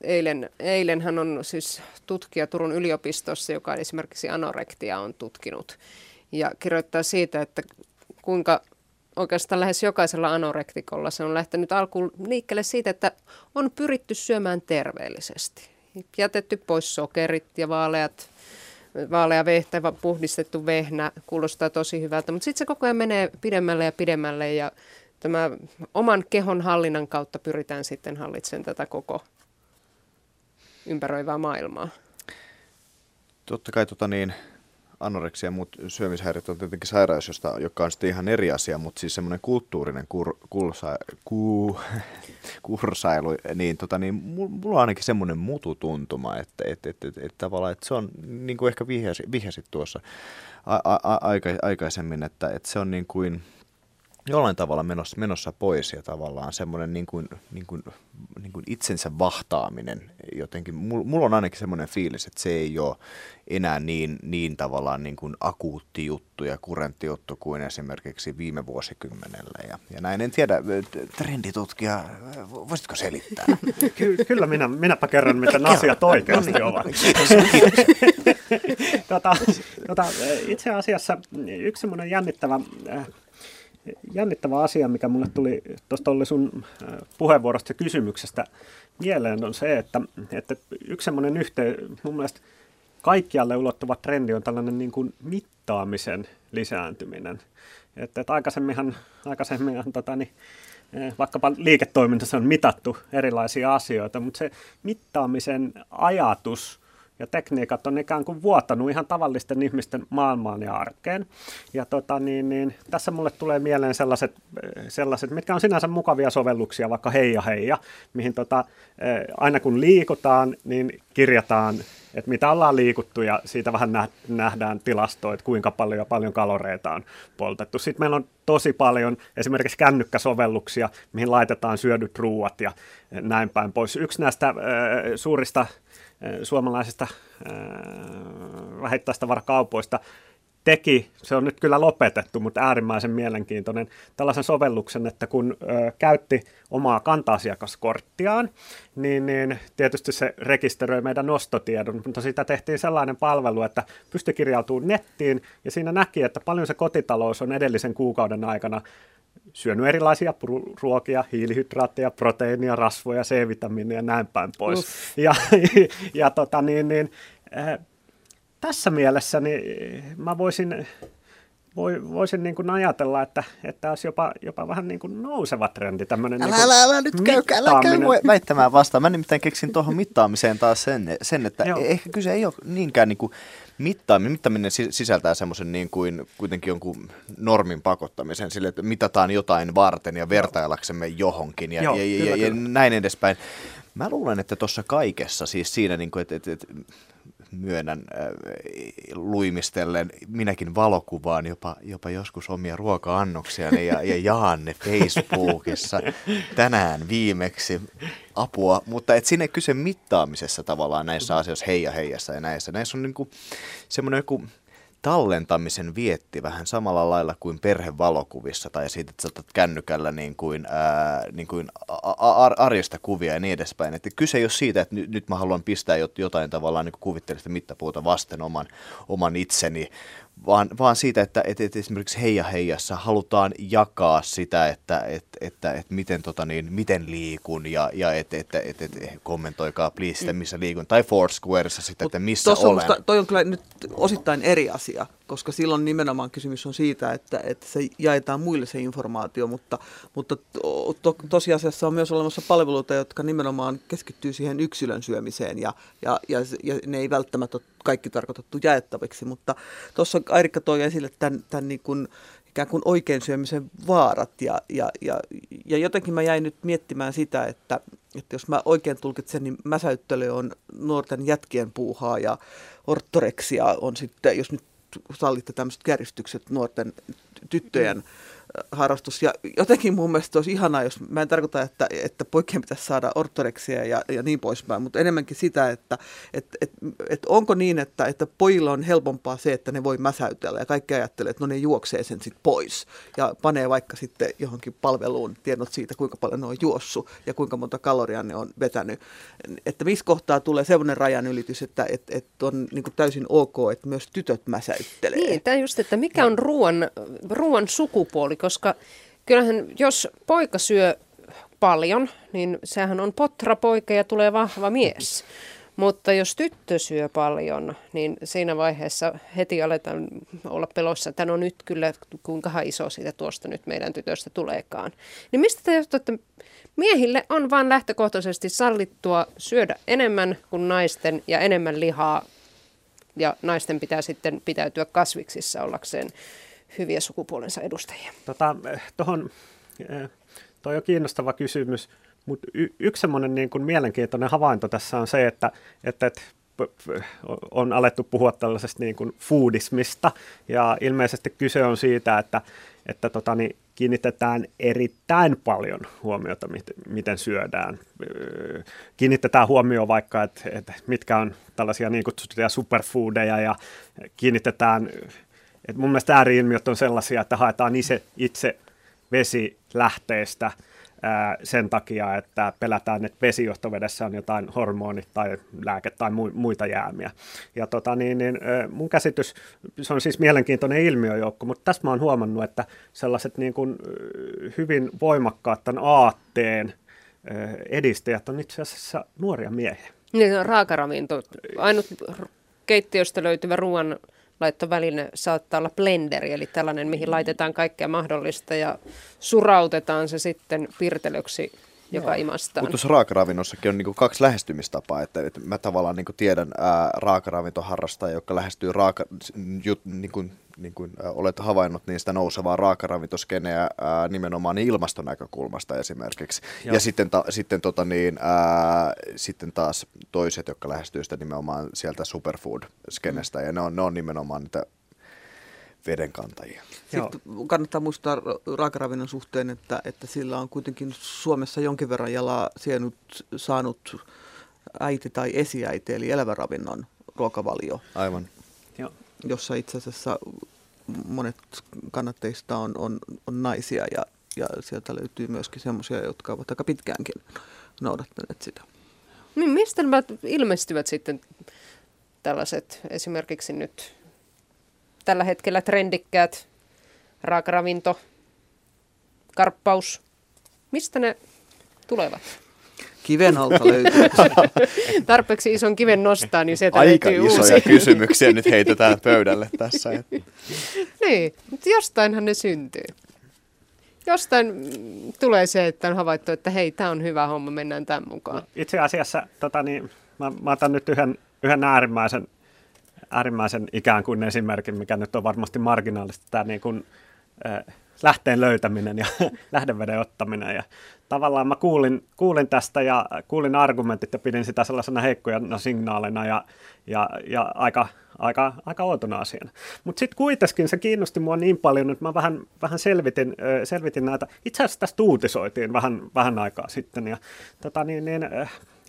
Eilen, eilen hän on siis tutkija Turun yliopistossa, joka esimerkiksi anorektia on tutkinut. Ja kirjoittaa siitä, että kuinka oikeastaan lähes jokaisella anorektikolla se on lähtenyt alkuun liikkeelle siitä, että on pyritty syömään terveellisesti. Jätetty pois sokerit ja vaaleat, vaalea vehtä, puhdistettu vehnä, kuulostaa tosi hyvältä, mutta sitten se koko ajan menee pidemmälle ja pidemmälle ja tämä oman kehon hallinnan kautta pyritään sitten hallitsemaan tätä koko ympäröivää maailmaa. Totta kai tota niin, anoreksia ja muut syömishäiriöt on tietenkin sairaus, josta, joka on sitten ihan eri asia, mutta siis semmoinen kulttuurinen kur, kulsa, ku, kursailu, niin, tota, niin mulla on ainakin semmoinen mututuntuma, että, että, että, että, että tavallaan että se on, niin kuin ehkä vihjasit, tuossa a, a, a, aika, aikaisemmin, että, että se on niin kuin – jollain tavalla menossa, menossa pois ja tavallaan semmoinen niin kuin, niin kuin, niin kuin itsensä vahtaaminen jotenkin. Mulla on ainakin semmoinen fiilis, että se ei ole enää niin, niin tavallaan niin kuin akuutti juttu ja kurentti juttu kuin esimerkiksi viime vuosikymmenellä. Ja, ja näin en tiedä, trenditutkija, voisitko selittää? Ky- kyllä minä, minäpä kerron, miten asiat oikeasti ovat. tota, tota, itse asiassa yksi semmoinen jännittävä äh, jännittävä asia, mikä mulle tuli tuosta oli sun puheenvuorosta ja kysymyksestä mieleen, on se, että, että yksi semmoinen yhteen, mun mielestä kaikkialle ulottuva trendi on tällainen niin kuin mittaamisen lisääntyminen. Että, että aikaisemminhan, aikaisemminhan tota, niin, vaikkapa liiketoiminnassa on mitattu erilaisia asioita, mutta se mittaamisen ajatus – ja tekniikat on ikään kuin vuotanut ihan tavallisten ihmisten maailmaan ja arkeen. Ja tota, niin, niin, tässä mulle tulee mieleen sellaiset, sellaiset, mitkä on sinänsä mukavia sovelluksia, vaikka Heija Heija, mihin tota, aina kun liikutaan, niin kirjataan, että mitä ollaan liikuttu ja siitä vähän nähdään tilastoa, että kuinka paljon ja paljon kaloreita on poltettu. Sitten meillä on tosi paljon esimerkiksi kännykkäsovelluksia, mihin laitetaan syödyt ruuat ja näin päin pois. Yksi näistä äh, suurista suomalaisista vähittäistavarakaupoista teki, se on nyt kyllä lopetettu, mutta äärimmäisen mielenkiintoinen, tällaisen sovelluksen, että kun ö, käytti omaa kanta-asiakaskorttiaan, niin, niin tietysti se rekisteröi meidän nostotiedon, mutta siitä tehtiin sellainen palvelu, että pystyi kirjautumaan nettiin ja siinä näki, että paljon se kotitalous on edellisen kuukauden aikana syönyt erilaisia ruokia, hiilihydraatteja, proteiinia, rasvoja, C-vitamiinia ja näin päin pois. Uff. Ja, ja tota, niin, niin, äh, tässä mielessä niin mä voisin, voi, voisin niin kuin ajatella, että, että olisi jopa, jopa vähän niin kuin nouseva trendi. Tämmöinen älä, niin älä, älä nyt käy, älä käy väittämään vastaan. Mä nimittäin keksin tuohon mittaamiseen taas sen, sen että Joo. ehkä kyse ei ole niinkään niin kuin mittaaminen, mittaaminen sisältää semmoisen niin kuin kuitenkin jonkun normin pakottamisen sille, että mitataan jotain varten ja vertailaksemme johonkin ja, Joo, ja, kyllä, ja, kyllä. ja näin edespäin. Mä luulen, että tuossa kaikessa, siis siinä, niin kuin, että, että, että myönnän luimistellen minäkin valokuvaan jopa, jopa joskus omia ruoka-annoksia ja, ja jaan ne Facebookissa tänään viimeksi apua, mutta et sinne kyse mittaamisessa tavallaan näissä asioissa heija heijassa ja näissä. Näissä on niinku semmoinen joku tallentamisen vietti vähän samalla lailla kuin perhevalokuvissa tai siitä, että saatat kännykällä niin kuin, ää, niin kuin arjesta kuvia ja niin edespäin. Että kyse ei ole siitä, että nyt, nyt mä haluan pistää jotain tavallaan niin kuvitteellista mittapuuta vasten oman, oman itseni, vaan, vaan siitä, että, että, että esimerkiksi Heija Heijassa halutaan jakaa sitä, että, että, että, että miten, tota niin, miten liikun ja, ja että, että, että, että kommentoikaa please sitä, missä liikun. Tai Foursquaressa sitä, että missä olen. Musta, toi on kyllä nyt osittain eri asia, koska silloin nimenomaan kysymys on siitä, että, että se jaetaan muille se informaatio, mutta, mutta to, to, tosiasiassa on myös olemassa palveluita, jotka nimenomaan keskittyy siihen yksilön syömiseen ja, ja, ja, ja ne ei välttämättä ole kaikki tarkoitettu jaettaviksi, mutta tuossa Airikka toi esille tämän, tämän niin kuin, ikään kuin oikein syömisen vaarat ja, ja, ja, ja jotenkin mä jäin nyt miettimään sitä, että, että jos mä oikein tulkitsen, niin mäsäyttely on nuorten jätkien puuhaa ja ortoreksia on sitten, jos nyt sallitte tämmöiset kärjistykset nuorten tyttöjen mm harrastus. Ja jotenkin mun mielestä olisi ihanaa, jos mä en tarkoita, että, että poikien pitäisi saada ortoreksia ja, ja niin poispäin, mutta enemmänkin sitä, että et, et, et onko niin, että, että pojilla on helpompaa se, että ne voi mäsäytellä ja kaikki ajattelee, että no ne juoksee sen sitten pois ja panee vaikka sitten johonkin palveluun tiedot siitä, kuinka paljon ne on juossut ja kuinka monta kaloria ne on vetänyt. Että missä kohtaa tulee sellainen rajan ylitys, että et, et on niin täysin ok, että myös tytöt mäsäyttelee. Niin, tämä just, että mikä on ruoan, ruoan sukupuoli, koska kyllähän jos poika syö paljon, niin sehän on potra poika ja tulee vahva mies. Mutta jos tyttö syö paljon, niin siinä vaiheessa heti aletaan olla pelossa, että no nyt kyllä kuinka iso siitä tuosta nyt meidän tytöstä tuleekaan. Niin mistä te johtuu, että miehille on vain lähtökohtaisesti sallittua syödä enemmän kuin naisten ja enemmän lihaa ja naisten pitää sitten pitäytyä kasviksissa ollakseen hyviä sukupuolensa edustajia? Tota, tohon, eh, toi on kiinnostava kysymys, mutta y- yksi semmoinen niin kuin mielenkiintoinen havainto tässä on se, että, että, että on alettu puhua tällaisesta niin kuin foodismista, ja ilmeisesti kyse on siitä, että, että tota, niin kiinnitetään erittäin paljon huomiota, miten syödään. Kiinnitetään huomioon vaikka, että, että mitkä on tällaisia niin kutsuttuja superfoodeja, ja kiinnitetään et mun mielestä ääriilmiöt on sellaisia, että haetaan itse, itse vesi lähteestä, sen takia, että pelätään, että vesijohtovedessä on jotain hormoni- tai lääke- tai muita jäämiä. Ja tota, niin, niin, mun käsitys, se on siis mielenkiintoinen ilmiöjoukko, mutta tässä mä oon huomannut, että sellaiset niin kuin, hyvin voimakkaat tämän aatteen edistäjät on itse asiassa nuoria miehiä. Niin, raakaravinto. Ainut keittiöstä löytyvä ruoan laittoväline saattaa olla blenderi, eli tällainen, mihin laitetaan kaikkea mahdollista ja surautetaan se sitten pirtelöksi joka Joo. imastaan. Mutta tuossa raakaravinnossakin on niinku kaksi lähestymistapaa, että, että mä tavallaan niinku tiedän ää, raakaravintoharrastajia, jotka lähestyy raaka, jut, niinku, niin kuin olet havainnut, niin sitä nousevaa raakaravintoskeneä ää, nimenomaan ilmastonäkökulmasta esimerkiksi. Joo. Ja sitten, ta, sitten, tota niin, ää, sitten taas toiset, jotka lähestyy sitä nimenomaan sieltä superfood-skenestä, mm. ja ne on, ne on nimenomaan niitä vedenkantajia. Sitten kannattaa muistaa raakaravinnon suhteen, että, että sillä on kuitenkin Suomessa jonkin verran jalaa sienut, saanut äiti tai esiäiti, eli eläväravinnon ruokavalio. Aivan. Joo. Jossa itse asiassa monet kannatteista on, on, on naisia ja, ja sieltä löytyy myöskin semmoisia, jotka ovat aika pitkäänkin noudattaneet sitä. Niin, mistä nämä ilmestyvät sitten tällaiset esimerkiksi nyt tällä hetkellä trendikkäät raakaravinto, karppaus. Mistä ne tulevat? Kiven alta löytyy. Tarpeeksi ison kiven nostaa, niin sieltä Aika löytyy isoja uusi. kysymyksiä nyt heitetään pöydälle tässä. niin, mutta jostainhan ne syntyy. Jostain tulee se, että on havaittu, että hei, tämä on hyvä homma, mennään tämän mukaan. No, itse asiassa tota niin, mä, mä otan nyt yhden, yhden äärimmäisen äärimmäisen ikään kuin esimerkin, mikä nyt on varmasti marginaalista, tämä niin kuin, äh, lähteen löytäminen ja lähdeveden ottaminen. Ja tavallaan mä kuulin, kuulin tästä ja kuulin argumentit ja pidin sitä sellaisena heikkojana signaalina ja, ja, ja aika, aika, aika outona asiana. Mutta sitten kuitenkin se kiinnosti mua niin paljon, että mä vähän, vähän selvitin, selvitin näitä. Itse asiassa tästä uutisoitiin vähän, vähän aikaa sitten ja tota niin, niin,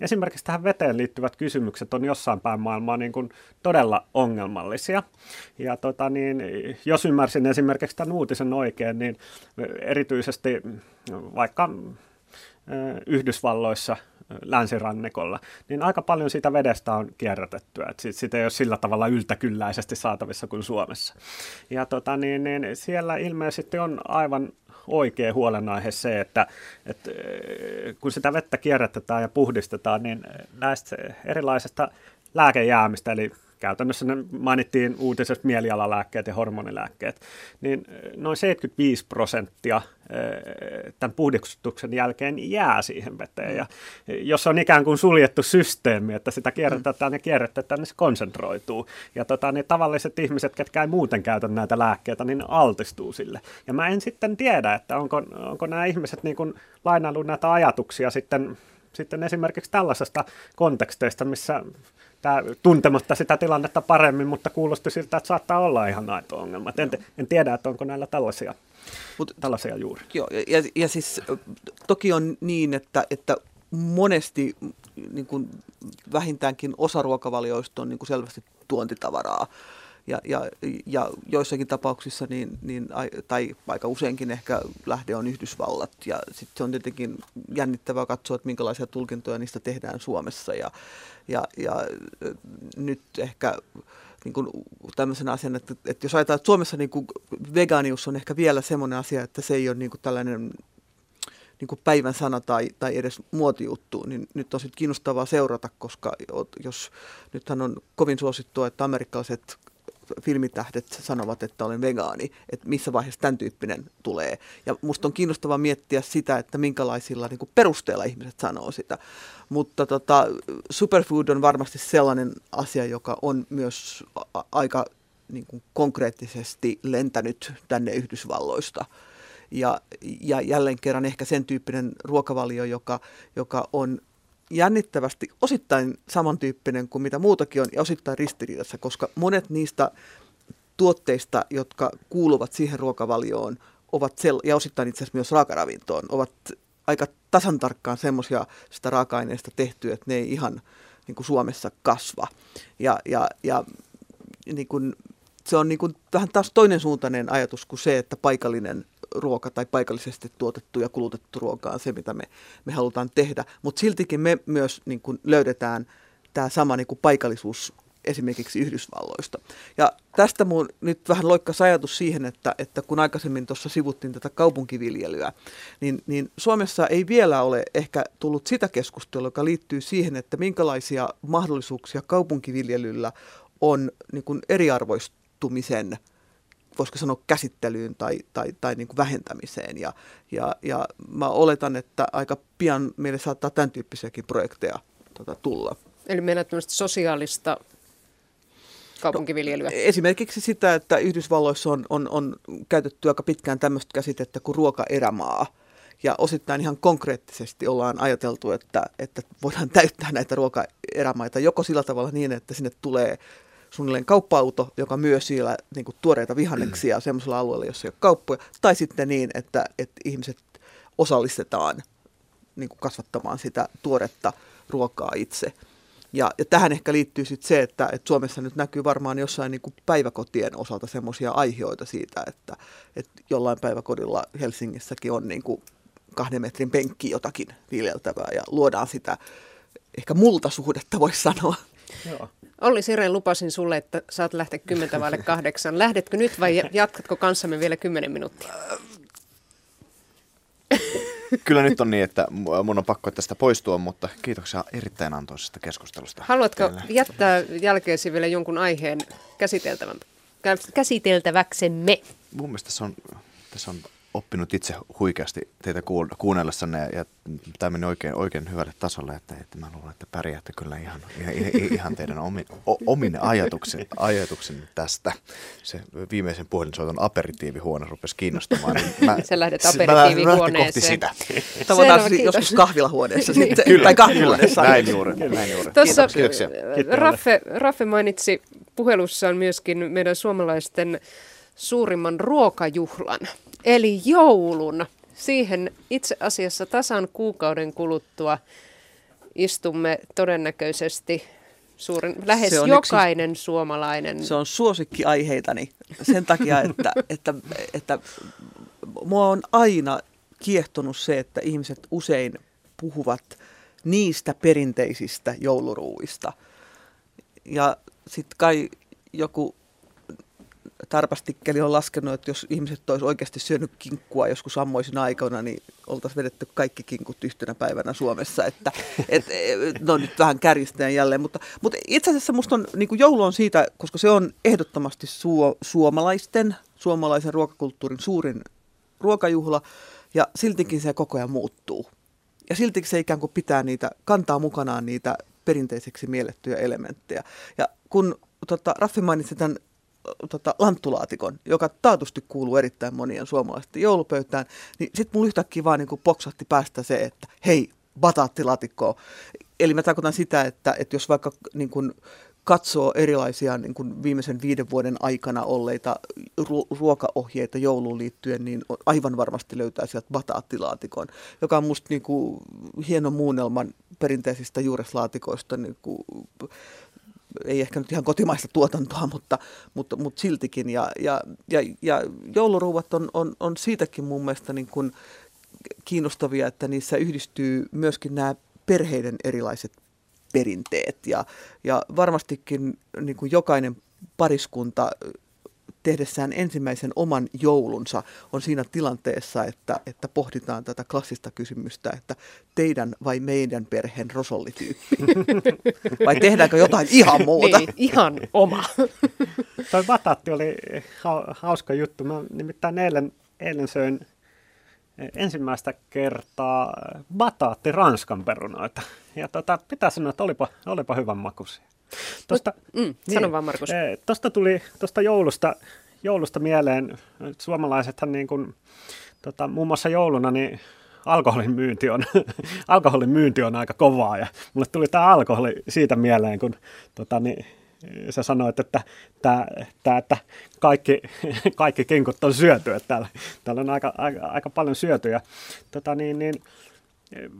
esimerkiksi tähän veteen liittyvät kysymykset on jossain päin maailmaa niin kuin todella ongelmallisia. Ja tota niin, jos ymmärsin esimerkiksi tämän uutisen oikein, niin erityisesti vaikka Yhdysvalloissa länsirannikolla, niin aika paljon siitä vedestä on kierrätettyä. että sitä ei ole sillä tavalla yltäkylläisesti saatavissa kuin Suomessa. Ja tota, niin, niin siellä ilmeisesti on aivan oikea huolenaihe se, että, että kun sitä vettä kierrätetään ja puhdistetaan, niin näistä erilaisista lääkejäämistä, eli käytännössä ne mainittiin uutisessa mielialalääkkeet ja hormonilääkkeet, niin noin 75 prosenttia tämän puhdistuksen jälkeen jää siihen veteen. Ja jos on ikään kuin suljettu systeemi, että sitä kierrätetään ja kierrätetään, niin se konsentroituu. Ja tota, niin tavalliset ihmiset, ketkä ei muuten käytä näitä lääkkeitä, niin altistuu sille. Ja mä en sitten tiedä, että onko, onko nämä ihmiset niin kuin lainaillut näitä ajatuksia sitten sitten esimerkiksi tällaisesta konteksteista, missä tämä, tuntematta sitä tilannetta paremmin, mutta kuulosti siltä, että saattaa olla ihan aito ongelma. En, en tiedä, että onko näillä tällaisia, Mut, tällaisia juuri. Joo, ja, ja siis toki on niin, että, että monesti niin kuin vähintäänkin osa ruokavalioista on niin kuin selvästi tuontitavaraa ja, ja, ja joissakin tapauksissa, niin, niin, tai aika useinkin ehkä lähde on Yhdysvallat. Ja sitten se on tietenkin jännittävää katsoa, että minkälaisia tulkintoja niistä tehdään Suomessa. Ja, ja, ja nyt ehkä niin kuin tämmöisen asian, että, että jos ajatellaan, että Suomessa niin kuin vegaanius on ehkä vielä semmoinen asia, että se ei ole niin kuin tällainen niin kuin päivän sana tai, tai edes muotijuttu, niin nyt on sitten kiinnostavaa seurata, koska jos nythän on kovin suosittua, että amerikkalaiset filmitähdet sanovat, että olen vegaani, että missä vaiheessa tämän tyyppinen tulee. Ja musta on kiinnostavaa miettiä sitä, että minkälaisilla niin kuin perusteella ihmiset sanoo sitä. Mutta tota, superfood on varmasti sellainen asia, joka on myös a- aika niin kuin konkreettisesti lentänyt tänne Yhdysvalloista. Ja, ja jälleen kerran ehkä sen tyyppinen ruokavalio, joka, joka on jännittävästi osittain samantyyppinen kuin mitä muutakin on ja osittain ristiriidassa, koska monet niistä tuotteista, jotka kuuluvat siihen ruokavalioon, ovat sel- ja osittain itse asiassa myös raakaravintoon, ovat aika tasan tarkkaan semmoisia sitä raaka-aineista tehtyä, että ne ei ihan niin kuin Suomessa kasva. Ja, ja, ja niin kuin, se on niin kuin vähän taas toinen suuntainen ajatus kuin se, että paikallinen ruoka tai paikallisesti tuotettu ja kulutettu ruoka on se, mitä me, me halutaan tehdä. Mutta siltikin me myös niin kuin löydetään tämä sama niin kuin paikallisuus esimerkiksi Yhdysvalloista. Ja tästä mun nyt vähän loikkas ajatus siihen, että, että kun aikaisemmin tuossa sivuttiin tätä kaupunkiviljelyä, niin, niin Suomessa ei vielä ole ehkä tullut sitä keskustelua, joka liittyy siihen, että minkälaisia mahdollisuuksia kaupunkiviljelyllä on niin eriarvoistumisen voisiko sanoa käsittelyyn tai, tai, tai niin kuin vähentämiseen. Ja, ja, ja mä oletan, että aika pian meille saattaa tämän tyyppisiäkin projekteja tuota, tulla. Eli meillä on sosiaalista kaupunkiviljelyä? No, esimerkiksi sitä, että Yhdysvalloissa on, on, on käytetty aika pitkään tämmöistä käsitettä kuin ruokaerämaa. Ja osittain ihan konkreettisesti ollaan ajateltu, että, että voidaan täyttää näitä ruokaerämaita joko sillä tavalla niin, että sinne tulee suunnilleen kauppa-auto, joka myy siellä niin kuin tuoreita vihanneksia sellaisella alueella, jossa ei ole kauppoja, tai sitten niin, että, että ihmiset osallistetaan niin kuin kasvattamaan sitä tuoretta ruokaa itse. Ja, ja tähän ehkä liittyy sitten se, että, että Suomessa nyt näkyy varmaan jossain niin kuin päiväkotien osalta semmoisia aiheita siitä, että, että jollain päiväkodilla Helsingissäkin on niin kuin kahden metrin penkki jotakin viljeltävää ja luodaan sitä ehkä multasuhdetta, voisi sanoa. Joo. Olli Siren, lupasin sulle, että saat lähteä kymmentä vaille kahdeksan. Lähdetkö nyt vai jatkatko kanssamme vielä kymmenen minuuttia? Kyllä nyt on niin, että mun on pakko tästä poistua, mutta kiitoksia erittäin antoisesta keskustelusta. Haluatko teille. jättää jälkeesi vielä jonkun aiheen käsiteltäväksemme? Mun mielestä tässä on, tässä on oppinut itse huikeasti teitä kuunnellessanne ja, ja tämä meni oikein, oikein hyvälle tasolle, että, että mä luulen, että pärjäätte kyllä ihan, ihan, ihan teidän omi, o, omine ajatuksen, ajatuksen tästä. Se viimeisen puhelinsoiton aperitiivihuone rupesi kiinnostamaan. Niin mä, Se lähdet aperitiivihuoneeseen. kohti sitä. Tavataan siis joskus kahvilahuoneessa sitten, kyllä, tai kahvilahuoneessa. Näin juuri, näin juuri. Tuossa Raffe, Raffe mainitsi puhelussaan myöskin meidän suomalaisten suurimman ruokajuhlan – eli joulun. Siihen itse asiassa tasan kuukauden kuluttua istumme todennäköisesti suurin, lähes jokainen yksi, suomalainen. Se on suosikkiaiheitani sen takia, että, että, että mua on aina kiehtonut se, että ihmiset usein puhuvat niistä perinteisistä jouluruuista. Ja sitten kai joku Tarpastikkeli on laskenut, että jos ihmiset olisi oikeasti syönyt kinkkua joskus ammoisina aikoina, niin oltaisiin vedetty kaikki kinkut yhtenä päivänä Suomessa. Että, et, no nyt vähän kärjistään jälleen, mutta, mutta itse asiassa musta on, niin joulu on siitä, koska se on ehdottomasti suo, suomalaisten, suomalaisen ruokakulttuurin suurin ruokajuhla, ja siltikin se koko ajan muuttuu. Ja siltikin se ikään kuin pitää niitä, kantaa mukanaan niitä perinteiseksi miellettyjä elementtejä. Ja kun tota, Raffi mainitsi tämän tota, lanttulaatikon, joka taatusti kuuluu erittäin monien suomalaisten joulupöytään, niin sitten mulla yhtäkkiä vaan niin kuin poksahti päästä se, että hei, bataattilaatikko. Eli mä tarkoitan sitä, että, että jos vaikka niin kuin katsoo erilaisia niin kuin viimeisen viiden vuoden aikana olleita ru- ruokaohjeita jouluun liittyen, niin aivan varmasti löytää sieltä bataattilaatikon, joka on musta niin kuin hieno muunnelman perinteisistä juureslaatikoista niin kuin ei ehkä nyt ihan kotimaista tuotantoa, mutta, mutta, mutta siltikin. Ja, ja, ja, ja jouluruuvat on, on, on siitäkin mun mielestä niin kuin kiinnostavia, että niissä yhdistyy myöskin nämä perheiden erilaiset perinteet. Ja, ja varmastikin niin kuin jokainen pariskunta tehdessään ensimmäisen oman joulunsa on siinä tilanteessa, että, että pohditaan tätä klassista kysymystä, että teidän vai meidän perheen rosollityyppi? vai tehdäänkö jotain ihan muuta? Niin, ihan oma. Toi batatti oli hauska juttu. Mä nimittäin eilen, eilen söin ensimmäistä kertaa bataatti ranskan perunoita. Ja tota, pitää sanoa, että olipa, olipa hyvän makuisia. Tosta, mm, niin, sano vaan Markus. Tuosta tuli tuosta joulusta, joulusta mieleen, suomalaisethan niin kuin, tota, muun muassa jouluna niin alkoholin myynti on, alkoholin myynti on aika kovaa ja mulle tuli tämä alkoholi siitä mieleen, kun tota, niin, sä sanoit, että, tää, tää, että kaikki, kaikki kinkut on syöty, että täällä, täällä on aika, aika, aika paljon syötyjä. Tota, niin, niin,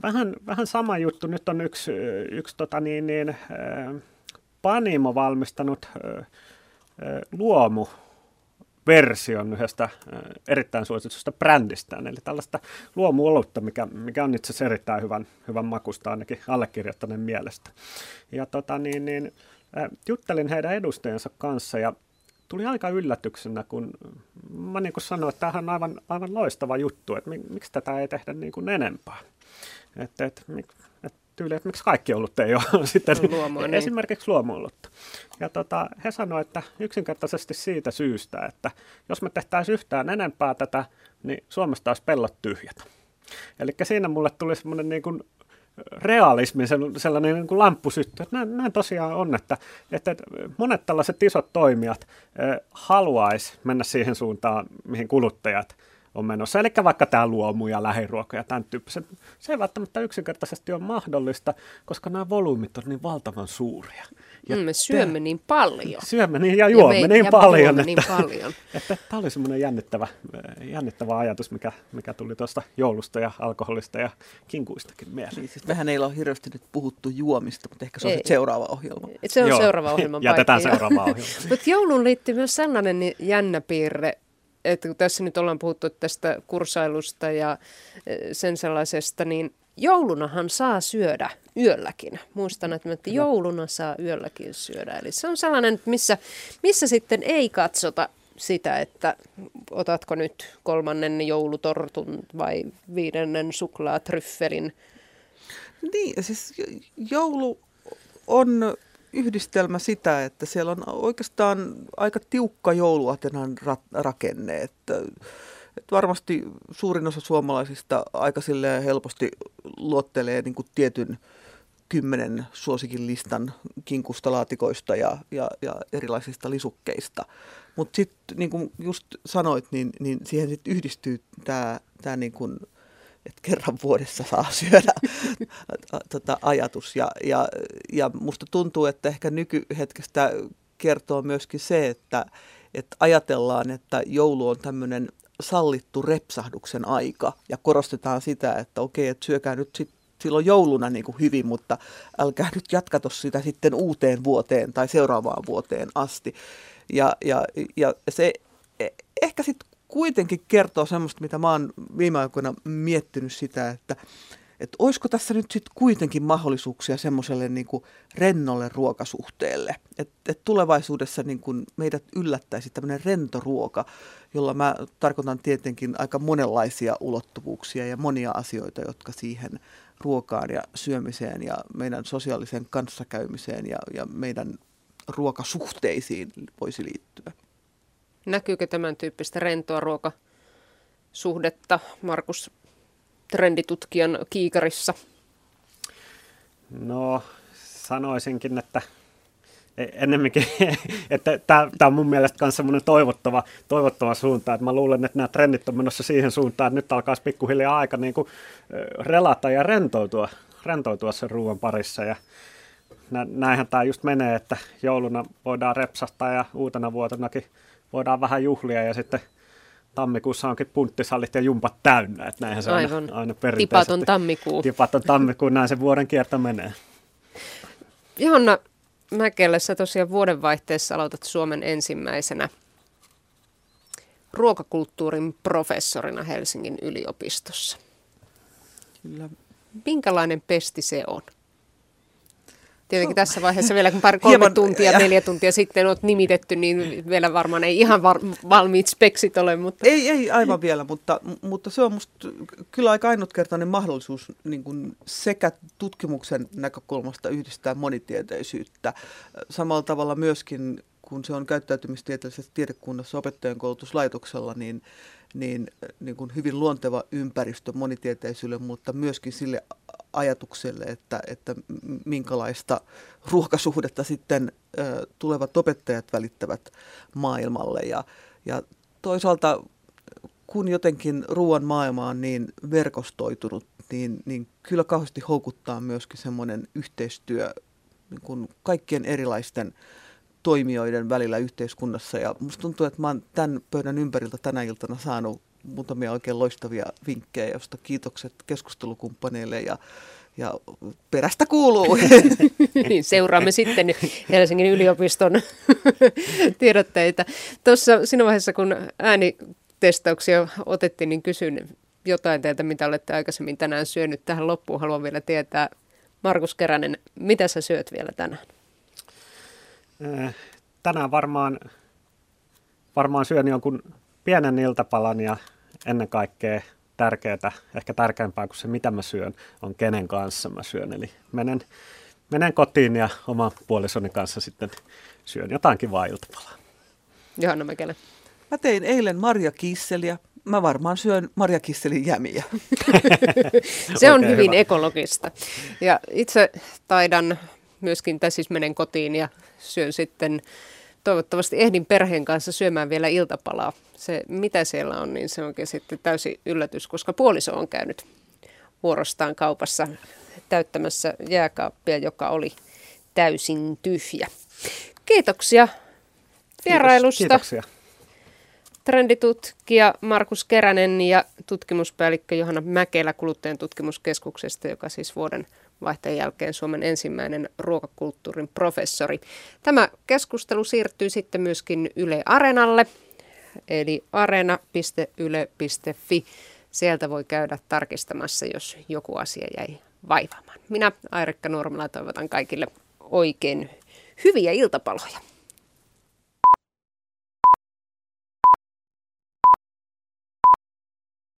vähän, vähän sama juttu. Nyt on yksi, yksi tota, niin, niin, Panimo valmistanut luomu version yhdestä erittäin suositusta brändistään, eli tällaista luomuolutta, mikä, mikä on itse asiassa erittäin hyvän, hyvän makusta ainakin allekirjoittaneen mielestä. Ja tota, niin, niin, juttelin heidän edustajansa kanssa ja tuli aika yllätyksenä, kun mä niin kuin sanoin, että tämähän on aivan, aivan loistava juttu, että miksi tätä ei tehdä niin kuin enempää. Että, että, että tyyli, että miksi kaikki ollut ei ole sitten Luomua, niin. esimerkiksi luomuolutta. Ja tota, he sanoivat, että yksinkertaisesti siitä syystä, että jos me tehtäisiin yhtään enempää tätä, niin Suomesta olisi pellot tyhjät. Eli siinä mulle tuli semmoinen niin kuin realismi, sellainen niin kuin lamppusytty. Näin, näin tosiaan on, että, että monet tällaiset isot toimijat haluaisi mennä siihen suuntaan, mihin kuluttajat on menossa. Eli vaikka tämä luomu ja lähiruoka ja tämän tyyppiset. Se ei välttämättä yksinkertaisesti ole mahdollista, koska nämä volyymit on niin valtavan suuria. Ja mm, me syömme te, niin paljon. Syömme niin ja juomme ja me, niin, ja paljon, että, niin paljon. Että, että tämä oli semmoinen jännittävä, jännittävä ajatus, mikä, mikä tuli tuosta joulusta ja alkoholista ja kinkuistakin mieleen. Niin, siis mehän ei ole hirveästi nyt puhuttu juomista, mutta ehkä se on seuraava ohjelma. Se on Joo. seuraava ohjelma. Jätetään seuraava ohjelma. mutta joulun liittyy myös sellainen jännä piirre, että kun tässä nyt ollaan puhuttu tästä kursailusta ja e, sen sellaisesta, niin joulunahan saa syödä yölläkin. Muistan, että jouluna saa yölläkin syödä. Eli se on sellainen, missä, missä sitten ei katsota sitä, että otatko nyt kolmannen joulutortun vai viidennen suklaatryffelin. Niin, siis joulu on yhdistelmä sitä, että siellä on oikeastaan aika tiukka jouluatenan ra- rakenne. Että, että varmasti suurin osa suomalaisista aika helposti luottelee niin kuin tietyn kymmenen suosikin listan kinkusta, laatikoista ja, ja, ja erilaisista lisukkeista. Mutta sitten niin kuin just sanoit, niin, niin siihen sit yhdistyy tämä tää niin että kerran vuodessa saa syödä tota, ajatus. Ja, ja, ja musta tuntuu, että ehkä nykyhetkestä kertoo myöskin se, että, että ajatellaan, että joulu on tämmöinen sallittu repsahduksen aika ja korostetaan sitä, että okei, että syökää nyt sitten silloin jouluna niin kuin hyvin, mutta älkää nyt jatkato sitä sitten uuteen vuoteen tai seuraavaan vuoteen asti. Ja, ja, ja se e, ehkä sitten kuitenkin kertoo semmoista, mitä mä oon viime aikoina miettinyt sitä, että että olisiko tässä nyt sitten kuitenkin mahdollisuuksia semmoiselle niin rennolle ruokasuhteelle. Että et tulevaisuudessa niin kuin meidät yllättäisi tämmöinen rentoruoka, jolla mä tarkoitan tietenkin aika monenlaisia ulottuvuuksia ja monia asioita, jotka siihen ruokaan ja syömiseen ja meidän sosiaaliseen kanssakäymiseen ja, ja meidän ruokasuhteisiin voisi liittyä. Näkyykö tämän tyyppistä rentoa ruokasuhdetta Markus trenditutkijan kiikarissa? No sanoisinkin, että e- ennemminkin, että tämä on mun mielestä myös semmoinen toivottava, toivottava suunta, että mä luulen, että nämä trendit on menossa siihen suuntaan, että nyt alkaisi pikkuhiljaa aika niin kuin relata ja rentoutua, rentoutua sen ruoan parissa ja näinhän tämä just menee, että jouluna voidaan repsahtaa ja uutena vuotenakin voidaan vähän juhlia ja sitten tammikuussa onkin punttisallit ja jumpat täynnä. Että näinhän se Aivan. aina, aina Tipaton tammikuu. Tipaton tammikuu, näin se vuoden kierto menee. Johanna Mäkelä, sä tosiaan vuodenvaihteessa aloitat Suomen ensimmäisenä ruokakulttuurin professorina Helsingin yliopistossa. Kyllä. Minkälainen pesti se on? Tietenkin tässä vaiheessa vielä, kun pari, kolme Hieman, tuntia, ja. neljä tuntia sitten olet nimitetty, niin vielä varmaan ei ihan var, valmiit speksit ole. Mutta. Ei, ei aivan vielä, mutta, mutta se on minusta kyllä aika ainutkertainen mahdollisuus niin kuin sekä tutkimuksen näkökulmasta yhdistää monitieteisyyttä. Samalla tavalla myöskin, kun se on käyttäytymistieteellisessä tiedekunnassa opettajan koulutuslaitoksella, niin niin, niin kuin hyvin luonteva ympäristö monitieteisyylle, mutta myöskin sille ajatukselle, että, että minkälaista ruokasuhdetta sitten tulevat opettajat välittävät maailmalle. Ja, ja toisaalta kun jotenkin ruoan maailma on niin verkostoitunut, niin, niin kyllä kauheasti houkuttaa myöskin semmoinen yhteistyö niin kuin kaikkien erilaisten toimijoiden välillä yhteiskunnassa. Ja musta tuntuu, että mä oon tämän pöydän ympäriltä tänä iltana saanut muutamia oikein loistavia vinkkejä, josta kiitokset keskustelukumppaneille ja ja perästä kuuluu. niin, seuraamme sitten Helsingin yliopiston tiedotteita. Tuossa siinä vaiheessa, kun äänitestauksia otettiin, niin kysyn jotain teiltä, mitä olette aikaisemmin tänään syönyt. Tähän loppuun haluan vielä tietää, Markus Keränen, mitä sä syöt vielä tänään? Äh, tänään varmaan, varmaan syön jonkun pienen iltapalan ja ennen kaikkea tärkeää, ehkä tärkeämpää kuin se, mitä mä syön, on kenen kanssa mä syön. Eli menen, menen kotiin ja oma puolisoni kanssa sitten syön jotain kivaa iltapalaa. Johanna Mäkelä. Mä tein eilen Marja Kisseliä. Mä varmaan syön Marja Kisselin jämiä. se on hyvin hyvä. ekologista. Ja itse taidan myöskin, tai siis menen kotiin ja syön sitten toivottavasti ehdin perheen kanssa syömään vielä iltapalaa. Se, mitä siellä on, niin se onkin sitten täysi yllätys, koska puoliso on käynyt vuorostaan kaupassa täyttämässä jääkaappia, joka oli täysin tyhjä. Kiitoksia vierailusta. Kiitos, kiitoksia. Trenditutkija Markus Keränen ja tutkimuspäällikkö Johanna Mäkelä kuluttajan tutkimuskeskuksesta, joka siis vuoden vaihteen jälkeen Suomen ensimmäinen ruokakulttuurin professori. Tämä keskustelu siirtyy sitten myöskin Yle Areenalle, eli arena.yle.fi. Sieltä voi käydä tarkistamassa, jos joku asia jäi vaivaamaan. Minä, Airikka Nurmela, toivotan kaikille oikein hyviä iltapaloja.